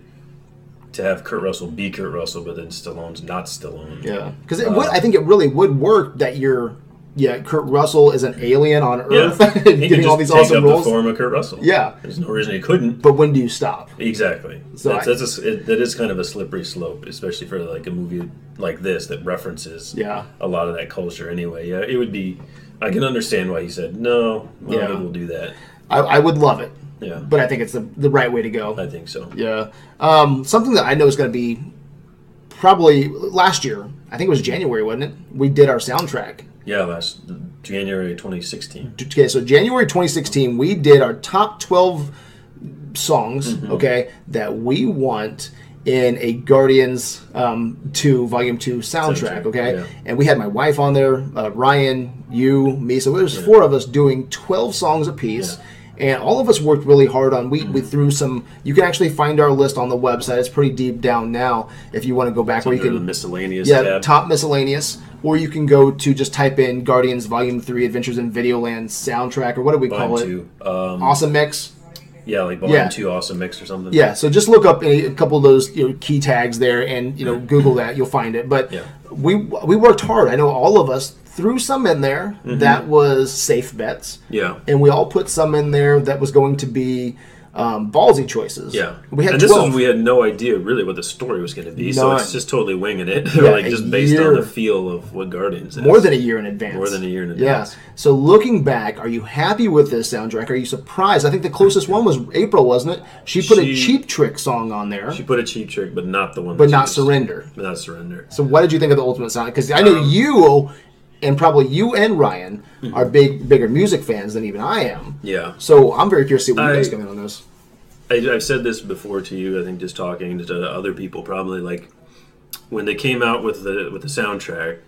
[SPEAKER 2] to have Kurt Russell be Kurt Russell, but then Stallone's not Stallone.
[SPEAKER 1] Yeah, because it would. Uh, I think it really would work that you're. Yeah, Kurt Russell is an alien on
[SPEAKER 2] Yeah,
[SPEAKER 1] Earth,
[SPEAKER 2] he could
[SPEAKER 1] getting all these
[SPEAKER 2] take
[SPEAKER 1] awesome
[SPEAKER 2] up
[SPEAKER 1] roles.
[SPEAKER 2] the form of Kurt Russell.
[SPEAKER 1] Yeah.
[SPEAKER 2] there's no reason he couldn't.
[SPEAKER 1] But when do you stop?
[SPEAKER 2] Exactly.
[SPEAKER 1] So
[SPEAKER 2] that's,
[SPEAKER 1] I-
[SPEAKER 2] that's a, it, that is kind of a slippery slope, especially for like a movie like this that references
[SPEAKER 1] Yeah.
[SPEAKER 2] a lot of that culture. Anyway, yeah, it would be. I can understand why he said no. Well,
[SPEAKER 1] Yeah.
[SPEAKER 2] we'll do that.
[SPEAKER 1] I, I would love it,
[SPEAKER 2] Yeah,
[SPEAKER 1] but I think it's the, the right way to go.
[SPEAKER 2] I think so.
[SPEAKER 1] Yeah. Um, something that I know is going to be probably last year. I think it was January, wasn't it? We did our soundtrack.
[SPEAKER 2] Yeah, last January 2016.
[SPEAKER 1] Okay, so January 2016, we did our top 12 songs,
[SPEAKER 2] Mm-hmm.
[SPEAKER 1] okay, that we want in a Guardians um, 2 Volume 2 soundtrack,
[SPEAKER 2] Soundtrack,
[SPEAKER 1] okay?
[SPEAKER 2] yeah.
[SPEAKER 1] And we had my wife on there, uh, Ryan, you, me. So there's four of us doing 12 songs apiece.
[SPEAKER 2] Yeah.
[SPEAKER 1] And all of us worked really hard on. We, we threw some. You can actually find our list on the website. It's pretty deep down now. If you want to go back, where you can
[SPEAKER 2] miscellaneous
[SPEAKER 1] yeah,
[SPEAKER 2] tab.
[SPEAKER 1] top miscellaneous, or you can go to just type in Guardians Volume Three: Adventures in Videoland soundtrack, or what do we
[SPEAKER 2] Volume
[SPEAKER 1] call it?
[SPEAKER 2] two. Um,
[SPEAKER 1] Awesome mix.
[SPEAKER 2] Yeah, like volume
[SPEAKER 1] Yeah.
[SPEAKER 2] two, awesome mix or something.
[SPEAKER 1] Yeah, so just look up a, a couple of those you know, key tags there, and you know mm-hmm. Google that, you'll find it. But
[SPEAKER 2] Yeah.
[SPEAKER 1] we we worked hard. I know all of us threw some in there mm-hmm. that was safe bets,
[SPEAKER 2] yeah.
[SPEAKER 1] and we all put some in there that was going to be um, ballsy choices.
[SPEAKER 2] Yeah,
[SPEAKER 1] we had
[SPEAKER 2] and this
[SPEAKER 1] twelve.
[SPEAKER 2] is we had no idea really what the story was going to be, so it's just totally winging it,
[SPEAKER 1] Yeah,
[SPEAKER 2] like just based
[SPEAKER 1] year-
[SPEAKER 2] on the feel of what Guardians is.
[SPEAKER 1] more than a year in advance.
[SPEAKER 2] More than a year in advance. Yeah.
[SPEAKER 1] So looking back, are you happy with this soundtrack? Are you surprised? I think the closest one was April, wasn't it? She put a Cheap Trick song on there,
[SPEAKER 2] She put a cheap trick, but not the one.
[SPEAKER 1] but
[SPEAKER 2] that
[SPEAKER 1] not
[SPEAKER 2] she
[SPEAKER 1] Surrender.
[SPEAKER 2] But not surrender.
[SPEAKER 1] So what did you think of the Ultimate Sound? Because I know
[SPEAKER 2] Um,
[SPEAKER 1] you, and probably you and Ryan,
[SPEAKER 2] Hmm.
[SPEAKER 1] are big, bigger music fans than even I am.
[SPEAKER 2] Yeah,
[SPEAKER 1] So I'm very curious to see what you guys come in on this.
[SPEAKER 2] I, I've said this before to you. I think just talking to other people, probably like when they came out with the with the soundtrack,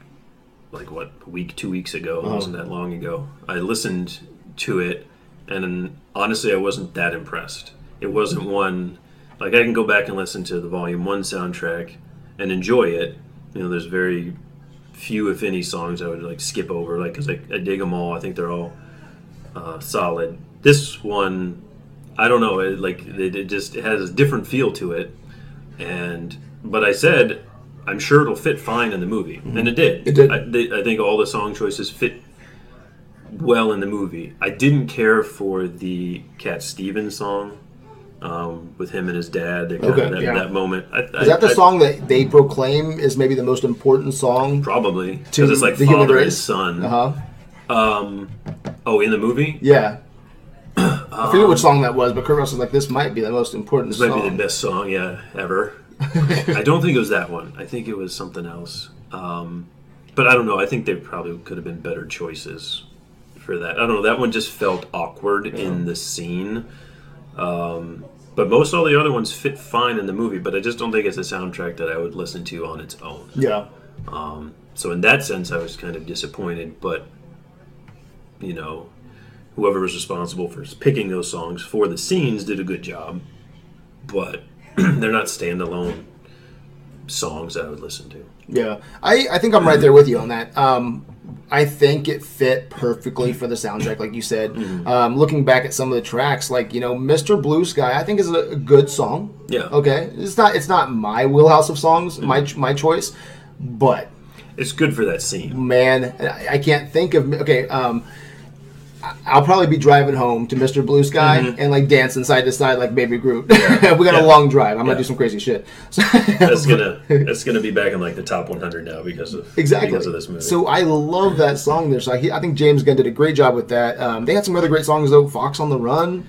[SPEAKER 2] like what a week, two weeks ago.
[SPEAKER 1] Uh-huh.
[SPEAKER 2] Wasn't that long ago. I listened to it, and honestly, I wasn't that impressed. It wasn't one Like I can go back and listen to the Volume One soundtrack and enjoy it. You know, there's very few, if any, songs I would like skip over, like because I, I dig them all. I think they're all uh, solid. This one, I don't know, it, like it, it just it has a different feel to it, and but I said I'm sure it'll fit fine in the movie, and it did.
[SPEAKER 1] It did.
[SPEAKER 2] I, they, I think all the song choices fit well in the movie. I didn't care for the Cat Stevens song um, with him and his dad.
[SPEAKER 1] Okay,
[SPEAKER 2] that,
[SPEAKER 1] yeah.
[SPEAKER 2] that moment. I,
[SPEAKER 1] Is that the
[SPEAKER 2] I,
[SPEAKER 1] song that they proclaim is maybe the most important song?
[SPEAKER 2] Probably because it's like
[SPEAKER 1] the
[SPEAKER 2] father and son.
[SPEAKER 1] Uh huh.
[SPEAKER 2] Um, oh, in the movie,
[SPEAKER 1] Yeah. I forget which song that was, but Kurt Russell's like, this might be the most important
[SPEAKER 2] this might
[SPEAKER 1] song.
[SPEAKER 2] be the best song, yeah, ever. I don't think it was that one. I think it was something else. Um, but I don't know. I think they probably could have been better choices for that. I don't know. That one just felt awkward in the scene. Um, but most all the other ones fit fine in the movie. But I just don't think it's a soundtrack that I would listen to on its own.
[SPEAKER 1] Yeah.
[SPEAKER 2] So in that sense, I was kind of disappointed. But you know, whoever was responsible for picking those songs for the scenes did a good job. But they're not standalone songs that I would listen to.
[SPEAKER 1] Yeah, I, I think I'm right there with you on that. Um, I think it fit perfectly for the soundtrack, like you said.
[SPEAKER 2] Mm-hmm.
[SPEAKER 1] Um, looking back at some of the tracks, like you know, "Mr. Blue Sky," I think is a, good song.
[SPEAKER 2] Yeah.
[SPEAKER 1] Okay, it's not it's not my wheelhouse of songs,
[SPEAKER 2] Mm-hmm.
[SPEAKER 1] my my choice, but
[SPEAKER 2] It's good for that scene.
[SPEAKER 1] man, I, I can't think of okay. Um, I'll probably be driving home to Mr. Blue Sky and like dancing side to side like Baby Groot. we got
[SPEAKER 2] Mm-hmm. Yeah.
[SPEAKER 1] a long drive. I'm gonna do some crazy shit. So-
[SPEAKER 2] That's gonna that's gonna be back in like the top 100 now because of
[SPEAKER 1] Exactly.
[SPEAKER 2] because of this movie.
[SPEAKER 1] So I love that song there. So I, I think James Gunn did a great job with that. Um, they had some other great songs though. Fox on the Run.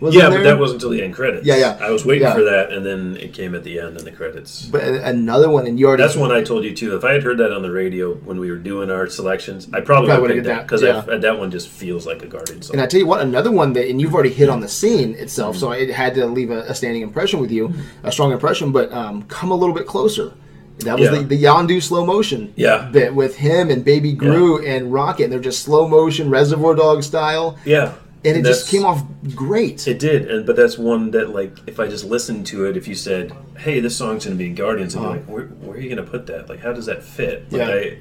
[SPEAKER 1] Was
[SPEAKER 2] yeah, but that wasn't until the end credits.
[SPEAKER 1] Yeah, yeah.
[SPEAKER 2] I was waiting
[SPEAKER 1] Yeah.
[SPEAKER 2] for that, and then it came at the end in the credits.
[SPEAKER 1] But another one, and you already
[SPEAKER 2] That's one I told you too. If I had heard that on the radio when we were doing our selections, I probably,
[SPEAKER 1] Probably
[SPEAKER 2] would have picked that because
[SPEAKER 1] that, yeah.
[SPEAKER 2] that one just feels like a Guardian song.
[SPEAKER 1] And I tell you what, another one that, and you've already hit on the scene itself,
[SPEAKER 2] Mm-hmm.
[SPEAKER 1] so it had to leave a, a standing impression with you, a strong impression. But um, come a little bit closer. That was
[SPEAKER 2] Yeah.
[SPEAKER 1] the, the Yondu slow motion
[SPEAKER 2] Yeah.
[SPEAKER 1] bit with him and Baby Groot and Rocket. And they're just slow motion, Reservoir Dog style,
[SPEAKER 2] yeah,
[SPEAKER 1] and it just came off great.
[SPEAKER 2] It did, and but that's one that like if I just listened to it, if you said, "Hey, this song's going to be in Guardians," I'd be like, where, "Where are you going to put that? Like, how does that fit?" Like,
[SPEAKER 1] Uh-huh. Yeah.
[SPEAKER 2] I,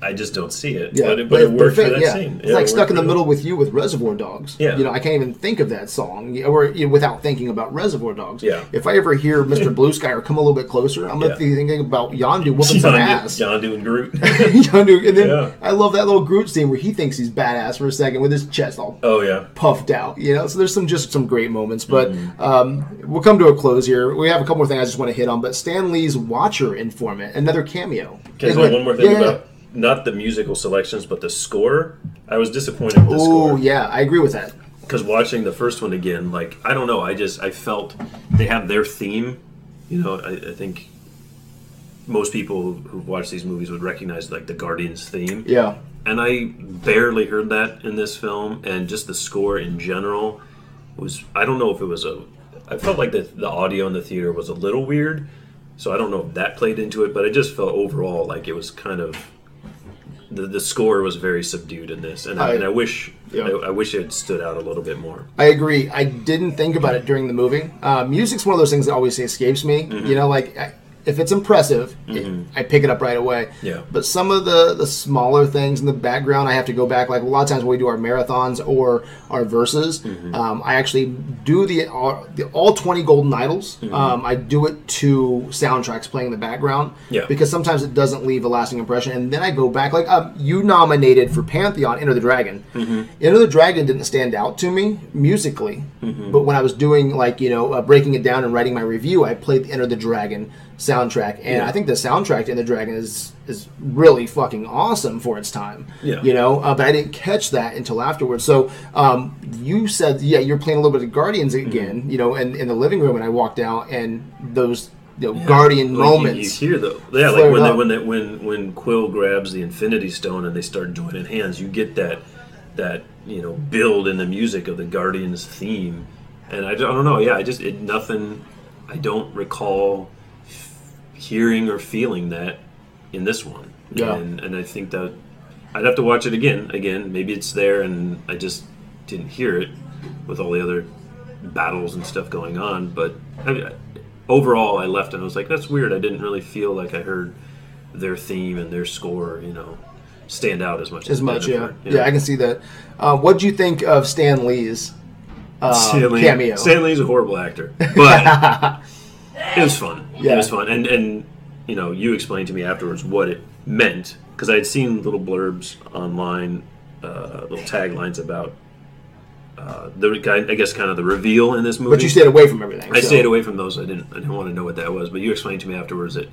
[SPEAKER 2] I just don't see it.
[SPEAKER 1] Yeah,
[SPEAKER 2] but it, but it worked for that
[SPEAKER 1] yeah.
[SPEAKER 2] scene.
[SPEAKER 1] It's
[SPEAKER 2] Yeah,
[SPEAKER 1] like
[SPEAKER 2] it
[SPEAKER 1] stuck in the middle with you with Reservoir Dogs.
[SPEAKER 2] Yeah.
[SPEAKER 1] You know, I can't even think of that song or you know, without thinking about Reservoir Dogs.
[SPEAKER 2] Yeah.
[SPEAKER 1] If I ever hear Mr. Blue Sky or come a little bit closer, I'm gonna be thinking about Yondu whooping some
[SPEAKER 2] Yondu,
[SPEAKER 1] ass.
[SPEAKER 2] Yondu and Groot.
[SPEAKER 1] Yondu, and then. I love that little Groot scene where he thinks he's badass for a second with his chest all
[SPEAKER 2] oh yeah,
[SPEAKER 1] puffed out. You know, so there's some just some great moments. But
[SPEAKER 2] Mm-hmm.
[SPEAKER 1] um, we'll come to a close here. We have a couple more things I just want to hit on. But Stan Lee's Watcher informant, another cameo.
[SPEAKER 2] Can say one more thing about not the musical selections, but the score? I was disappointed with the
[SPEAKER 1] Oh yeah, I agree with that.
[SPEAKER 2] because watching the first one again, like I don't know, I just I felt they have their theme. You know, I, I think most people who, who've watched these movies would recognize like the Guardians theme.
[SPEAKER 1] Yeah.
[SPEAKER 2] and I barely heard that in this film, and just the score in general was I don't know if it was a I felt like the the audio in the theater was a little weird, so I don't know if that played into it, but I just felt overall like it was kind of the, the score was very subdued in this, and I,
[SPEAKER 1] I-
[SPEAKER 2] and I wish
[SPEAKER 1] yeah.
[SPEAKER 2] I, I wish it stood out a little bit more.
[SPEAKER 1] I agree. I didn't think about it during the movie. Uh, music's one of those things that always escapes me.
[SPEAKER 2] Mm-hmm.
[SPEAKER 1] You know, like I, if it's impressive, it- I pick it up right away.
[SPEAKER 2] Yeah.
[SPEAKER 1] But some of the the smaller things in the background, I have to go back. Like a lot of times when we do our marathons or our verses,
[SPEAKER 2] Mm-hmm.
[SPEAKER 1] um, I actually do the all, the all twenty golden idols. Um, I do it to soundtracks playing in the background.
[SPEAKER 2] Mm-hmm. Yeah.
[SPEAKER 1] Because sometimes it doesn't leave a lasting impression, and then I go back. Like um, you nominated for Pantheon, Enter the Dragon.
[SPEAKER 2] Mm-hmm.
[SPEAKER 1] Enter the Dragon didn't stand out to me musically,
[SPEAKER 2] Mm-hmm.
[SPEAKER 1] but when I was doing like you know uh, breaking it down and writing my review, I played Enter the Dragon soundtrack, and
[SPEAKER 2] Yeah.
[SPEAKER 1] I think the soundtrack to Enter the Dragon is is really fucking awesome for its time.
[SPEAKER 2] Yeah.
[SPEAKER 1] You know, uh, but I didn't catch that until afterwards. So um, you said, yeah, you're playing a little bit of Guardians
[SPEAKER 2] Mm-hmm.
[SPEAKER 1] again. You know, in, in the living room, and I walked out, and those you know, Guardian
[SPEAKER 2] Like,
[SPEAKER 1] moments.
[SPEAKER 2] You, hear though, yeah, like when they, when they, when when Quill grabs the Infinity Stone and they start joining hands, you get that that you know build in the music of the Guardians theme, and I, don't- I don't know, yeah, I just it nothing, I don't recall hearing or feeling that in this one,
[SPEAKER 1] Yeah.
[SPEAKER 2] and and I think that I'd have to watch it again, again, maybe it's there and I just didn't hear it with all the other battles and stuff going on. But I, overall, I left and I was like, that's weird. I didn't really feel like I heard their theme and their score, you know, stand out as much
[SPEAKER 1] as much. Yeah. yeah, I can see that. Uh, what do you think of Stan Lee's uh,
[SPEAKER 2] Stan Lee,
[SPEAKER 1] cameo?
[SPEAKER 2] Stan Lee's a horrible actor, but it was fun.
[SPEAKER 1] Yeah.
[SPEAKER 2] It was fun, and and you know, you explained to me afterwards what it meant because I had seen little blurbs online, uh, little taglines about uh, the. I guess kind of the reveal in this movie.
[SPEAKER 1] But you stayed away from everything.
[SPEAKER 2] I
[SPEAKER 1] so-
[SPEAKER 2] stayed away from those. I didn't. I didn't want to know what that was. But you explained to me afterwards that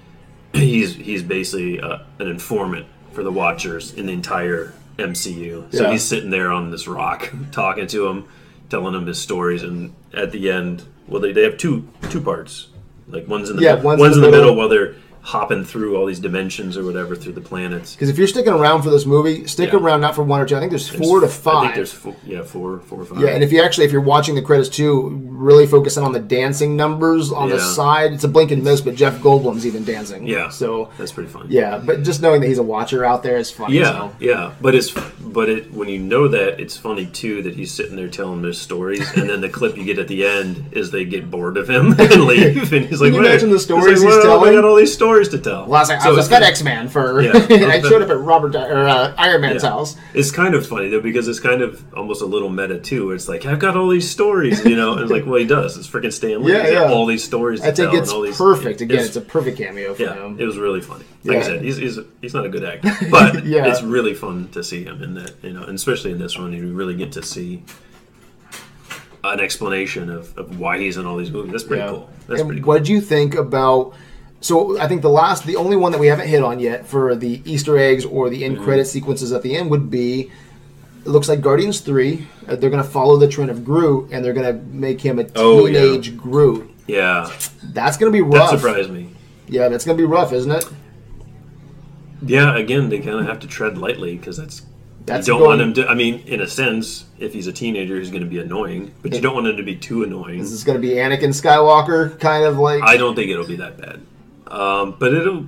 [SPEAKER 2] he's he's basically uh, an informant for the Watchers in the entire MCU. So
[SPEAKER 1] Yeah.
[SPEAKER 2] he's sitting there on this rock, talking to him, telling him his stories, and at the end, well, they, they have two two parts. Like one's in the
[SPEAKER 1] Yeah,
[SPEAKER 2] mid-
[SPEAKER 1] one's
[SPEAKER 2] one's,
[SPEAKER 1] in the
[SPEAKER 2] middle
[SPEAKER 1] middle.
[SPEAKER 2] while they're hopping through all these dimensions or whatever through the planets.
[SPEAKER 1] Because if you're sticking around for this movie, stick
[SPEAKER 2] Yeah.
[SPEAKER 1] around not for one or two. I think there's four to
[SPEAKER 2] I
[SPEAKER 1] five.
[SPEAKER 2] think there's four, yeah four four or five.
[SPEAKER 1] yeah, and if you actually, if you're watching the credits too, really focusing on the dancing numbers on the side. It's a blink and miss, but Jeff Goldblum's even dancing.
[SPEAKER 2] yeah,
[SPEAKER 1] So
[SPEAKER 2] that's pretty fun.
[SPEAKER 1] yeah, but just knowing that he's a watcher out there is fun.
[SPEAKER 2] Yeah,
[SPEAKER 1] so.
[SPEAKER 2] yeah, but it's but it when you know that it's funny too that he's sitting there telling their stories, and then the clip you get at the end is they get bored of him and leave, and he's like,
[SPEAKER 1] Can
[SPEAKER 2] you
[SPEAKER 1] imagine the
[SPEAKER 2] He's
[SPEAKER 1] stories
[SPEAKER 2] like,
[SPEAKER 1] he's
[SPEAKER 2] "Well,
[SPEAKER 1] telling?
[SPEAKER 2] I got all these stories to tell.
[SPEAKER 1] Well, I was like,
[SPEAKER 2] So
[SPEAKER 1] I was
[SPEAKER 2] it's
[SPEAKER 1] a FedEx man for,
[SPEAKER 2] Yeah.
[SPEAKER 1] and I showed up at Robert or uh, Iron Man's
[SPEAKER 2] Yeah.
[SPEAKER 1] house.
[SPEAKER 2] It's kind of funny though because it's kind of almost a little meta too. It's like I've got all these stories, you know, and it's like, well, he does. It's freaking Stan Lee.
[SPEAKER 1] Yeah, yeah.
[SPEAKER 2] all these stories. To
[SPEAKER 1] I think
[SPEAKER 2] tell
[SPEAKER 1] it's
[SPEAKER 2] and all these,
[SPEAKER 1] perfect. Again,
[SPEAKER 2] it's-
[SPEAKER 1] it's, a perfect cameo for
[SPEAKER 2] yeah,
[SPEAKER 1] him.
[SPEAKER 2] it was really funny. Like
[SPEAKER 1] Yeah.
[SPEAKER 2] I said, he's, he's he's not a good actor, but
[SPEAKER 1] Yeah.
[SPEAKER 2] it's really fun to see him in that. You know, and especially in this one, you really get to see an explanation of, of why he's in all these movies. That's pretty
[SPEAKER 1] Yeah.
[SPEAKER 2] cool. That's
[SPEAKER 1] and
[SPEAKER 2] pretty cool.
[SPEAKER 1] what did you think about? So I think the last, the only one that we haven't hit on yet for the Easter eggs or the end
[SPEAKER 2] Mm-hmm.
[SPEAKER 1] credit sequences at the end would be. It looks like Guardians Three. Uh, they're going to follow the trend of Groot, and they're going to make him a
[SPEAKER 2] Oh, yeah.
[SPEAKER 1] teenage Groot.
[SPEAKER 2] Yeah,
[SPEAKER 1] That's going to be rough.
[SPEAKER 2] that surprised me.
[SPEAKER 1] Yeah, that's going to be rough, isn't it?
[SPEAKER 2] Yeah, again, they kind of have to tread lightly because that's.
[SPEAKER 1] That's
[SPEAKER 2] you don't
[SPEAKER 1] going-
[SPEAKER 2] want him to. I mean, in a sense, if he's a teenager, he's going to be annoying, but you don't want him to be too annoying.
[SPEAKER 1] This is going to be Anakin Skywalker, kind of like.
[SPEAKER 2] I don't think it'll be that bad. Um, but it'll,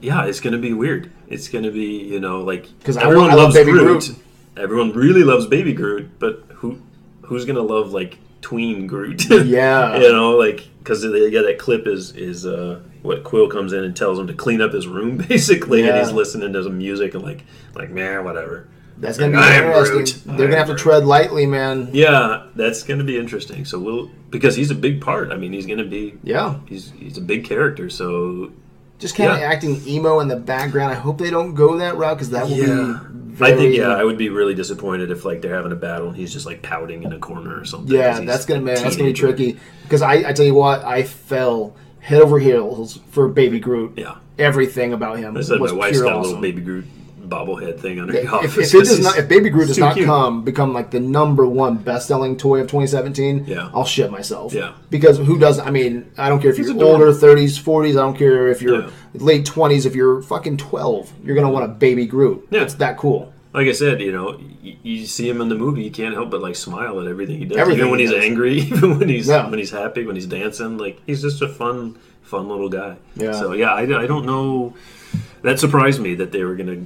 [SPEAKER 2] yeah, it's gonna be weird. It's gonna be, you know, like
[SPEAKER 1] because
[SPEAKER 2] everyone
[SPEAKER 1] love- I love
[SPEAKER 2] loves
[SPEAKER 1] Baby
[SPEAKER 2] Groot.
[SPEAKER 1] Groot.
[SPEAKER 2] Everyone really loves Baby Groot, but who, who's gonna love like tween Groot?
[SPEAKER 1] Yeah.
[SPEAKER 2] you know, like because yeah, that clip is is uh, what Quill comes in and tells him to clean up his room basically, and he's listening to some music and like like man, whatever.
[SPEAKER 1] That's going to be
[SPEAKER 2] I
[SPEAKER 1] interesting. They're to have to tread lightly, man.
[SPEAKER 2] Yeah, that's gonna be interesting. So we'll because he's a big part. I mean, he's gonna be
[SPEAKER 1] Yeah.
[SPEAKER 2] he's he's a big character. So
[SPEAKER 1] Just kind of
[SPEAKER 2] Yeah.
[SPEAKER 1] acting emo in the background. I hope they don't go that route because that will
[SPEAKER 2] Yeah.
[SPEAKER 1] be very.
[SPEAKER 2] I think yeah, I would be really disappointed if like they're having a battle and he's just like pouting in a corner or something.
[SPEAKER 1] Yeah, that's gonna man, that's gonna be tricky because I, I tell you what, I fell head over heels for Baby Groot.
[SPEAKER 2] Yeah,
[SPEAKER 1] Everything about him
[SPEAKER 2] I said
[SPEAKER 1] was
[SPEAKER 2] my wife's got a little baby Groot bobblehead thing under
[SPEAKER 1] If,
[SPEAKER 2] office.
[SPEAKER 1] if it does not, if Baby Groot does not
[SPEAKER 2] cute.
[SPEAKER 1] come become like the number one best selling toy of 2017,
[SPEAKER 2] Yeah.
[SPEAKER 1] I'll shit myself.
[SPEAKER 2] Yeah.
[SPEAKER 1] because who does? I mean, I don't care if
[SPEAKER 2] He's
[SPEAKER 1] you're older, 30s, 40s. I don't care if you're
[SPEAKER 2] Yeah.
[SPEAKER 1] late 20s. If you're fucking 12, you're gonna want a Baby Groot.
[SPEAKER 2] Yeah.
[SPEAKER 1] it's that cool.
[SPEAKER 2] like I said, you know, you, you see him in the movie, you can't help but like smile at everything he does.
[SPEAKER 1] Everything
[SPEAKER 2] even when
[SPEAKER 1] he
[SPEAKER 2] he's
[SPEAKER 1] does.
[SPEAKER 2] angry, even when he's
[SPEAKER 1] Yeah.
[SPEAKER 2] when he's happy, when he's dancing, like he's just a fun, fun little guy.
[SPEAKER 1] Yeah.
[SPEAKER 2] So yeah, I, I don't know. That surprised me that they were gonna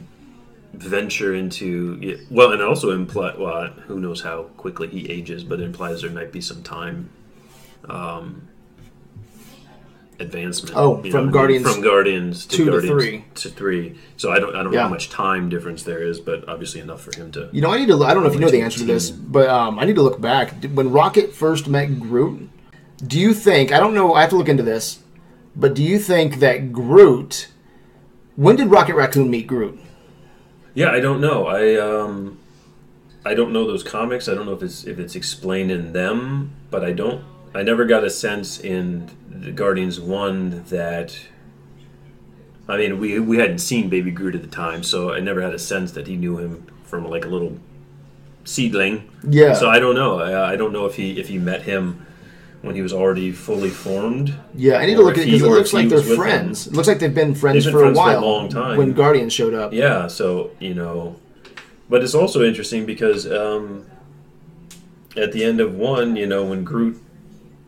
[SPEAKER 2] venture into well, and also imply well, who knows how quickly he ages, but it implies there might be some time. Um, advancement.
[SPEAKER 1] Oh, from
[SPEAKER 2] know what I mean?
[SPEAKER 1] Guardians
[SPEAKER 2] from Guardians to
[SPEAKER 1] two to three.
[SPEAKER 2] to three. So I don't I don't know how much time difference there is, but obviously enough for him to.
[SPEAKER 1] You know, I need to. I don't know if you know the answer to this, but um, I need to look back. When Rocket first met Groot, do you think? I don't know. I have to look into this, but do you think that Groot? When did Rocket Raccoon meet Groot?
[SPEAKER 2] Yeah, I don't know. I um, I don't know those comics. I don't know if it's if it's explained in them, but I don't. I never got a sense in the Guardians one that. I mean, we we hadn't seen Baby Groot at the time, so I never had a sense that he knew him from like a little seedling.
[SPEAKER 1] Yeah.
[SPEAKER 2] So I don't know. I, I don't know if he if he met him when he was already fully formed.
[SPEAKER 1] Yeah, I need to look at it because it looks like they're friends. It looks like they've been friends
[SPEAKER 2] They've been
[SPEAKER 1] for
[SPEAKER 2] friends
[SPEAKER 1] a
[SPEAKER 2] for a
[SPEAKER 1] while.
[SPEAKER 2] long time.
[SPEAKER 1] When Guardians showed up.
[SPEAKER 2] Yeah, so you know, but it's also interesting because um, at the end of one, you know, when Groot,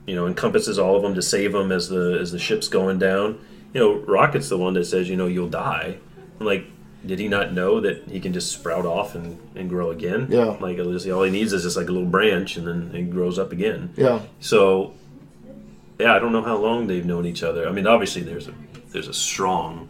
[SPEAKER 2] you know, encompasses all of them to save them as the as the ship's going down, you know, Rocket's the one that says, you know, you'll die. I'm like, did he not know that he can just sprout off and, and grow again?
[SPEAKER 1] Yeah.
[SPEAKER 2] Like all he needs is just like a little branch, and then it grows up again.
[SPEAKER 1] Yeah.
[SPEAKER 2] So, yeah, I don't know how long they've known each other. I mean, obviously there's a there's a strong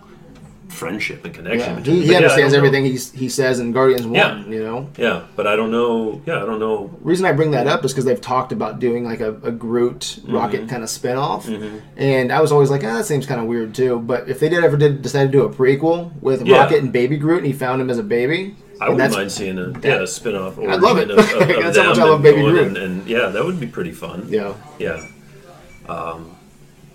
[SPEAKER 2] friendship and connection.
[SPEAKER 1] Yeah. He, he understands
[SPEAKER 2] don't
[SPEAKER 1] everything he's, he says in Guardians 1,
[SPEAKER 2] Yeah.
[SPEAKER 1] you know?
[SPEAKER 2] Yeah, but I don't know. Yeah, I don't know.
[SPEAKER 1] reason I bring that up is because they've talked about doing like a, a Groot
[SPEAKER 2] Mm-hmm.
[SPEAKER 1] Rocket kind of spinoff, and I was always like, ah, that seems kind of weird too. But if they did ever did decide to do a prequel with
[SPEAKER 2] Yeah.
[SPEAKER 1] Rocket and Baby Groot, and he found him as a baby,
[SPEAKER 2] I wouldn't mind seeing a yeah a spin-off
[SPEAKER 1] I'd love it.
[SPEAKER 2] of, of
[SPEAKER 1] That's how much I love Baby Groot.
[SPEAKER 2] And, and yeah, that would be pretty fun.
[SPEAKER 1] Yeah,
[SPEAKER 2] Yeah. Um,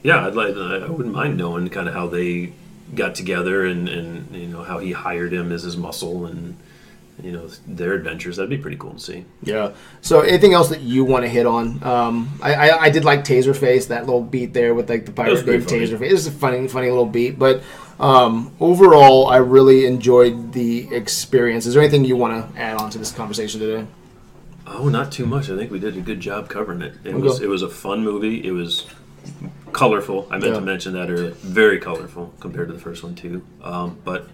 [SPEAKER 2] yeah, I'd like. I wouldn't mind knowing kind of how they got together and and you know how he hired him as his muscle and you know their adventures. That'd be pretty cool to see.
[SPEAKER 1] yeah. So anything else that you want to hit on? Um, I, I I did like Taserface, that little beat there with like the pirate
[SPEAKER 2] pretty
[SPEAKER 1] named
[SPEAKER 2] funny.
[SPEAKER 1] Taserface. It was a funny funny little beat, but. Um, overall, I really enjoyed the experience. Is there anything you want to add on to this conversation today?
[SPEAKER 2] Oh, not too much. I think we did a good job covering it. It was it was a fun movie. It was colorful. I meant
[SPEAKER 1] Yeah.
[SPEAKER 2] to mention that earlier. Very colorful compared to the first one too. Um, but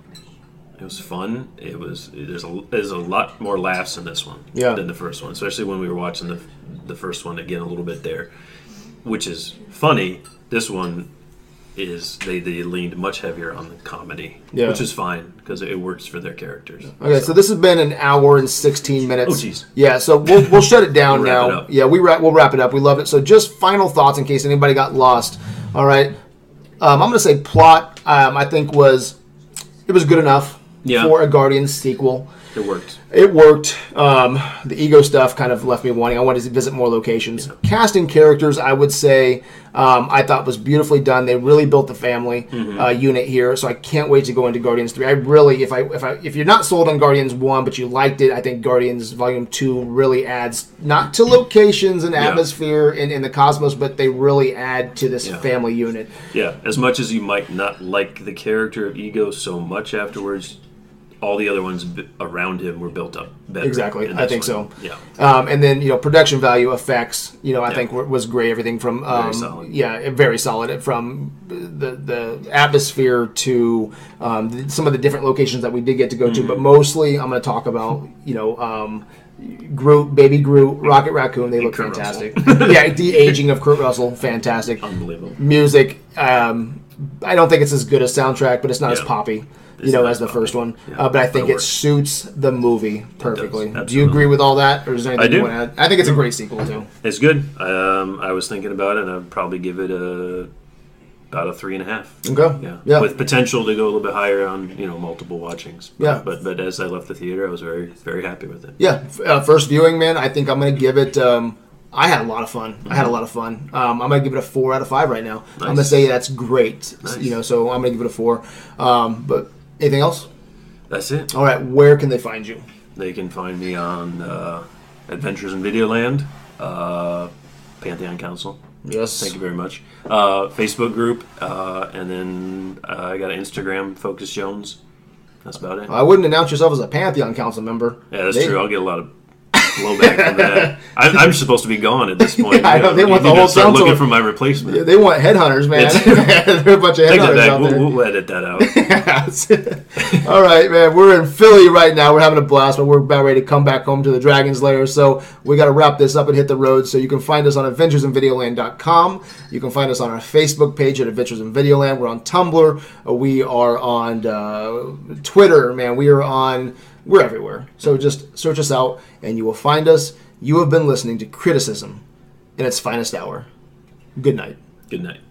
[SPEAKER 2] it was fun. It was there's a there's a lot more laughs in this one
[SPEAKER 1] Yeah.
[SPEAKER 2] than the first one, especially when we were watching the the first one again a little bit there, which is funny. This one is they, they leaned much heavier on the comedy,
[SPEAKER 1] Yeah.
[SPEAKER 2] which is fine because it works for their characters.
[SPEAKER 1] Okay, so this has been an hour and sixteen minutes.
[SPEAKER 2] Oh, jeez.
[SPEAKER 1] Yeah, so we'll, we'll shut it down
[SPEAKER 2] We'll
[SPEAKER 1] now.
[SPEAKER 2] it.
[SPEAKER 1] Yeah, we wrap, we'll wrap it up. We love it. So just final thoughts in case anybody got lost. All right, um, I'm gonna say plot. Um, I think was it was good enough
[SPEAKER 2] Yeah.
[SPEAKER 1] for a Guardian sequel.
[SPEAKER 2] It worked.
[SPEAKER 1] It worked. Um, the ego stuff kind of left me wanting. I wanted to visit more locations. Casting characters, I would say, um, I thought was beautifully done. They really built the family
[SPEAKER 2] Mm-hmm.
[SPEAKER 1] uh, unit here, so I can't wait to go into Guardians three. I really, if I if I if you're not sold on Guardians one, but you liked it, I think Guardians Volume two really adds not to locations and
[SPEAKER 2] Yeah.
[SPEAKER 1] atmosphere in, in the cosmos, but they really add to this
[SPEAKER 2] Yeah.
[SPEAKER 1] family unit.
[SPEAKER 2] Yeah, as much as you might not like the character of Ego so much afterwards, all the other ones b- around him were built up better.
[SPEAKER 1] Exactly, I think
[SPEAKER 2] one.
[SPEAKER 1] so.
[SPEAKER 2] Yeah,
[SPEAKER 1] Um, and then you know production value effects, you know I
[SPEAKER 2] Yeah.
[SPEAKER 1] think was great. Everything from um,
[SPEAKER 2] solid.
[SPEAKER 1] yeah, very solid. From the the atmosphere to um, the, some of the different locations that we did get to go to,
[SPEAKER 2] Mm-hmm.
[SPEAKER 1] but mostly I'm going to talk about you know. Um, Groot, Baby Groot, Rocket Raccoon, they look
[SPEAKER 2] Kurt
[SPEAKER 1] fantastic. yeah, the aging of Kurt Russell, fantastic.
[SPEAKER 2] unbelievable.
[SPEAKER 1] Music, um, I don't think it's as good as soundtrack, but it's not as poppy, you know, as the first one.
[SPEAKER 2] Yeah.
[SPEAKER 1] Uh, but I think
[SPEAKER 2] it
[SPEAKER 1] it suits the movie perfectly. Do you agree with all that, or is there anything
[SPEAKER 2] I
[SPEAKER 1] you
[SPEAKER 2] do.
[SPEAKER 1] want to add? I think it's a great sequel too.
[SPEAKER 2] It's good. Um, I was thinking about it, and I'd probably give it a about a three and a half.
[SPEAKER 1] Okay.
[SPEAKER 2] Yeah.
[SPEAKER 1] Yeah.
[SPEAKER 2] with potential to go a little bit higher on you know multiple watchings. But,
[SPEAKER 1] Yeah.
[SPEAKER 2] but but as I left the theater, I was very very happy with it.
[SPEAKER 1] Yeah, uh, first viewing, man. I think I'm gonna give it. Um, I had a lot of fun. I had a lot of fun. Um, I'm gonna give it a four out of five right now. I'm gonna say that's great.
[SPEAKER 2] Nice.
[SPEAKER 1] You know, so I'm gonna give it a four. Um, but anything else?
[SPEAKER 2] That's it.
[SPEAKER 1] All right, where can they find you?
[SPEAKER 2] They can find me on uh, Adventures in Videoland, uh, Pantheon Council.
[SPEAKER 1] Yes.
[SPEAKER 2] Thank you very much. Uh, Facebook group, uh, and then uh, I got an Instagram, Focus Jones. That's about it.
[SPEAKER 1] I wouldn't announce yourself as a Pantheon Council member.
[SPEAKER 2] Yeah, that's
[SPEAKER 1] They-
[SPEAKER 2] true. I'll get a lot of blowback from that. I, I'm supposed to be gone at this point.
[SPEAKER 1] Yeah, I know, they
[SPEAKER 2] You
[SPEAKER 1] want the whole
[SPEAKER 2] start
[SPEAKER 1] council-
[SPEAKER 2] looking for my replacement.
[SPEAKER 1] Yeah, they want headhunters, man. They're a bunch of headhunters out
[SPEAKER 2] We'll,
[SPEAKER 1] there.
[SPEAKER 2] we'll edit that out.
[SPEAKER 1] All right, man. We're in Philly right now. We're having a blast, but we're about ready to come back home to the Dragon's Lair. So we got to wrap this up and hit the road. So you can find us on AdventuresInVideoland.com. You can find us on our Facebook page at Adventures in Videoland. We're on Tumblr. We are on uh, Twitter, man. We are on. We're everywhere. So just search us out and you will find us. You have been listening to Criticism in its finest hour. Good night.
[SPEAKER 2] Good night.